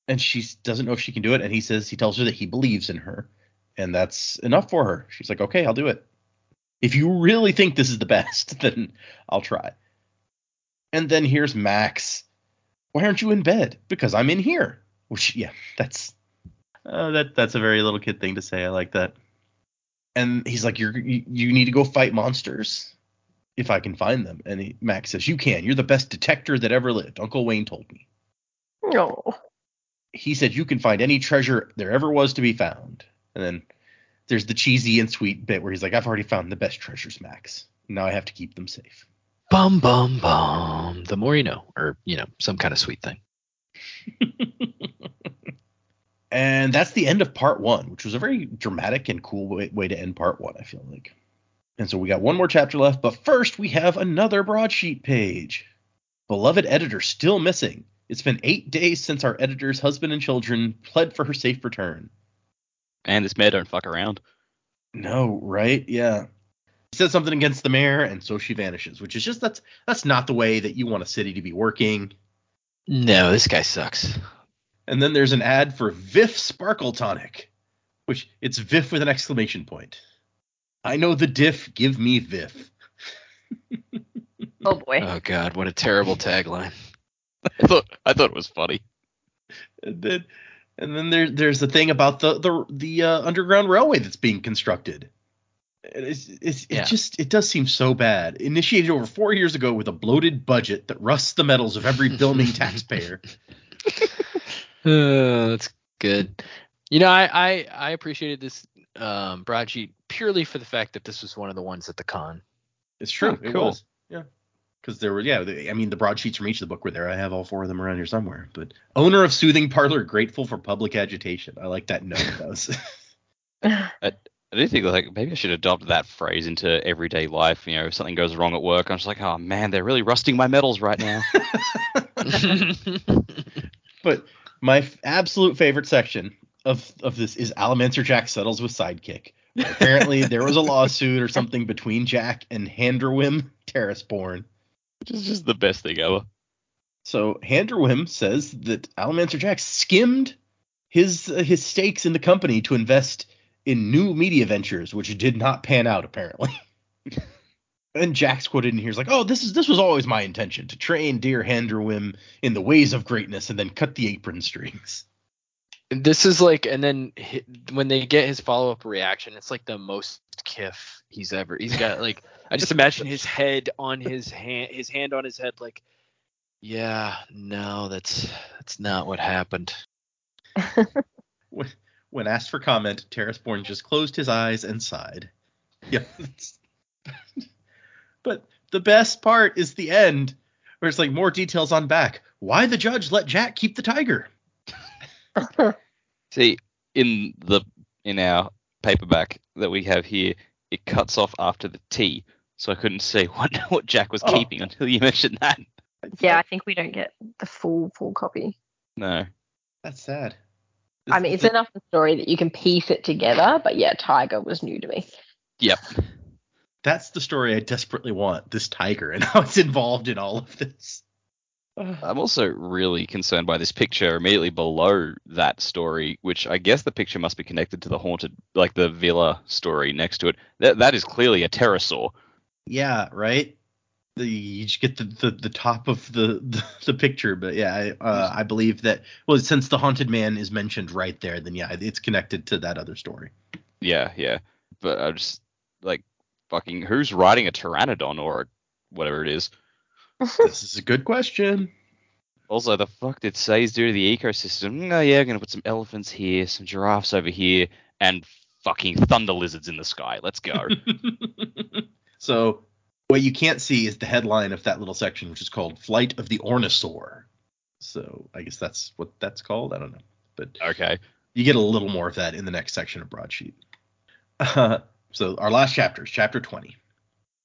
And she doesn't know if she can do it. And he says, he tells her that he believes in her. And that's enough for her. She's like, okay, I'll do it. If you really think this is the <laughs> best, then I'll try. And then here's Max. Why aren't you in bed? Because I'm in here. Which, yeah, that's uh, that that's a very little kid thing to say. I like that. And he's like, You're, you you need to go fight monsters if I can find them. And he, Max says, You can. You're the best detector that ever lived. Uncle Wayne told me. No. He said you can find any treasure there ever was to be found. And then there's the cheesy and sweet bit where he's like, I've already found the best treasures, Max. Now I have to keep them safe. Bum bum bum. The more you know, or you know, some kind of sweet thing. <laughs> and that's the end of part one, which was a very dramatic and cool way, way to end part one, I feel like. And so we got one more chapter left, but first we have another broadsheet page. Beloved editor still missing. It's been eight days since our editor's husband and children pled for her safe return. And this mayor don't fuck around. No, right? Yeah. He says something against the mayor, and so she vanishes, which is just that's that's not the way that you want a city to be working. No, this guy sucks. And then there's an ad for Vif Sparkle Tonic, which it's Vif with an exclamation point. I know the diff, give me Vif. Oh boy. Oh god, what a terrible tagline. I thought I thought it was funny. And then and then there there's the thing about the the the uh, underground railway that's being constructed. It's, it's, Yeah. It just it does seem so bad. Initiated over four years ago with a bloated budget that rusts the metals of every filming <laughs> taxpayer. Uh, <sighs> that's good. You know, I, I I appreciated this um, broadsheet purely for the fact that this was one of the ones at the con. It's true. Oh, It cool. was. Yeah. Because there were, yeah, the- I mean, the broadsheets from each of the book were there. I have all four of them around here somewhere. But owner of soothing parlor grateful for public agitation. I like that note. That was, <laughs> I do think like maybe I should adopt that phrase into everyday life. You know, if something goes wrong at work, I'm just like, oh man, they're really rusting my metals right now. <laughs> <laughs> but my f- absolute favorite section of of this is Allomancer Jack settles with Sidekick. Apparently, there was a lawsuit or something between Jack and Handerwym Terrisborn. Which is just the best thing ever. So Handerwym says that Allomancer Jack skimmed his uh, his stakes in the company to invest in new media ventures, which did not pan out apparently. <laughs> and Jack's quoted in here is like, "Oh, this is this was always my intention to train dear Handerwym in the ways of greatness, and then cut the apron strings." This is like, and then when they get his follow up reaction, it's like the most kiff he's ever. He's got like, I just imagine his head on his hand, his hand on his head, like, yeah, no, that's that's not what happened. <laughs> When, when asked for comment, Terrisborn just closed his eyes and sighed. <laughs> Yeah. <laughs> but the best part is the end, where it's like more details on back. Why the judge let Jack keep the tiger? <laughs> See, in the in our paperback that we have here, it cuts off after the T, so I couldn't see <laughs> what what Jack was Oh. keeping until you <laughs> mentioned that. yeah, I think we don't get the full full copy. No. That's sad. I mean, it's enough of a story that you can piece it together, but yeah, Tiger was new to me. Yep. That's the story I desperately want. This tiger and how it's involved in all of this. I'm also really concerned by this picture immediately below that story, which I guess the picture must be connected to the haunted, like the villa story next to it. That that is clearly a pterosaur. Yeah, right. The, you just get the, the, the top of the, the, the picture, but yeah, I, uh, I believe that. Well, since the haunted man is mentioned right there, then yeah, it's connected to that other story. Yeah, yeah. But I'm just like, fucking, who's riding a pteranodon or whatever it is? This is a good question. Also, the fuck did Sazed do to the ecosystem? Oh yeah, I'm gonna put some elephants here, some giraffes over here, and fucking thunder lizards in the sky. Let's go. <laughs> so what you can't see is the headline of that little section, which is called "Flight of the Ornosaur." So I guess that's what that's called. I don't know, but okay. you get a little more of that in the next section of broadsheet. Uh, <laughs> so our last chapter is chapter 20.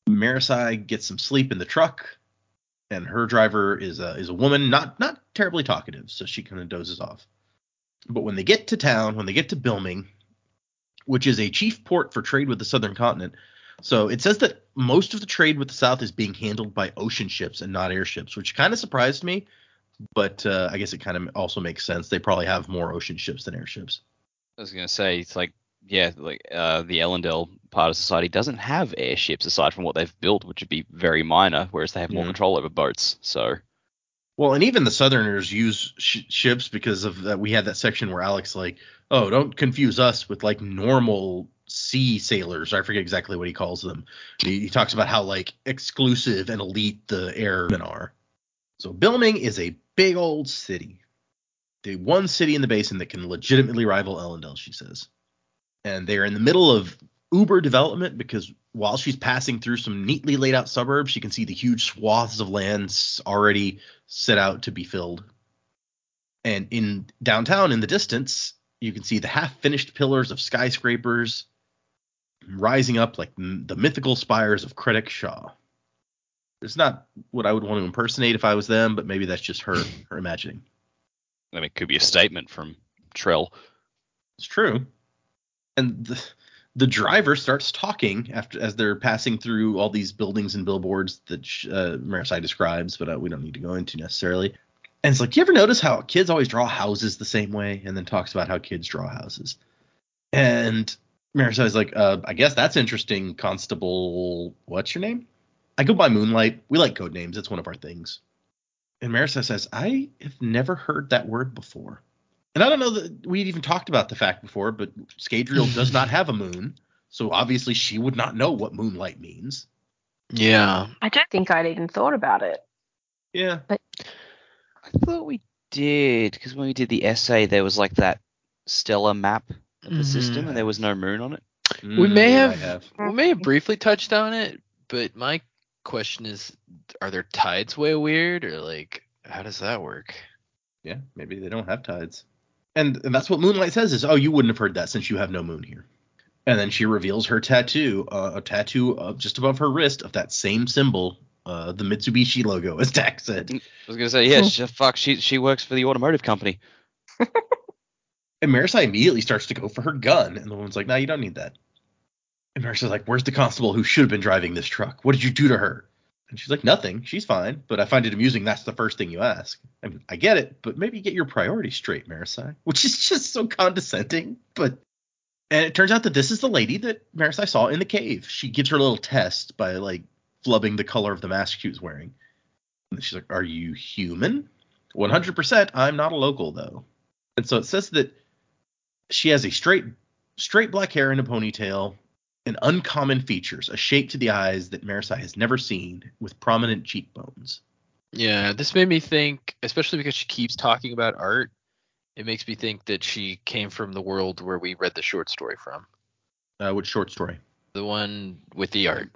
Marasi gets some sleep in the truck, and her driver is a is a woman, not not terribly talkative, so she kind of dozes off. But when they get to town, when they get to Bilming, which is a chief port for trade with the southern continent, so it says that most of the trade with the south is being handled by ocean ships and not airships, which kind of surprised me. But uh, I guess it kind of also makes sense. They probably have more ocean ships than airships. I was gonna say it's like yeah, like uh, the Elendel part of society doesn't have airships aside from what they've built, which would be very minor, whereas they have more control over boats. So Well, and even the Southerners use sh- ships because of that. We had that section where Allik like, oh, don't confuse us with like normal sea sailors. I forget exactly what he calls them. He, he talks about how like exclusive and elite the airmen are. So Bilming is a big old city, the one city in the basin that can legitimately rival Elendel, she says. And they're in the middle of uber development because while she's passing through some neatly laid out suburbs, she can see the huge swaths of lands already set out to be filled. And in downtown, in the distance, you can see the half finished pillars of skyscrapers. rising up like m- the mythical spires of Kredik Shaw. It's not what I would want to impersonate if I was them, but maybe that's just her <laughs> her imagining. I mean, it could be a statement from Trell. It's true. And the, the driver starts talking after as they're passing through all these buildings and billboards that uh, Marasi describes, but uh, we don't need to go into necessarily. And it's like, you ever notice how kids always draw houses the same way? And then talks about how kids draw houses. And Marasi's like, uh, I guess that's interesting, Constable. What's your name? I go by Moonlight. We like code names. It's one of our things. And Marasi says, I have never heard that word before. And I don't know that we'd even talked about the fact before, but Scadrial <laughs> does not have a moon, so obviously she would not know what moonlight means. Yeah. I don't think I'd even thought about it. Yeah. But I thought we did because when we did the essay, there was like that stellar map of the Mhm. system, and there was no moon on it. We may Mm, have, we may have briefly touched on it, but my question is, are their tides way weird or like how does that work? Yeah, maybe they don't have tides. And, and that's what Moonlight says is, oh, you wouldn't have heard that since you have no moon here. And then she reveals her tattoo, uh, a tattoo uh, just above her wrist of that same symbol, uh, the Mitsubishi logo, as Dak said. I was gonna say, yeah, she, fuck, she she works for the automotive company. <laughs> And Marasi immediately starts to go for her gun, and the woman's like, "No, you don't need that." And Marasi's like, "Where's the constable who should have been driving this truck? What did you do to her?" And she's like, "Nothing. She's fine." But I find it amusing. That's the first thing you ask. I mean, I get it, but maybe get your priorities straight, Marasi. Which is just so condescending. But and it turns out that this is the lady that Marasi saw in the cave. She gives her a little test by like flubbing the color of the mask she was wearing. And she's like, "Are you human?" 100%. I'm not a local though. And so it says that she has a straight straight black hair and a ponytail and uncommon features, a shape to the eyes that Marasi has never seen, with prominent cheekbones. Yeah, this made me think, especially because she keeps talking about art. It makes me think that she came from the world where we read the short story from, Uh, which short story? the one with the art.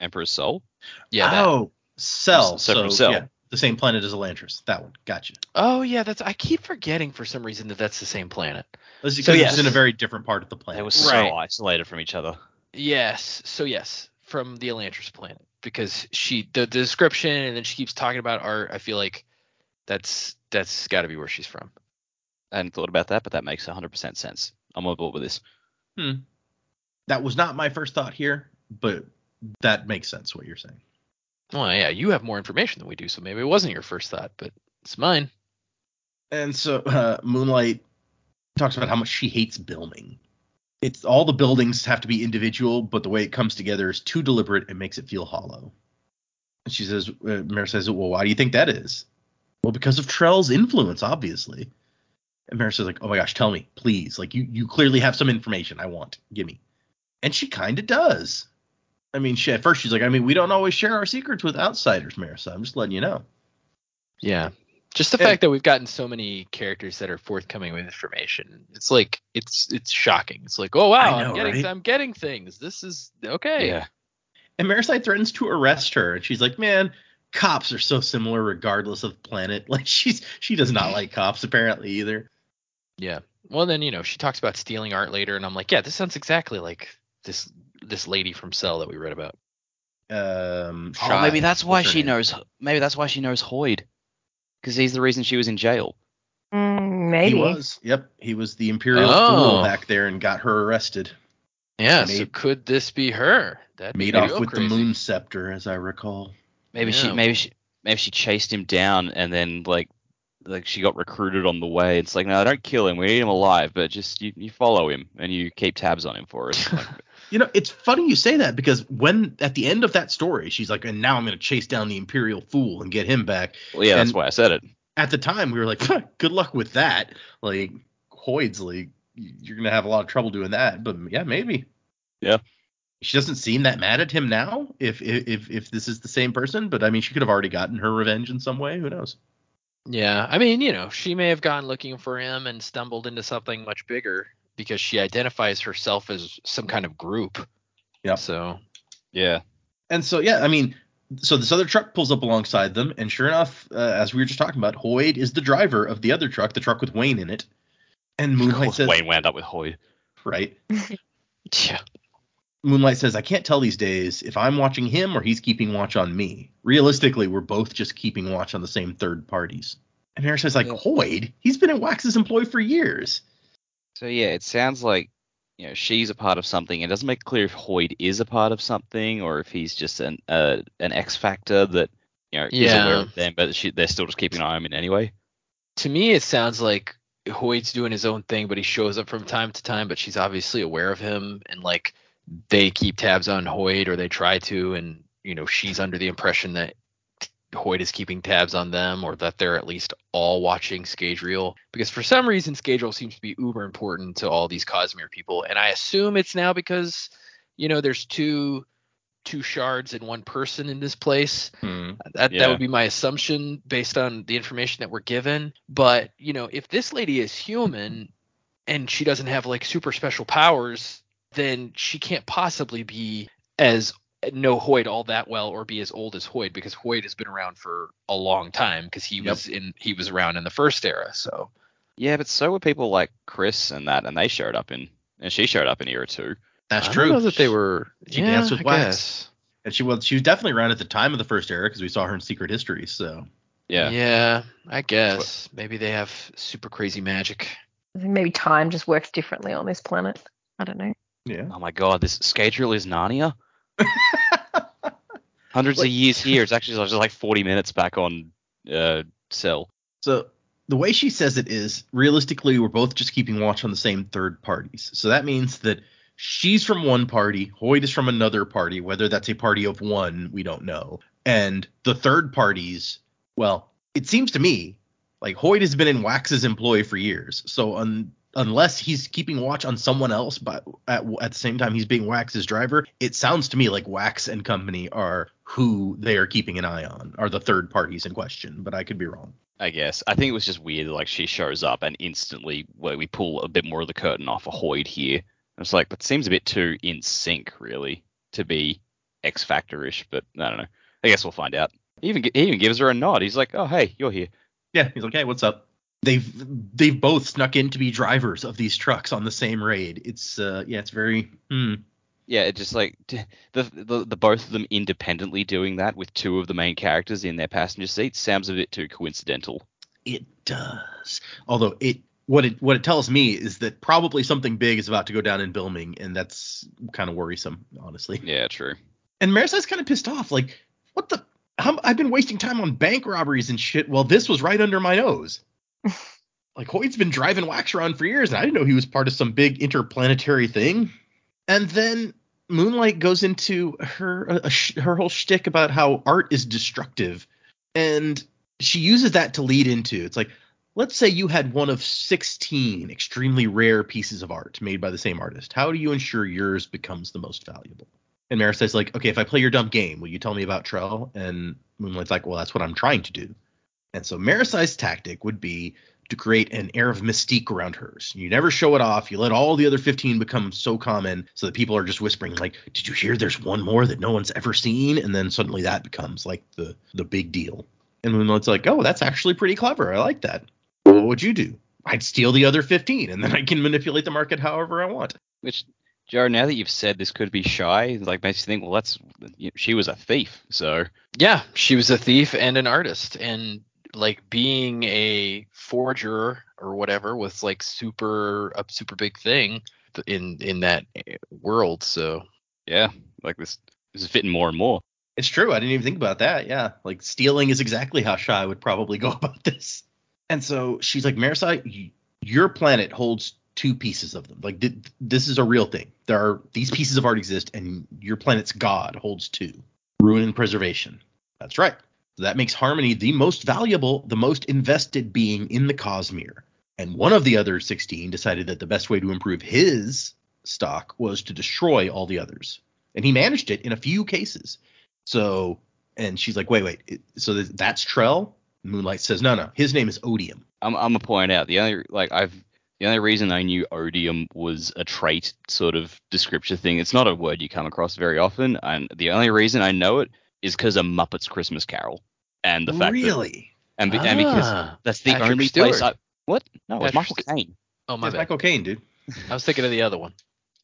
Emperor's Soul. Yeah. that- Oh, Sel. So from Sel. yeah, the same planet as Elantris. That one. Gotcha. Oh yeah, that's. I keep forgetting for some reason that that's the same planet. That's because So, it's yes. in a very different part of the planet. They were so Right. isolated from each other. Yes. So yes, from the Elantris planet because she the, the description and then she keeps talking about art. I feel like that's that's got to be where she's from. I hadn't thought about that, but that makes 100% sense. I'm on board with this. Hmm. that was not my first thought here, but that makes sense what you're saying. Well, yeah, you have more information than we do, so maybe it wasn't your first thought, but it's mine. And so uh, Moonlight talks about how much she hates building. It's all the buildings have to be individual, but the way it comes together is too deliberate and makes it feel hollow. And she says, uh, Mare says, well, why do you think that is? Well, because of Trell's influence, obviously. And Mare says, like, oh my gosh, tell me, please. Like, you you clearly have some information I want. Give me. And she kind of does. I mean, she at first she's like, I mean, we don't always share our secrets with outsiders, Mare. So I'm just letting you know. Yeah. Just the And- fact that we've gotten so many characters that are forthcoming with information, it's like it's it's shocking. It's like, oh wow, I know, I'm getting right? I'm getting things. This is okay. Yeah. And Marisite threatens to arrest her, and she's like, "Man, cops are so similar regardless of planet. <laughs> Like she's she does not like cops apparently either." Yeah. Well, then you know she talks about stealing art later, and I'm like, yeah, this sounds exactly like this this lady from Sel that we read about. Um, Oh, maybe that's why she name? knows. Maybe that's why she knows Hoid, because he's the reason she was in jail. Mm, maybe. He was. Yep, he was the Imperial Oh. fool back there and got her arrested. Yeah. She so could this be her? That Made off with the moon scepter, as I recall. Maybe she, maybe she, maybe she chased him down, and then like, like she got recruited on the way. It's like, no, don't kill him. We need him alive, but just you, you follow him and you keep tabs on him for us. <laughs> Like, You know, it's funny you say that because when at the end of that story, she's like, "And now I'm going to chase down the Imperial fool and get him back." well, yeah, that's why I said it. At the time, we were like, "Good luck with that." Like Hoid's like, you're going to have a lot of trouble doing that. But yeah, maybe. Yeah. She doesn't seem that mad at him now. If if if this is the same person, but I mean, she could have already gotten her revenge in some way. Who knows? Yeah, I mean, you know, she may have gone looking for him and stumbled into something much bigger because she identifies herself as some kind of group. Yeah. So Yeah. And so yeah, I mean, so this other truck pulls up alongside them, and sure enough, uh, as we were just talking about, Hoid is the driver of the other truck, the truck with Wayne in it. And Of Moonlight says, Wayne wound up with Hoid. right? <laughs> yeah, Moonlight says, I can't tell these days if I'm watching him or he's keeping watch on me. Realistically, we're both just keeping watch on the same third parties. And Marasi's like, Yeah. Hoid? He's been in Wax's employ for years. So yeah, it sounds like you know she's a part of something. It doesn't make clear if Hoid is a part of something or if he's just an uh, an X factor that you know is Yeah. aware of them, but she, they're still just keeping an eye on him anyway. To me, it sounds like Hoid's doing his own thing, but he shows up from time to time. But she's obviously aware of him, and like they keep tabs on Hoid or they try to, and you know she's under the impression that Hoid is keeping tabs on them, or that they're at least all watching Scadrial. Because for some reason, Scadrial seems to be uber important to all these Cosmere people, and I assume it's now because you know there's two two shards and one person in this place. Hmm. That that Yeah. would be my assumption based on the information that we're given. But you know, if this lady is human and she doesn't have like super special powers, then she can't possibly be as know Hoid all that well or be as old as Hoid because Hoid has been around for a long time because he Yep. was in he was around in the first era. So Yeah, but so were people like Khriss and that, and they showed up in and she showed up in era two. That's I true. don't know that they were. She yeah, danced with I Wax. guess. And she was she was definitely around at the time of the first era because we saw her in Secret History. So Yeah. Yeah, I guess maybe they have super crazy magic. Maybe time just works differently on this planet. I don't know. yeah. Oh my god, this Scadrial is Narnia. <laughs> Hundreds of years here. It's actually just like 40 minutes back on uh, Sel. So the way she says it is realistically, we're both just keeping watch on the same third parties. So that means that she's from one party, Hoid is from another party. Whether that's a party of one, we don't know. And the third parties, well, it seems to me like Hoid has been in Wax's employ for years. So un- unless he's keeping watch on someone else, but at, at the same time he's being Wax's driver, it sounds to me like Wax and company are who they are keeping an eye on, are the third parties in question. But I could be wrong. I guess. I think it was just weird. Like she shows up and instantly, where we pull a bit more of the curtain off of Hoid here. It's like that seems a bit too in sync, really, to be X Factor-ish. But I don't know. I guess we'll find out. He even he even gives her a nod. He's like, "Oh, hey, you're here." Yeah, he's like, hey, what's up? They've they've both snuck in to be drivers of these trucks on the same raid. It's uh yeah, it's very hmm. Yeah, it just like the, the the both of them independently doing that with two of the main characters in their passenger seats sounds a bit too coincidental. It does. Although it what it what it tells me is that probably something big is about to go down in Bilming, and that's kind of worrisome, honestly. Yeah, true. And Marasi's kind of pissed off. Like, what the? How, I've been wasting time on bank robberies and shit. Well, this was right under my nose. <laughs> like Hoid's been driving Wax around for years, and I didn't know he was part of some big interplanetary thing. And then Moonlight goes into her a, sh- her whole shtick about how art is destructive, and she uses that to lead into it's like, let's say you had one of 16 extremely rare pieces of art made by the same artist. How do you ensure yours becomes the most valuable? And Mara says, like, okay, if I play your dumb game, will you tell me about Trell? And Moonlight's like, well, that's what I'm trying to do. And so Marasi's tactic would be to create an air of mystique around hers. You never show it off. You let all the other 15 become so common so that people are just whispering, like, did you hear there's one more that no one's ever seen? And then suddenly that becomes like the the big deal. And then it's like, oh, that's actually pretty clever. I like that. Well, what would you do? I'd steal the other 15 and then I can manipulate the market however I want. Which, Joe, now that you've said this could be Shai, like makes you think, well, that's she was a thief, so Yeah, she was a thief and an artist, and like being a forger or whatever was like super a super big thing in in that eh, world. So yeah, like this, this is fitting more and more. It's true. I didn't even think about that. Yeah. Like stealing is exactly how Shai would probably go <laughs> about this. And so she's like, Marasi, y- your planet holds two pieces of them. Like th- this is a real thing. There are these pieces of art exist, and your planet's god holds two. Ruin and preservation. That's right. That makes Harmony the most valuable, the most invested being in the Cosmere. And one of the other 16 decided that the best way to improve his stock was to destroy all the others. And he managed it in a few cases. So, and she's like, wait, wait. So that's Trell? Moonlight says, no, no. His name is Odium. I'm I'm gonna point out the only like I've the only reason I knew odium was a trait sort of description thing. It's not a word you come across very often, and the only reason I know it is because of Muppets Christmas Carol and the fact that really? and, be, and because Ah, that's the Patrick only place I what no it's Patrick Michael Caine. oh my It's bad. Michael Caine, dude. I was thinking of the other one.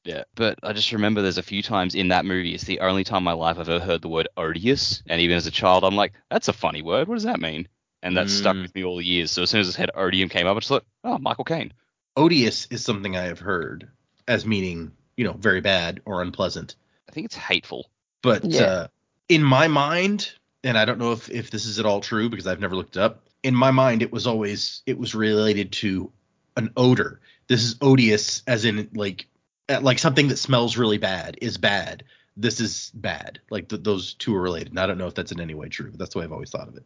Yeah, but I just remember there's a few times in that movie. It's the only time in my life I've ever heard the word odious, and even as a child, I'm like, that's a funny word. What does that mean? And that stuck Mm. with me all the years. So as soon as the head odium came up, I just thought, oh, Michael Caine. Odious is something I have heard as meaning, you know, very bad or unpleasant. I think it's hateful. But Yeah. uh, in my mind, and I don't know if, if this is at all true because I've never looked it up. In my mind, it was always it was related to an odor. This is odious, as in like uh, like something that smells really bad is bad. This is bad. Like th- those two are related. And I don't know if that's in any way true. But that's the way I've always thought of it.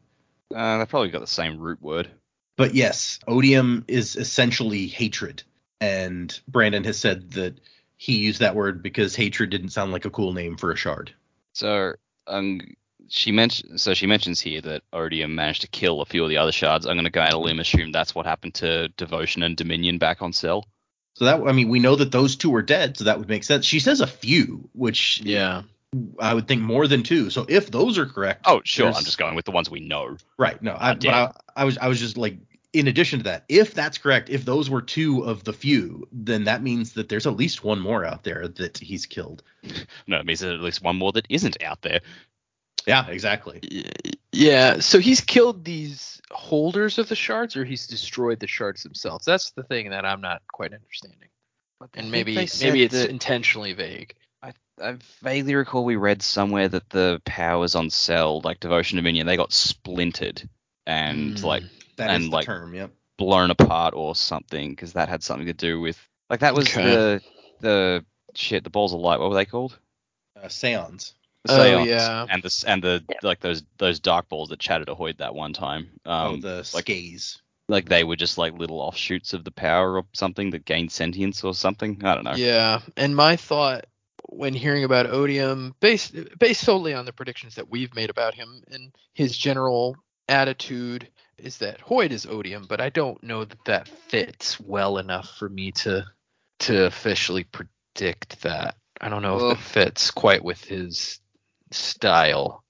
Uh, they probably got the same root word. But yes, odium is essentially hatred. And Brandon has said that he used that word because hatred didn't sound like a cool name for a shard. So um, she mentioned so she mentions here that Odium managed to kill a few of the other shards. I'm going to go out on a limb assume that's what happened to Devotion and Dominion back on Sel. So that I mean, we know that those two are dead, so that would make sense. She says a few, which Yeah. I would think more than two. So if those are correct, Oh, sure. I'm just going with the ones we know. right. No, I, but I, I was I was just like, in addition to that, if that's correct, if those were two of the few, then that means that there's at least one more out there that he's killed. No, it means there's at least one more that isn't out there. Yeah, exactly. Yeah. So he's killed these holders of the shards, or he's destroyed the shards themselves. That's the thing that I'm not quite understanding. And maybe maybe it's intentionally vague. I, I vaguely recall we read somewhere that the powers on Sel, like Devotion Dominion, they got splintered and Hmm. like That is And, the like, term. Yep. blown apart or something because that had something to do with like that was Okay. the the shit the balls of light. What were they called? Uh, Seons. The Oh, Seons. yeah. And the and the Yeah. like those those dark balls that chatted Ahoyd that one time. Um, oh, the like skaze. like they were just like little offshoots of the power or something that gained sentience or something. I don't know. Yeah, and my thought when hearing about Odium, based based solely on the predictions that we've made about him and his general attitude, is that Hoid is Odium, but I don't know that that fits well enough for me to to officially predict that. I don't know Well- if it fits quite with his style.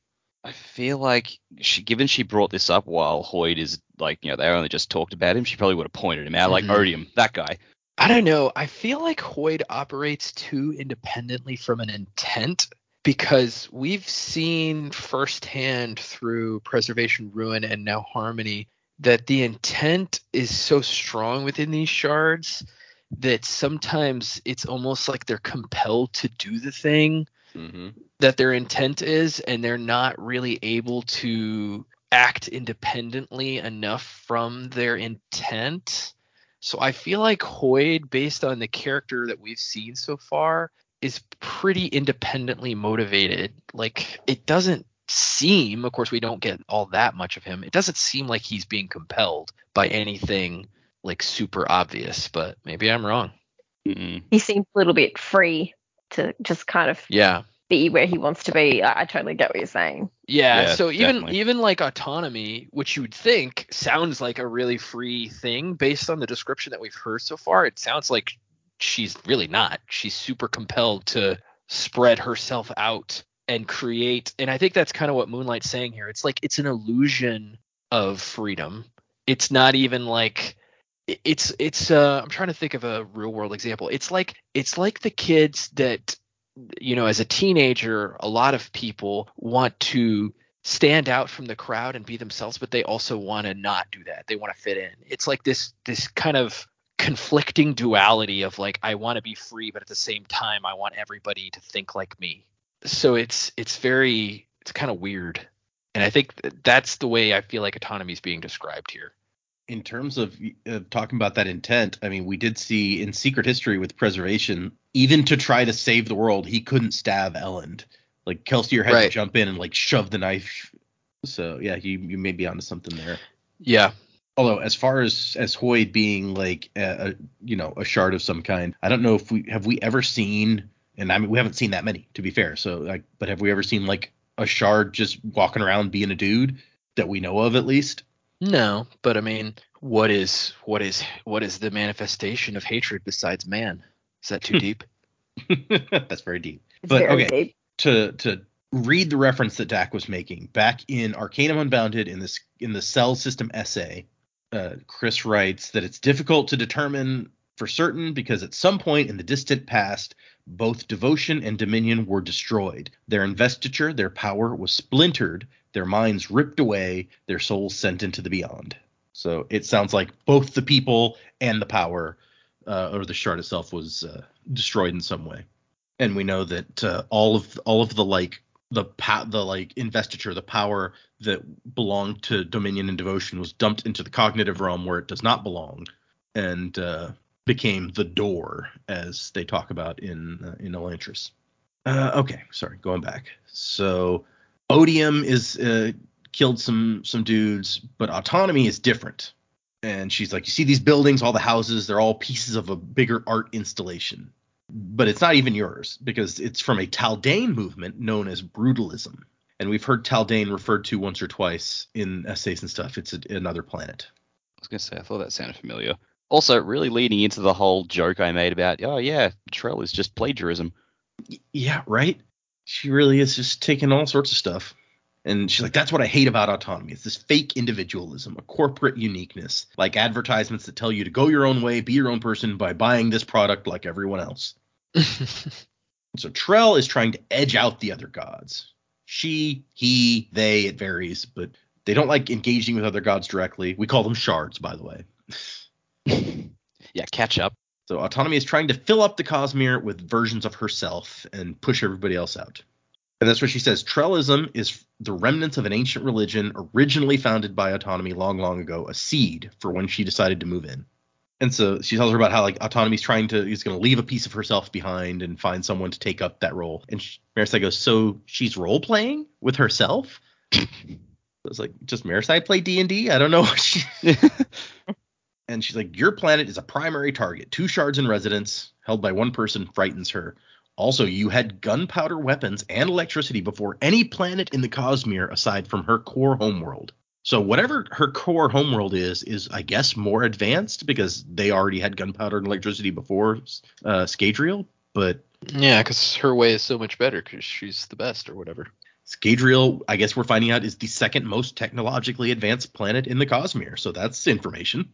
I feel like she, given she brought this up while Hoid is like, you know, they only just talked about him, she probably would have pointed him out, like Mhm. Odium, that guy. I don't know. I feel like Hoid operates too independently from an intent because we've seen firsthand through Preservation, Ruin, and now Harmony that the intent is so strong within these shards that sometimes it's almost like they're compelled to do the thing Mm-hmm. that their intent is, and they're not really able to act independently enough from their intent. So I feel like Hoid, based on the character that we've seen so far, is pretty independently motivated. Like it doesn't seem, of course, we don't get all that much of him. It doesn't seem like he's being compelled by anything like super obvious, but maybe I'm wrong. Mm-mm. He seems a little bit free to just kind of Yeah. be where he wants to be. I, I totally get what you're saying. Yeah, Yeah, so even definitely. even like autonomy, which you would think sounds like a really free thing based on the description that we've heard so far, it sounds like she's really not. She's super compelled to spread herself out and create and I think that's kind of what Moonlight's saying here. It's like it's an illusion of freedom. It's not even like it's it's uh I'm trying to think of a real world example. It's like it's like the kids that you know, as a teenager, a lot of people want to stand out from the crowd and be themselves, but they also want to not do that. They want to fit in. It's like this this kind of conflicting duality of like I want to be free, but at the same time I want everybody to think like me. So it's it's very it's kind of weird. And I think that's the way I feel like autonomy is being described here. in terms of uh, talking about that intent, I mean, we did see in Secret History with Preservation, even to try to save the world, he couldn't stab Elend. Like Kelsier had to jump in and like shove the knife. So yeah, you you may be onto something there. Yeah. Although as far as as Hoid being like a, a you know a shard of some kind, I don't know if we have we ever seen, and I mean we haven't seen that many to be fair. So like, but have we ever seen like a shard just walking around being a dude that we know of at least? No, but I mean, what is what is what is the manifestation of hatred besides man? Is that too <laughs> deep? <laughs> That's very deep. It's But very okay, deep. to to read the reference that Dak was making back in Arcanum Unbounded in this in the Sel System essay, uh, Khriss writes that it's difficult to determine for certain because at some point in the distant past, Both devotion and dominion were destroyed. Their investiture, their power was splintered, their minds ripped away, their souls sent into the beyond. So it sounds like both the people and the power, uh, or the shard itself, was uh, destroyed in some way. And we know that uh, all of all of the like the pa- the like investiture, the power that belonged to dominion and devotion, was dumped into the cognitive realm where it does not belong, and uh, became the Dor, as they talk about in uh, in Elantris. Uh, okay, sorry, going back. So Odium is uh, killed some some dudes, but autonomy is different. And she's like, you see these buildings, all the houses, they're all pieces of a bigger art installation. But it's not even yours because it's from a Taldain movement known as brutalism. And we've heard Taldain referred to once or twice in essays and stuff. It's a, another planet. I was gonna say I thought that sounded familiar. Also, really leading into the whole joke I made about, oh yeah, Trell is just plagiarism. Yeah, right? She really is just taking all sorts of stuff. And she's like, that's what I hate about autonomy. It's this fake individualism, a corporate uniqueness, like advertisements that tell you to go your own way, be your own person by buying this product like everyone else. <laughs> So Trell is trying to edge out the other gods. She, he, they, it varies, but they don't like engaging with other gods directly. We call them shards, by the way. <laughs> Yeah, catch up. So autonomy is trying to fill up the Cosmere with versions of herself and push everybody else out. And that's what she says. Trellism is the remnants of an ancient religion originally founded by autonomy long, long ago, a seed for when she decided to move in. And so she tells her about how like autonomy's trying to is going to leave a piece of herself behind and find someone to take up that role. And she, Marasi goes, so she's role playing with herself. I was like, just Marasi play D and D? I don't know. she- <laughs> and she's like, Your planet is a primary target. Two shards in residence, held by one person, frightens her. Also, you had gunpowder weapons and electricity before any planet in the Cosmere aside from her core homeworld. So whatever her core homeworld is, is I guess more advanced because they already had gunpowder and electricity before uh, Scadrial. But yeah, because her way is so much better because she's the best or whatever. Scadrial, I guess we're finding out, is the second most technologically advanced planet in the Cosmere. So that's information.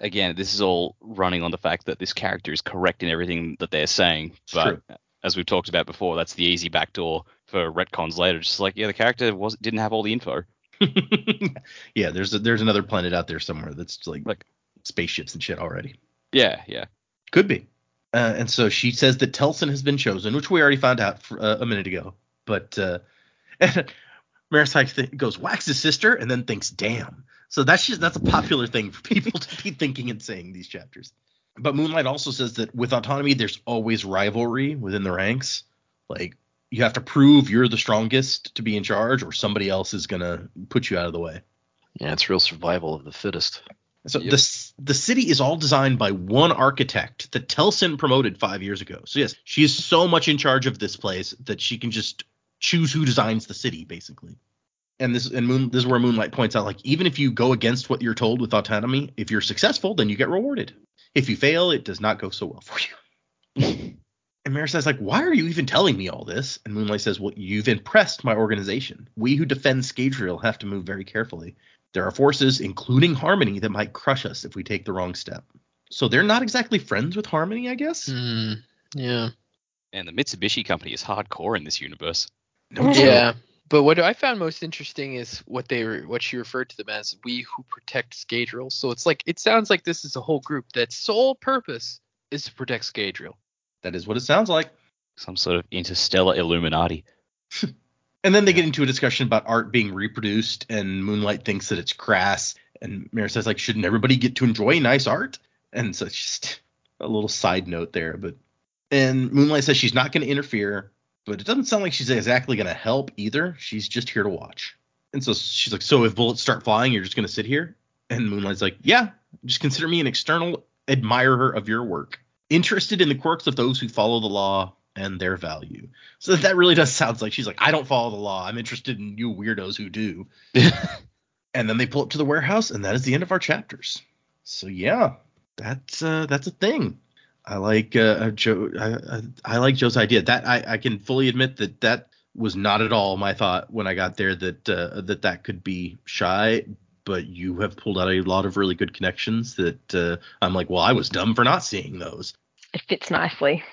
Again, this is all running on the fact that this character is correct in everything that they're saying. But true. as we've talked about before, that's the easy backdoor for retcons later. Just like, yeah, the character was didn't have all the info. <laughs> yeah, there's a, there's another planet out there somewhere that's like, Like- spaceships and shit already. Yeah, yeah. Could be. Uh, and so she says that Telsin has been chosen, which we already found out for, uh, a minute ago. But uh, <laughs> and Marasi th- goes wax his sister and then thinks, "Damn." So that's just that's a popular thing for people to be thinking and saying these chapters. But Moonlight also says that with autonomy, there's always rivalry within the ranks. Like you have to prove you're the strongest to be in charge, or somebody else is gonna put you out of the way. Yeah, it's real survival of the fittest. So Yep. the the city is all designed by one architect that Telsin promoted five years ago. So yes, she is so much in charge of this place that she can just choose who designs the city, basically. And this and Moon this is where Moonlight points out, like even if you go against what you're told with autonomy, if you're successful, then you get rewarded. If you fail, it does not go so well for you. <laughs> and Marasi's like, why are you even telling me all this? And Moonlight says, well, you've impressed my organization. We who defend Scadrial have to move very carefully. There are forces, including Harmony, that might crush us if we take the wrong step. So they're not exactly friends with Harmony, I guess. Hmm. yeah. And the Mitsubishi company is hardcore in this universe. No. Yeah. But what I found most interesting is what they were, what she referred to them as "we who protect Scadrial." So it's like it sounds like this is a whole group that's sole purpose is to protect Scadrial. That is what it sounds like. Some sort of interstellar Illuminati. <laughs> And then they get into a discussion about art being reproduced, and Moonlight thinks that it's crass. And Mira says, like, shouldn't everybody get to enjoy nice art? And so it's just a little side note there. But and Moonlight says she's not going to interfere, but it doesn't sound like she's exactly going to help either. She's just here to watch. And so she's like, so if bullets start flying, you're just going to sit here? And Moonlight's like, yeah, just consider me an external admirer of your work, interested in the quirks of those who follow the law and their value. So that really does sound like she's like, I don't follow the law. I'm interested in you weirdos who do. <laughs> and then they pull up to the warehouse, and that is the end of our chapters. So yeah, that's uh, that's a thing. I like uh, Joe. I, I, I like Joe's idea. That I, I can fully admit that that was not at all my thought when I got there. That uh, that that could be Shai. But you have pulled out a lot of really good connections that uh, I'm like, well, I was dumb for not seeing those. It fits nicely.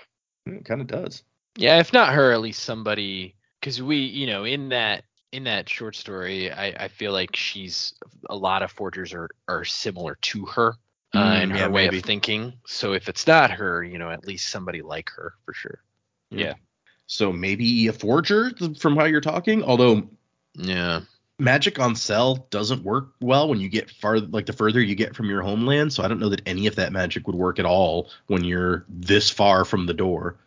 It kind of does. Yeah, if not her, at least somebody. Because we, you know, in that in that short story, I, I feel like she's a lot of forgers are are similar to her uh, Mm, in her yeah, way maybe. of thinking. So if it's not her, you know, at least somebody like her for sure. Yeah. So maybe a forger from how you're talking. Although Yeah. Magic on Sel doesn't work well when you get far like the further you get from your homeland. So I don't know that any of that magic would work at all when you're this far from the Dor.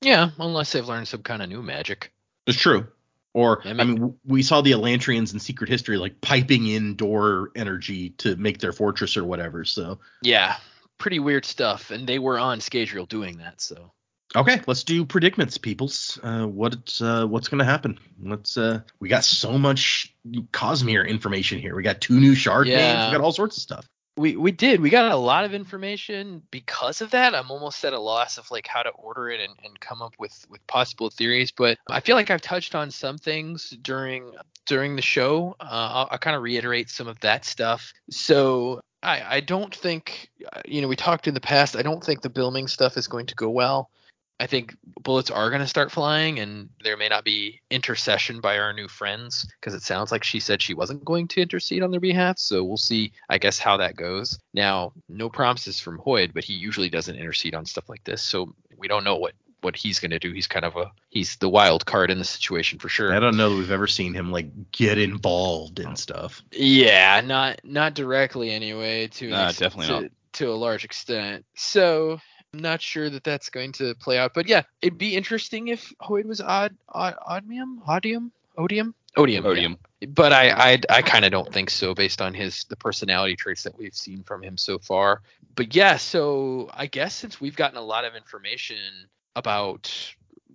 Yeah, unless they've learned some kind of new magic. It's true. Or I I mean- mean, w- we saw the Elantrians in Secret History like piping in Dor energy to make their fortress or whatever. So Yeah, pretty weird stuff, and they were on Scadrial doing that. So okay, let's do predicaments, peoples. Uh, what uh, what's gonna happen? Let's uh, we got so much Cosmere information here. We got two new shard names. We got all sorts of stuff. we we did we got a lot of information because of that. I'm almost at a loss of like how to order it and, and come up with with possible theories. But I feel like I've touched on some things during during the show. Uh, I'll, I'll kind of reiterate some of that stuff. So. I, I don't think, uh, you know, we talked in the past. I don't think the Bilming stuff is going to go well. I think bullets are going to start flying, and there may not be intercession by our new friends because it sounds like she said she wasn't going to intercede on their behalf. So we'll see, I guess, how that goes. Now, no promises from Hoid, but he usually doesn't intercede on stuff like this, so we don't know what what he's going to do. He's kind of a he's the wild card in the situation for sure. I don't know that we've ever seen him like get involved in stuff. Yeah, not not directly anyway. To an Nah, ex- definitely to, not. to a large extent. So I'm not sure that that's going to play out. But yeah, it'd be interesting if Hoid was odd, odd Odmium, Odium, Odium, Odium, yeah. But I I, I kind of don't think so based on his the personality traits that we've seen from him so far. But yeah, so I guess since we've gotten a lot of information about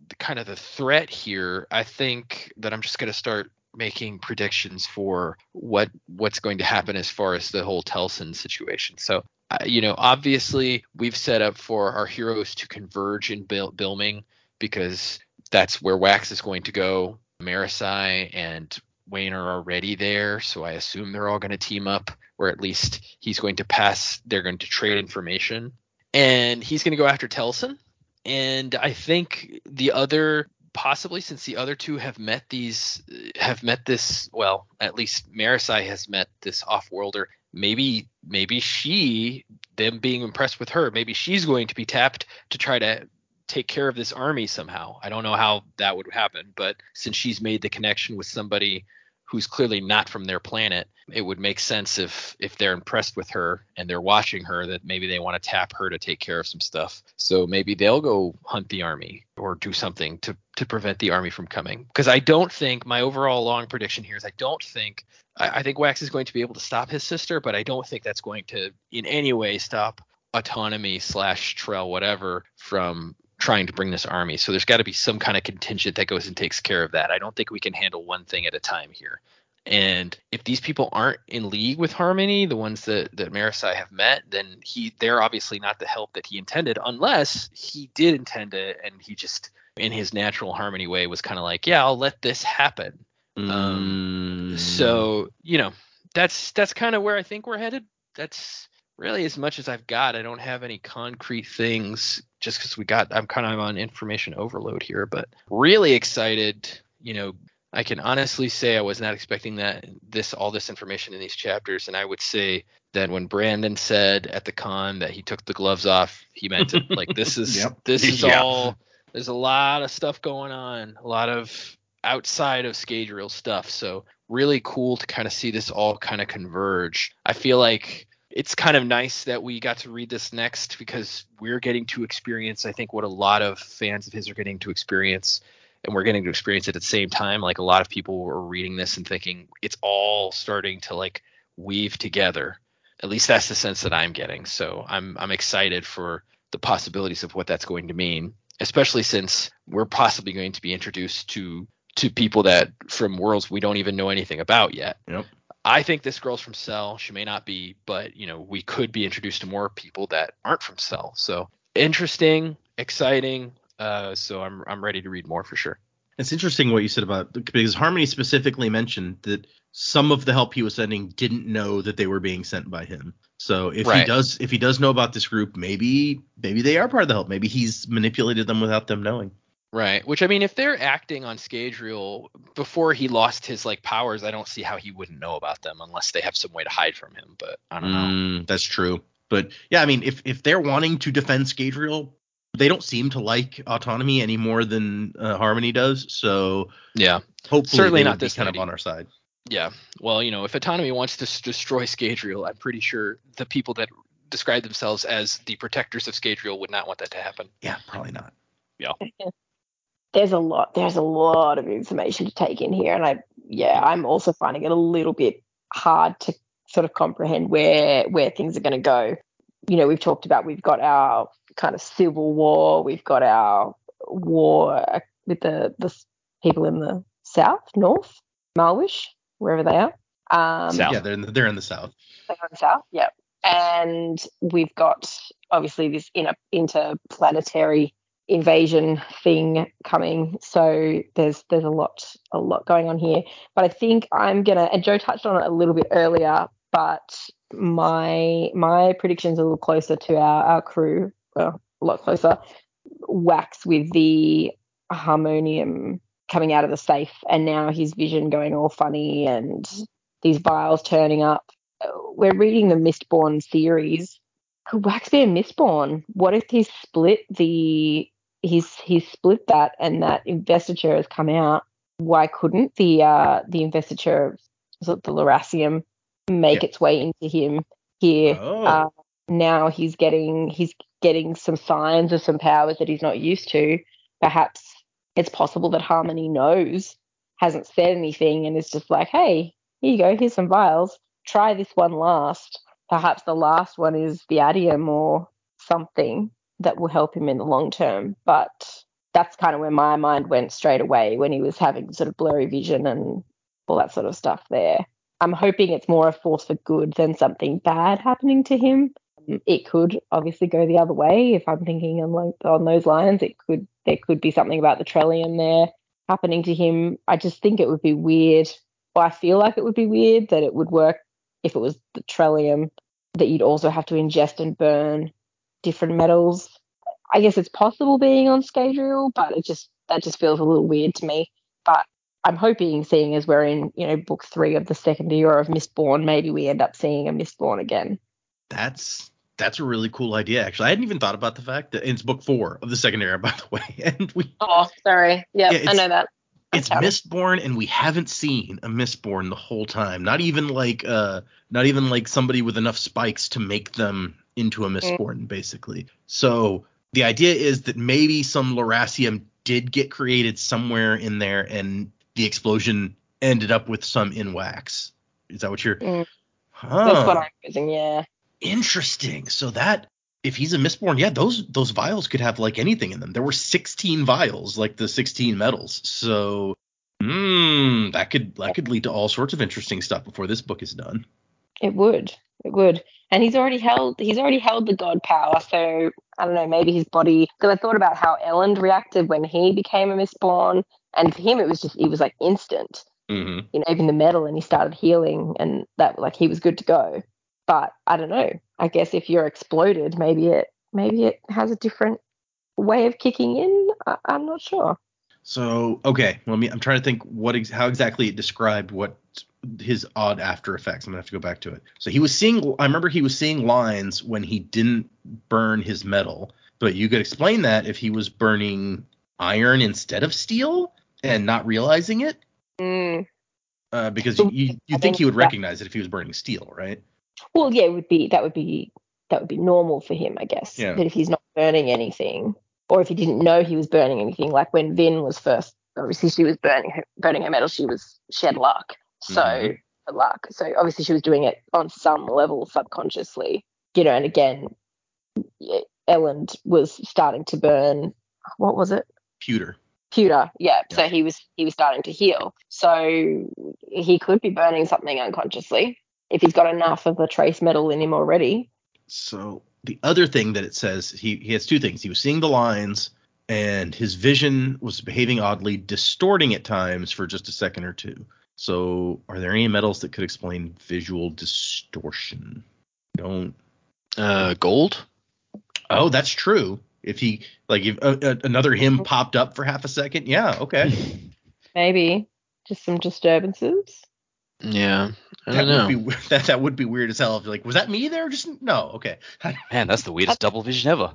the, kind of the threat here, I think that I'm just going to start making predictions for what what's going to happen as far as the whole Telsin situation. So, uh, you know, obviously we've set up for our heroes to converge in Bil- Bilming because that's where Wax is going to go. Marasi and Wayne are already there, so I assume they're all going to team up, or at least he's going to pass. They're going to trade information, and he's going to go after Telsin. And I think the other possibly since the other two have met these have met this well at least Marasi has met this off-worlder. Maybe maybe she them being impressed with her maybe she's going to be tapped to try to take care of this army somehow. I don't know how that would happen but since she's made the connection with somebody who's clearly not from their planet it would make sense if if they're impressed with her and they're watching her that maybe they want to tap her to take care of some stuff. So maybe they'll go hunt the army or do something to to prevent the army from coming. Because i don't think my overall long prediction here is i don't think I, I think wax is going to be able to stop his sister but i don't think that's going to in any way stop autonomy slash Trell whatever from trying to bring this army so there's got to be some kind of contingent that goes and takes care of that i don't think we can handle one thing at a time here and if these people aren't in league with Harmony, the ones that that Marasi have met, then he they're obviously not the help that he intended, unless he did intend it and he just in his natural Harmony way was kind of like, yeah, I'll let this happen. Um, Mm. So you know, that's that's kind of where I think we're headed. That's really as much as I've got. I don't have any concrete things just because we got. I'm kind of on information overload here, but really excited. You know, I can honestly say I was not expecting that this all this information in these chapters, and I would say that when Brandon said at the con that he took the gloves off, he meant it. like this <laughs> is Yep. this is Yeah. all. There's a lot of stuff going on, a lot of outside of Scadrial stuff. So really cool to kind of see this all kind of converge. I feel like it's kind of nice that we got to read this next because we're getting to experience, I think, what a lot of fans of his are getting to experience. And we're getting to experience it at the same time. Like a lot of people were reading this and thinking it's all starting to like weave together. At least that's the sense that I'm getting. So I'm I'm excited for the possibilities of what that's going to mean, especially since we're possibly going to be introduced to to people that from worlds we don't even know anything about yet. Yep. I think this girl's from Sel. She may not be, but you know, we could be introduced to more people that aren't from Sel. So interesting, exciting. Uh, so I'm I'm ready to read more for sure. It's interesting what you said about because Harmony specifically mentioned that some of the help he was sending didn't know that they were being sent by him. So if he does if he does know about this group, maybe maybe they are part of the help. Maybe he's manipulated them without them knowing. Right. Which I mean, if they're acting on Scadrial before he lost his like powers, I don't see how he wouldn't know about them unless they have some way to hide from him. But I don't know. Mm, that's true. But yeah, I mean, if if they're wanting to defend Scadrial, they don't seem to like autonomy any more than uh, Harmony does. So Yeah. hopefully Certainly they not would be this kind of on our side. Yeah. Well, you know, if autonomy wants to s- destroy Scadrial, I'm pretty sure the people that describe themselves as the protectors of Scadrial would not want that to happen. Yeah, probably not. <laughs> there's a lot there's a lot of information to take in here and i yeah i'm also finding it a little bit hard to sort of comprehend where where things are going to go you know we've talked about we've got our kind of civil war we've got our war uh, with the the people in the south north malwish wherever they are um South. Yeah, they're in the, they're in the south. they go south, yeah. And we've got obviously this inter- interplanetary invasion thing coming. So there's there's a lot a lot going on here. But I think I'm gonna and Joe touched on it a little bit earlier, but my my prediction's a little closer to our, our crew, well, a lot closer. Wax with the harmonium coming out of the safe and now his vision going all funny and these vials turning up we're reading the Mistborn series. Could Wax be a Mistborn? What if he split the he's he's split that and that investiture has come out? Why couldn't the uh the investiture of the Lerasium make its way into him here? Oh. Uh, now he's getting he's getting some signs of some powers that he's not used to. Perhaps it's possible that Harmony knows, hasn't said anything, and is just like, hey, here you go, here's some vials. Try this one last. Perhaps the last one is the atium or something that will help him in the long term. But that's kind of where my mind went straight away when he was having sort of blurry vision and all that sort of stuff there. I'm hoping it's more a force for good than something bad happening to him. It could obviously go the other way if I'm thinking on, on those lines. It could there could be something about the Trellium there happening to him. I just think it would be weird. Well, I feel like it would be weird that it would work if it was the Trellium that you'd also have to ingest and burn different metals. I guess it's possible being on Scadrial, but it just that just feels a little weird to me. But I'm hoping, seeing as we're in, you know, book three of the second era of Mistborn, maybe we end up seeing a Mistborn again. That's that's a really cool idea. Actually, I hadn't even thought about the fact that it's book four of the second era, <laughs> by the way, and we Oh, sorry. Yeah, Yeah, I it's- know that. it's Sorry. Mistborn, and we haven't seen a Mistborn the whole time. Not even like uh, not even like somebody with enough spikes to make them into a Mistborn, basically. So the idea is that maybe some Lerasium did get created somewhere in there, and the explosion ended up with some in wax. Is that what you're? Mm. Huh. That's what I'm using. Yeah. Interesting. So that if he's a Mistborn, yeah, those those vials could have like anything in them. There were 16 vials, like the 16 metals. So, hmm, that could that could lead to all sorts of interesting stuff before this book is done. It would. It would. And he's already held he's already held the god power, so I don't know, maybe his body because I thought about how Elend reacted when he became a Mistborn and for him it was just it was like instant. Mm-hmm. You know, even the metal and he started healing and that like he was good to go. But I don't know. I guess if you're exploded, maybe it maybe it has a different way of kicking in. I, I'm not sure. So, okay, let me. I'm trying to think what ex- how exactly it described what his odd after effects. I'm gonna have to go back to it. So he was seeing. I remember he was seeing lines when he didn't burn his metal, but you could explain that if he was burning iron instead of steel and not realizing it. Mm. Uh, because you, you, you think think he would that- recognize it if he was burning steel, right? Well, yeah, it would be that would be that would be normal for him, I guess. Yeah. But if he's not burning anything, or if he didn't know he was burning anything, like when Vin was first, obviously she was burning her, burning her metal, she was she had luck, so Mhm. her luck. So obviously she was doing it on some level subconsciously, you know. And again, Elend was starting to burn. What was it? Pewter. Pewter, yeah. Yeah. So he was he was starting to heal. So he could be burning something unconsciously if he's got enough of the trace metal in him already. So the other thing that it says, he he has two things. He was seeing the lines, and his vision was behaving oddly, distorting at times for just a second or two. So, are there any metals that could explain visual distortion? Don't. Uh, gold. Oh, that's true. If he like if uh, uh, another him popped up for half a second, yeah, okay. <laughs> Maybe just some disturbances. Yeah, I that don't know. would be <laughs> that that would be weird as hell. If you're like, was that me there? Just no, okay. <laughs> Man, that's the weirdest double vision ever.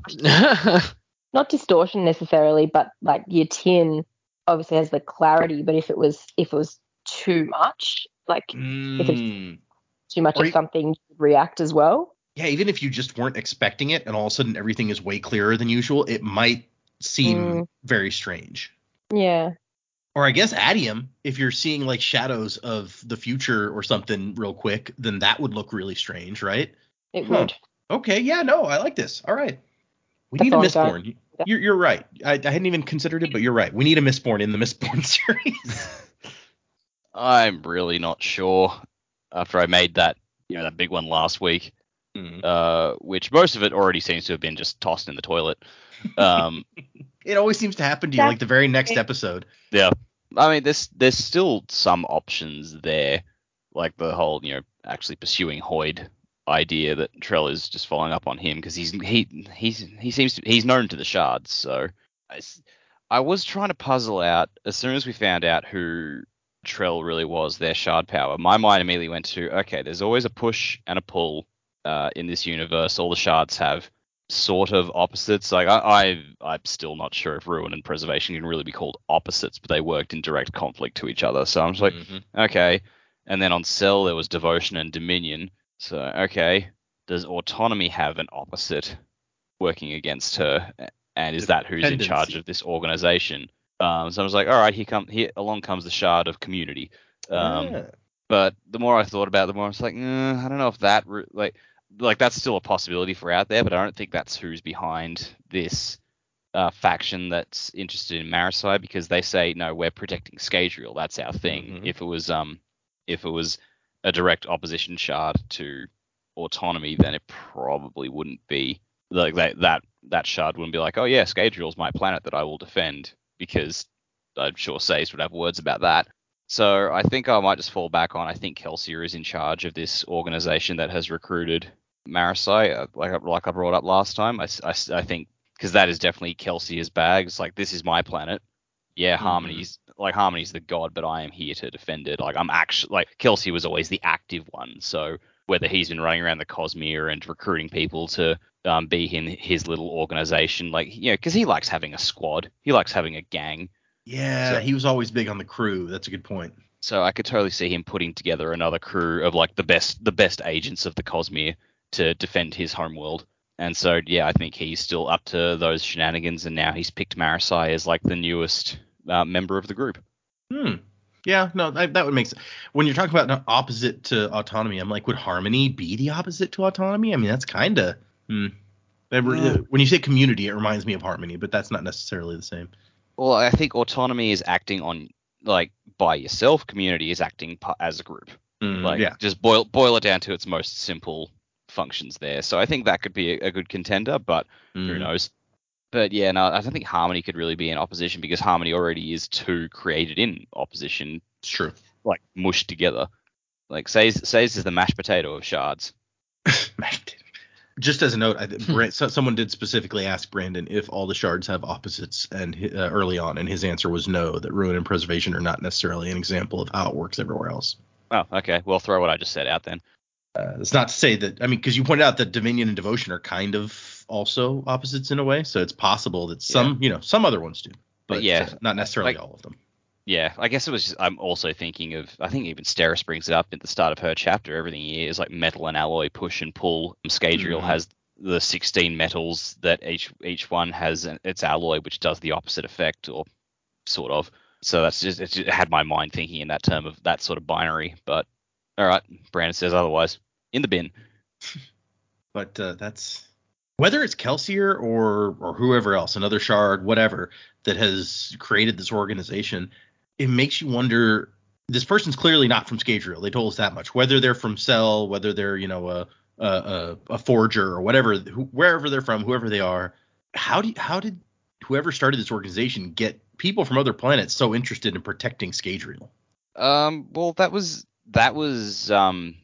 Not distortion necessarily, but like your tin obviously has the clarity. But if it was if it was too much, like Mm. too much Or of something, react as well. Yeah, even if you just weren't expecting it, and all of a sudden everything is way clearer than usual, it might seem Mm. very strange. Yeah. Or I guess atium, if you're seeing like shadows of the future or something real quick, then that would look really strange, right? It Huh. would. Okay, yeah, no, I like this. All right. We That's need a all I got. Mistborn. You're, you're right. I, I hadn't even considered it, but you're right. We need a Mistborn in the Mistborn <laughs> series. I'm really not sure. After I made that, you know, that big one last week, Mm. uh, which most of it already seems to have been just tossed in the toilet. Um, <laughs> It always seems to happen to you like the very next episode. yeah, I mean, there's there's still some options there, like the whole, you know, actually pursuing Hoid idea that Trell is just following up on him because he's he he's he seems to he's known to the shards. So I, I was trying to puzzle out as soon as we found out who Trell really was, their shard power. My mind immediately went to okay, there's always a push and a pull uh, in this universe. All the shards have sort of opposites. Like I, I I'm still not sure if ruin and preservation can really be called opposites, but they worked in direct conflict to each other. So I'm just like, Mhm. okay. And then on Sel there was devotion and dominion. So okay, does autonomy have an opposite working against her? And is that who's in charge of this organization? Um, so I was like, all right, here come here along comes the shard of community. Um, Yeah. but the more I thought about it, the more I was like, "Nah, I don't know if that re- like like that's still a possibility for out there, but I don't think that's who's behind this uh, faction that's interested in Marasi because they say no, we're protecting Scadrial. That's our thing. Mhm. If it was um if it was a direct opposition shard to autonomy, then it probably wouldn't be like that that that shard wouldn't be like, oh yeah, Scadrial's my planet that I will defend because I'm sure Sazed would have words about that. So I think I might just fall back on. I think Kelsier is in charge of this organization that has recruited Marasi, uh, like I- like I brought up last time. I I think because that is definitely Kelsier's bag. It's like this is my planet. Yeah, Mhm. Harmony's like Harmony's the god, but I am here to defend it. Like I'm actually like Kelsier was always the active one. So whether he's been running around the Cosmere and recruiting people to um, be in his little organization, like you know, because he likes having a squad. He likes having a gang. Yeah, So- he was always big on the crew. That's a good point. So I could totally see him putting together another crew of like the best the best agents of the Cosmere to defend his homeworld. And so yeah, I think he's still up to those shenanigans, and now he's picked Marasi as like the newest uh, member of the group. Hmm. Yeah, no, that, that would make sense. When you're talking about an opposite to autonomy, I'm like, would harmony be the opposite to autonomy? I mean, that's kind of. Hmm. That re- when you say community, it reminds me of harmony, but that's not necessarily the same. Well, I think autonomy is acting on like by yourself. Community is acting as a group. Hmm, Like yeah. just boil boil it down to its most simple functions there. So I think that could be a, a good contender, but who Hmm. knows? But yeah, no, I don't think Harmony could really be in opposition because Harmony already is two created in opposition, It's true. like mushed together. Like Sazed Sazed is the mashed potato of shards. <laughs> Just as a note, I, so, someone did specifically ask Brandon if all the shards have opposites, and uh, early on, and his answer was no. That ruin and preservation are not necessarily an example of how it works everywhere else. Oh, okay. Well, throw what I just said out then. Uh, it's not to say that I mean, because you pointed out that Dominion and Devotion are kind of also opposites in a way, so it's possible that some, you know, some other ones do, but, But yeah, not necessarily like- all of them. Yeah, I guess it was. Just, I'm also thinking of. I think even Steris brings it up at the start of her chapter. Everything here is like metal and alloy, push and pull. Scadrial Mhm. has the 16 metals that each each one has an- its alloy, which does the opposite effect, or sort of. So that's just it, just had my mind thinking in that term of that sort of binary. But all right, Brandon says otherwise. In the bin. <laughs> But uh, that's whether it's Kelsier or or whoever else, another shard, whatever, that has created this organization. It makes you wonder. This person's clearly not from Scadrial. They told us that much. Whether they're from Sel, whether they're you know a a, a, forger or whatever, who, wherever they're from, whoever they are. How do you, how did whoever started this organization get people from other planets so interested in protecting Scadrial? Um, well, that was that was um,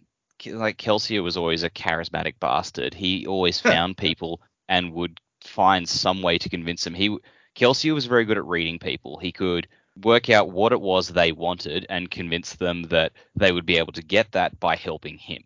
like Kelsier was always a charismatic bastard. He always <laughs> found people and would find some way to convince them. He Kelsier was very good at reading people. He could work out what it was they wanted and convince them that they would be able to get that by helping him.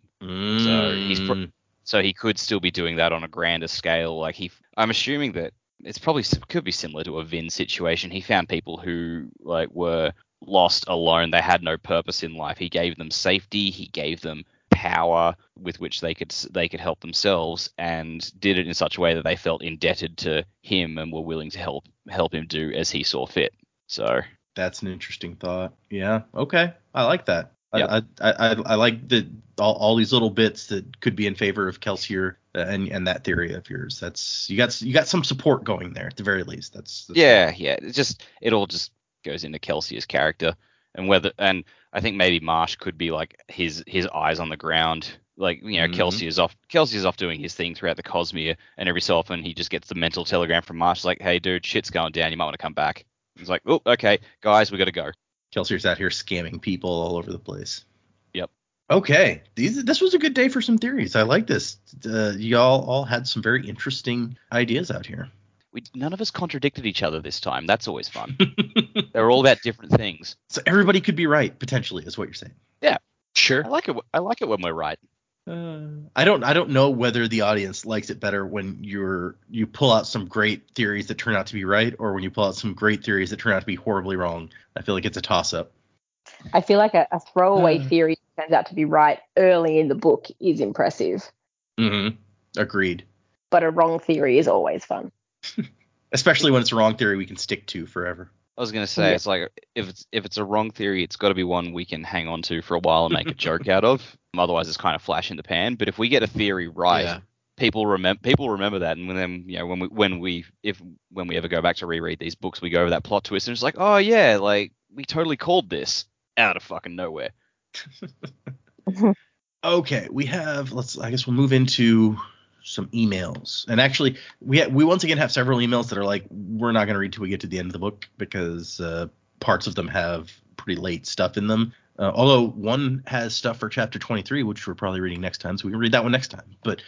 So he's pro- Mm, so he could still be doing that on a grander scale. Like he, I'm assuming that it's probably could be similar to a Vin situation. He found people who like were lost alone. They had no purpose in life. He gave them safety. He gave them power with which they could they could help themselves, and did it in such a way that they felt indebted to him and were willing to help help him do as he saw fit. So that's an interesting thought. Yeah. Okay. I like that. Yep. I, I, I I like the all, all these little bits that could be in favor of Kelsier uh, and and that theory of yours. That's you got you got some support going there at the very least. That's, that's yeah, yeah. It just it all just goes into Kelsier's character and whether and I think maybe Marsh could be like his his eyes on the ground. Like you know, Mhm. Kelsier is off. Kelsier is off doing his thing throughout the Cosmere, and every so often he just gets the mental telegram from Marsh, like, "Hey, dude, shit's going down. You might want to come back." He's like, "Oh, okay, guys, we got to go." Kelsier's out here scamming people all over the place. Yep. Okay, these this was a good day for some theories. I like this. Uh, y'all all had some very interesting ideas out here. We none of us contradicted each other this time. That's always fun. <laughs> They're all about different things. so everybody could be right potentially, is what you're saying. Yeah, sure. I like it. I like it when we're right. Uh, I don't I don't know whether the audience likes it better when you're you pull out some great theories that turn out to be right or when you pull out some great theories that turn out to be horribly wrong. I feel like it's a toss up. I feel like a, a throwaway Uh. theory turns out to be right early in the book is impressive, Mm-hmm. Agreed. but a wrong theory is always fun. <laughs> Especially when it's a wrong theory we can stick to forever. I was gonna say Yeah. it's like if it's if it's a wrong theory, it's got to be one we can hang on to for a while and make a joke <laughs> out of. Otherwise, it's kind of flash in the pan. But if we get a theory right, Yeah. people remember people remember that, and when then you know when we when we if when we ever go back to reread these books, we go over that plot twist and it's like, oh yeah, like we totally called this out of fucking nowhere. <laughs> Okay, we have let's I guess we'll move into some emails. And actually we ha- we once again have several emails that are like we're not going to read till we get to the end of the book because uh, parts of them have pretty late stuff in them. Uh, although one has stuff for chapter 23 which we're probably reading next time so we can read that one next time. But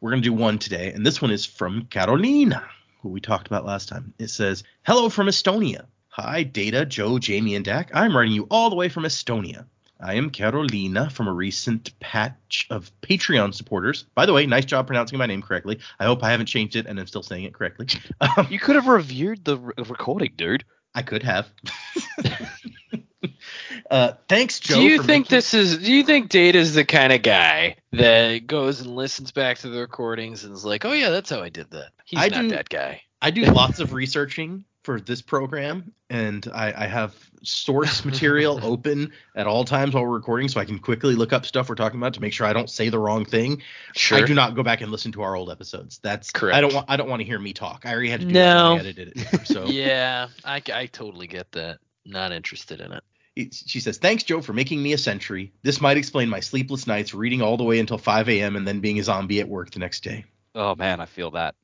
we're going to do one today and this one is from Carolina who we talked about last time. It says, "Hello from Estonia. Hi Data, Joe, Jamie and Dak. I'm writing you all the way from Estonia. I am Carolina from a recent patch of Patreon supporters. By the way, nice job pronouncing my name correctly. I hope I haven't changed it and I'm still saying it correctly. Um, You could have reviewed the re- recording, dude. I could have. <laughs> uh, thanks, Joe. do you think making- this is? Do you think Data's the kind of guy that goes and listens back to the recordings and is like, "Oh yeah, that's how I did that." He's I not do- that guy. I do lots of researching for this program, and I, I have source <laughs> material open at all times while we're recording, so I can quickly look up stuff we're talking about to make sure I don't say the wrong thing. Sure. I do not go back and listen to our old episodes. That's Correct. I don't want I don't want to hear me talk. I already had to do that No. when I edited it. So <laughs> yeah, I, I totally get that. Not interested in it. it- she says, "Thanks, Joe, for making me a sentry. This might explain my sleepless nights, reading all the way until 5 a.m. and then being a zombie at work the next day." Oh man, I feel that.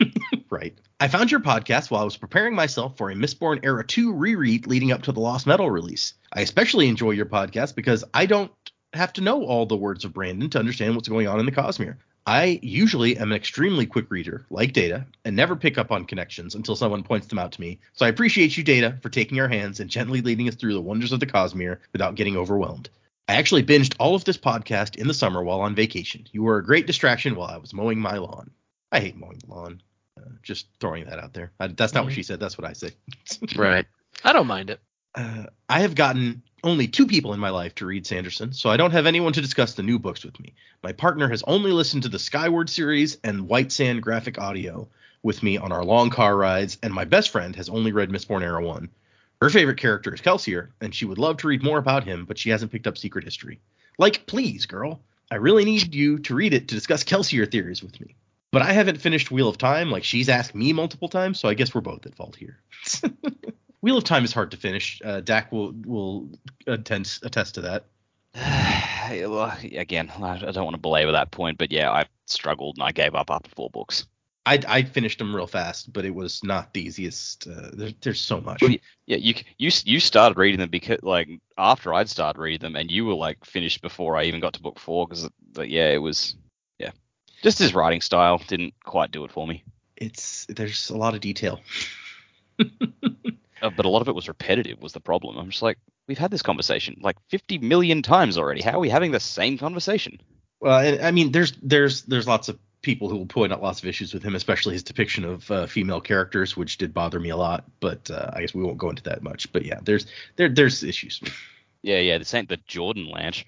<laughs> Right. I found your podcast while I was preparing myself for a Mistborn Era 2 reread leading up to the Lost Metal release. I especially enjoy your podcast because I don't have to know all the words of Brandon to understand what's going on in the Cosmere. I usually am an extremely quick reader, like Data, and never pick up on connections until someone points them out to me. So I appreciate you, Data, for taking our hands and gently leading us through the wonders of the Cosmere without getting overwhelmed. I actually binged all of this podcast in the summer while on vacation. You were a great distraction while I was mowing my lawn. I hate mowing the lawn. Uh, just throwing that out there. Uh, that's not what she said. That's what I say. <laughs> Right. I don't mind it. Uh, I have gotten only two people in my life to read Sanderson, so I don't have anyone to discuss the new books with me. My partner has only listened to the Skyward series and White Sand graphic audio with me on our long car rides, and my best friend has only read Mistborn Era 1. Her favorite character is Kelsier, and she would love to read more about him, but she hasn't picked up Secret History. Like, please, girl. I really need you to read it to discuss Kelsier theories with me. But I haven't finished Wheel of Time like she's asked me multiple times, so I guess we're both at fault here. <laughs> Wheel of Time is hard to finish. Uh, Dak will will attend, attest to that. <sighs> Well, Again, I don't want to belabor that point, but yeah, I struggled and I gave up after four books. I I finished them real fast, but it was not the easiest. Uh, there, there's so much. Well, Yeah, you you you started reading them because like after I'd started reading them, and you were like finished before I even got to book four because yeah, it was just his writing style didn't quite do it for me. It's there's a lot of detail. <laughs> Uh, but a lot of it was repetitive was the problem. I'm just like, we've had this conversation like 50 million times already. How are we having the same conversation? Well, I mean, there's there's there's lots of people who will point out lots of issues with him, especially his depiction of uh, female characters, which did bother me a lot. But uh, I guess we won't go into that much. But yeah, there's there there's issues. Yeah, yeah, this ain't the Jordan Lanch.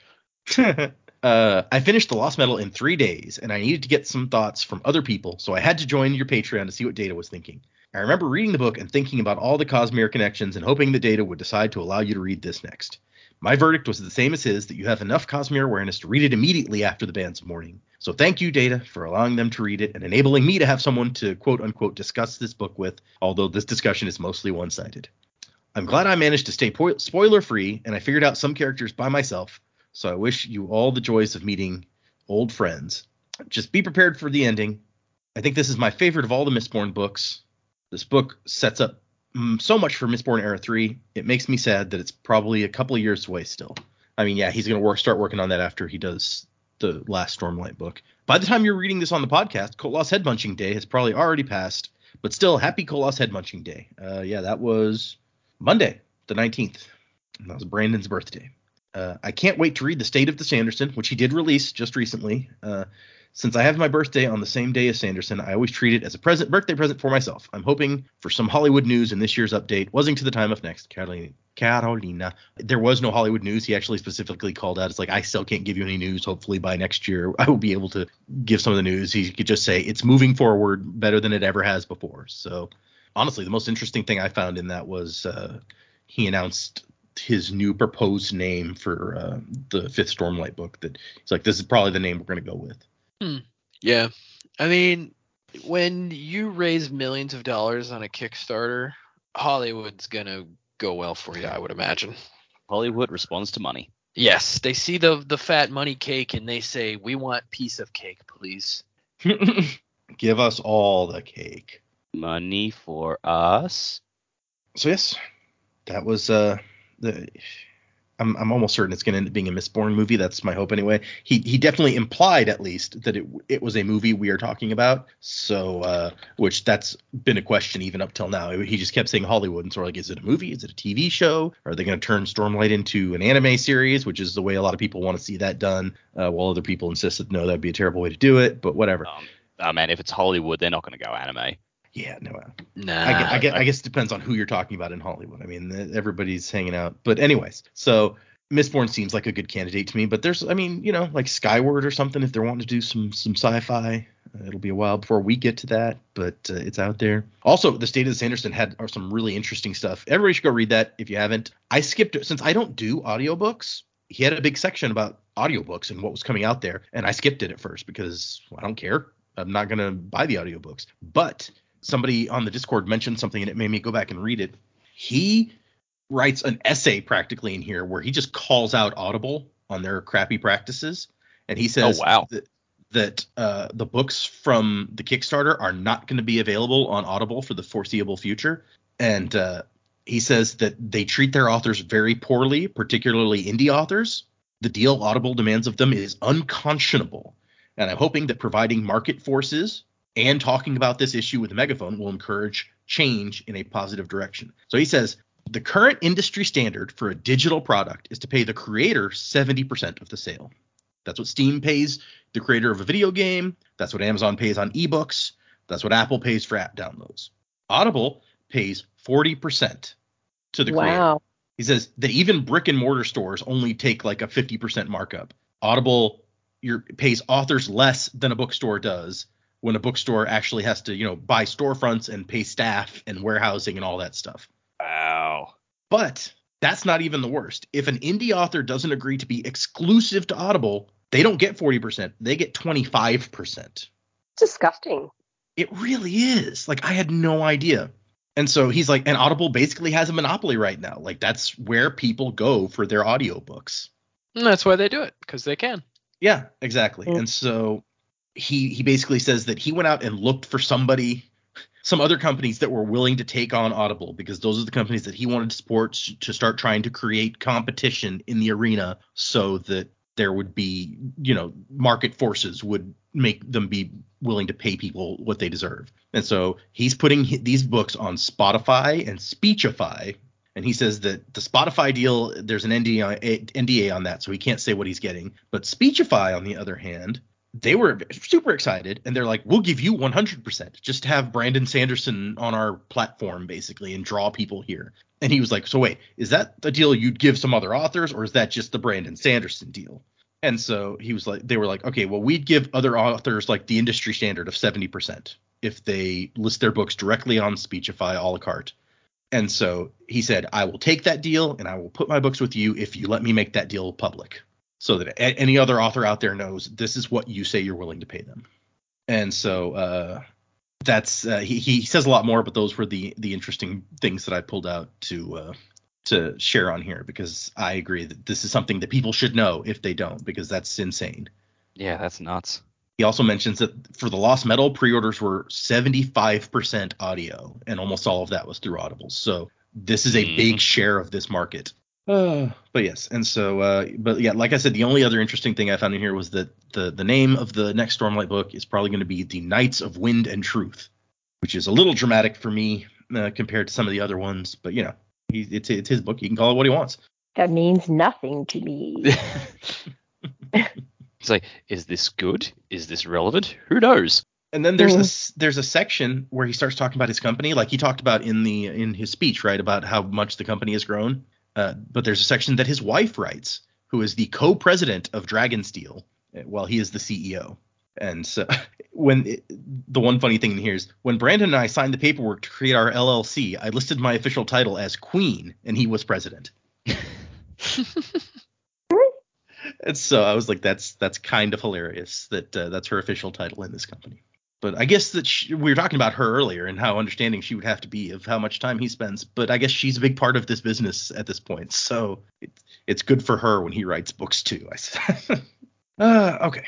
<laughs> uh, I finished the Lost Metal in three days, and I needed to get some thoughts from other people, so I had to join your Patreon to see what Data was thinking. I remember reading the book and thinking about all the Cosmere connections and hoping the Data would decide to allow you to read this next. My verdict was the same as his that you have enough Cosmere awareness to read it immediately after the Bands of Mourning. So thank you, Data, for allowing them to read it and enabling me to have someone to quote unquote discuss this book with, although this discussion is mostly one sided. I'm glad I managed to stay po- spoiler free and I figured out some characters by myself, so I wish you all the joys of meeting old friends. Just be prepared for the ending. I think this is my favorite of all the Mistborn books. This book sets up mm, so much for Mistborn Era 3. It makes me sad that it's probably a couple of years away still. I mean, yeah, he's going to work start working on that after he does the last Stormlight book. By the time you're reading this on the podcast, Koloss Head Munching Day has probably already passed, but still, happy Koloss Head Munching Day. Uh, yeah, that was Monday, the 19th. And that was Brandon's birthday. Uh, I can't wait to read The State of the Sanderson, which he did release just recently. Uh, since I have my birthday on the same day as Sanderson, I always treat it as a present birthday present for myself. I'm hoping for some Hollywood news in this year's update. Wasn't to the time of next, Carolina. Carolina. There was no Hollywood news. He actually specifically called out. It's like I still can't give you any news. Hopefully by next year I will be able to give some of the news. He could just say it's moving forward better than it ever has before. So honestly, the most interesting thing I found in that was uh, he announced his new proposed name for uh, the fifth Stormlight book. That he's like, this is probably the name we're going to go with. Yeah. I mean, when you raise millions of dollars on a Kickstarter, Hollywood's gonna go well for you, I would imagine. Hollywood responds to money. Yes, they see the the fat money cake and they say, "We want piece of cake, please." <laughs> Give us all the cake. Money for us. So yes, that was uh I'm I'm almost certain it's going to end up being a Mistborn movie. That's my hope anyway. He he definitely implied at least that it it was a movie we are talking about. So uh, which that's been a question even up till now. He just kept saying Hollywood, and sort of like, is it a movie? Is it a TV show? Are they going to turn Stormlight into an anime series? Which is the way a lot of people want to see that done. Uh, while other people insist that no, that'd be a terrible way to do it. But whatever. Um, oh man, if it's Hollywood, they're not going to go anime. Yeah, no. uh, Nah. I, gue- I, guess, I guess it depends on who you're talking about in Hollywood. I mean, everybody's hanging out. But anyways, so Mistborn seems like a good candidate to me. But there's, I mean, you know, like Skyward or something. If they're wanting to do some some sci-fi, uh, it'll be a while before we get to that. But uh, it's out there. Also, the State of the Sanderson had are some really interesting stuff. Everybody should go read that if you haven't. I skipped it since I don't do audiobooks. He had a big section about audiobooks and what was coming out there, and I skipped it at first because I don't care. I'm not gonna buy the audiobooks. But somebody on the Discord mentioned something and it made me go back and read it. He writes an essay practically in here where he just calls out Audible on their crappy practices, and he says Oh, wow. that that uh, the books from the Kickstarter are not going to be available on Audible for the foreseeable future, and uh, he says that they treat their authors very poorly, particularly indie authors. The deal Audible demands of them is unconscionable, and I'm hoping that providing market forces and talking about this issue with a megaphone will encourage change in a positive direction. So he says the current industry standard for a digital product is to pay the creator 70% of the sale. That's what Steam pays the creator of a video game. That's what Amazon pays on ebooks. That's what Apple pays for app downloads. Audible pays 40% to the creator. Wow. He says that even brick and mortar stores only take like a 50% markup. Audible your, pays authors less than a bookstore does when a bookstore actually has to, you know, buy storefronts and pay staff and warehousing and all that stuff. Wow. But that's not even the worst. If an indie author doesn't agree to be exclusive to Audible, they don't get 40%, they get 25%. Disgusting. It really is. Like I had no idea. And so he's like, and Audible basically has a monopoly right now. Like that's where people go for their audiobooks. And that's why they do it because they can. Yeah, exactly. Mm. And so he he basically says that he went out and looked for somebody some other companies that were willing to take on Audible because those are the companies that he wanted to support to start trying to create competition in the arena so that there would be, you know, market forces would make them be willing to pay people what they deserve. And so he's putting these books on Spotify and Speechify. And he says that the Spotify deal, there's an NDA, NDA on that, so he can't say what he's getting. But Speechify, on the other hand, they were super excited and they're like we'll give you 100% just to have brandon sanderson on our platform basically and draw people here. And he was like so wait is that the deal you'd give some other authors or is that just the brandon sanderson deal? And so he was like they were like okay well we'd give other authors like the industry standard of 70% if they list their books directly on speechify a la carte. And so he said i will take that deal and i will put my books with you if you let me make that deal public so that a- any other author out there knows this is what you say you're willing to pay them. And so uh, that's uh, he he says a lot more, but those were the the interesting things that I pulled out to uh, to share on here because I agree that this is something that people should know if they don't because that's insane. Yeah, that's nuts. He also mentions that for the Lost Metal, pre-orders were 75% audio, and almost all of that was through Audible. So this is a Mhm. big share of this market. Uh, but yes, and so, uh, but yeah, like I said, the only other interesting thing I found in here was that the the name of the next Stormlight book is probably going to be the Knights of Wind and Truth, which is a little dramatic for me uh, compared to some of the other ones. But you know, he, it's it's his book; he can call it what he wants. That means nothing to me. <laughs> It's like, is this good? Is this relevant? Who knows? And then there's Mhm. this there's a section where he starts talking about his company, like he talked about in the in his speech, right, about how much the company has grown. Uh, but there's a section that his wife writes, who is the co-president of Dragonsteel, uh, while he is the CEO. And so <laughs> when it, the one funny thing in here is when Brandon and I signed the paperwork to create our LLC, I listed my official title as Queen, and he was president. <laughs> And so I was like, that's that's kind of hilarious that uh, that's her official title in this company. But I guess that she, we were talking about her earlier and how understanding she would have to be of how much time he spends. But I guess she's a big part of this business at this point, so it's it's good for her when he writes books too. I said. <laughs> uh, okay.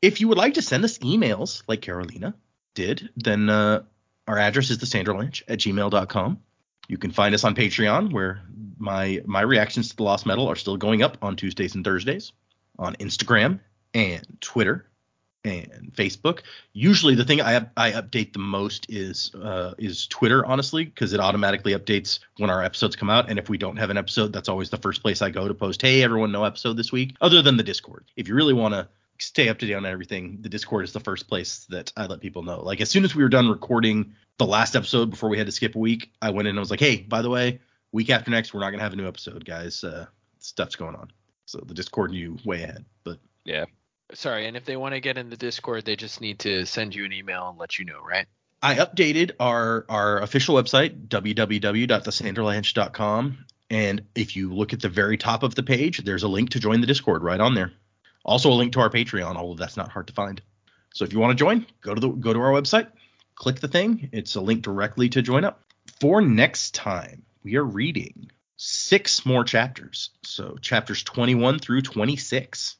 If you would like to send us emails like Carolina did, then uh, our address is thesanderlanch at gmail.com. You can find us on Patreon, where my my reactions to the Lost Metal are still going up on Tuesdays and Thursdays, on Instagram and Twitter and Facebook. Usually, the thing I I update the most is uh, is Twitter, honestly, because it automatically updates when our episodes come out. And if we don't have an episode, that's always the first place I go to post, "Hey, everyone, no episode this week." Other than the Discord, if you really want to stay up to date on everything, the Discord is the first place that I let people know. Like as soon as we were done recording the last episode before we had to skip a week, I went in and I was like, "Hey, by the way, week after next, we're not gonna have a new episode, guys. Uh, stuff's going on." So the Discord knew way ahead, but Yeah. Sorry, and if they want to get in the Discord, they just need to send you an email and let you know, right? I updated our our official website www.thesanderlanch.com and if you look at the very top of the page, there's a link to join the Discord right on there. Also a link to our Patreon, although that's not hard to find. So if you want to join, go to the go to our website, click the thing. It's a link directly to join up. For next time, we are reading six more chapters. So chapters 21 through 26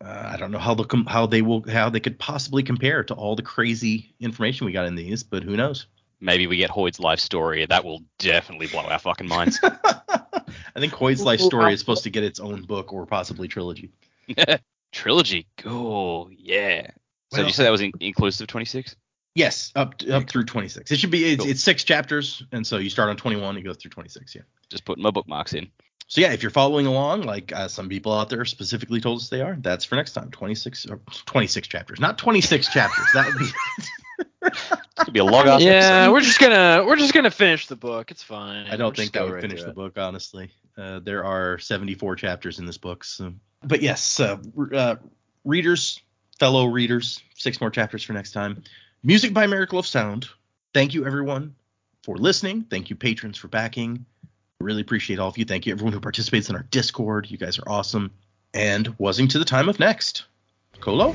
uh, I don't know how the com- how they will how they could possibly compare to all the crazy information we got in these, but who knows? Maybe we get Hoid's life story. That will definitely blow our fucking minds. <laughs> I think Hoid's life story is supposed to get its own book or possibly trilogy. <laughs> Trilogy. Cool. Yeah. So did you say that was in- inclusive 26? Yes, up up through 26. It should be it's, Cool. it's six chapters, and so you start on 21, you go through 26. Yeah. Just putting my bookmarks in. So yeah, if you're following along, like uh, some people out there specifically told us they are, that's for next time. 26 or 26 chapters, not 26 chapters. That would be. <laughs> It's gonna be a long ass yeah, episode. we're just gonna we're just gonna finish the book. It's fine. I don't We'll think just I would right finish the it. book, honestly. Uh, there are 74 chapters in this book. So. But yes, uh, uh, readers, fellow readers, six more chapters for next time. Music by Miracle of Sound. Thank you, everyone, for listening. Thank you, patrons, for backing. Really appreciate all of you. Thank you, everyone who participates in our Discord. You guys are awesome. And wasing to the time of next. Colo?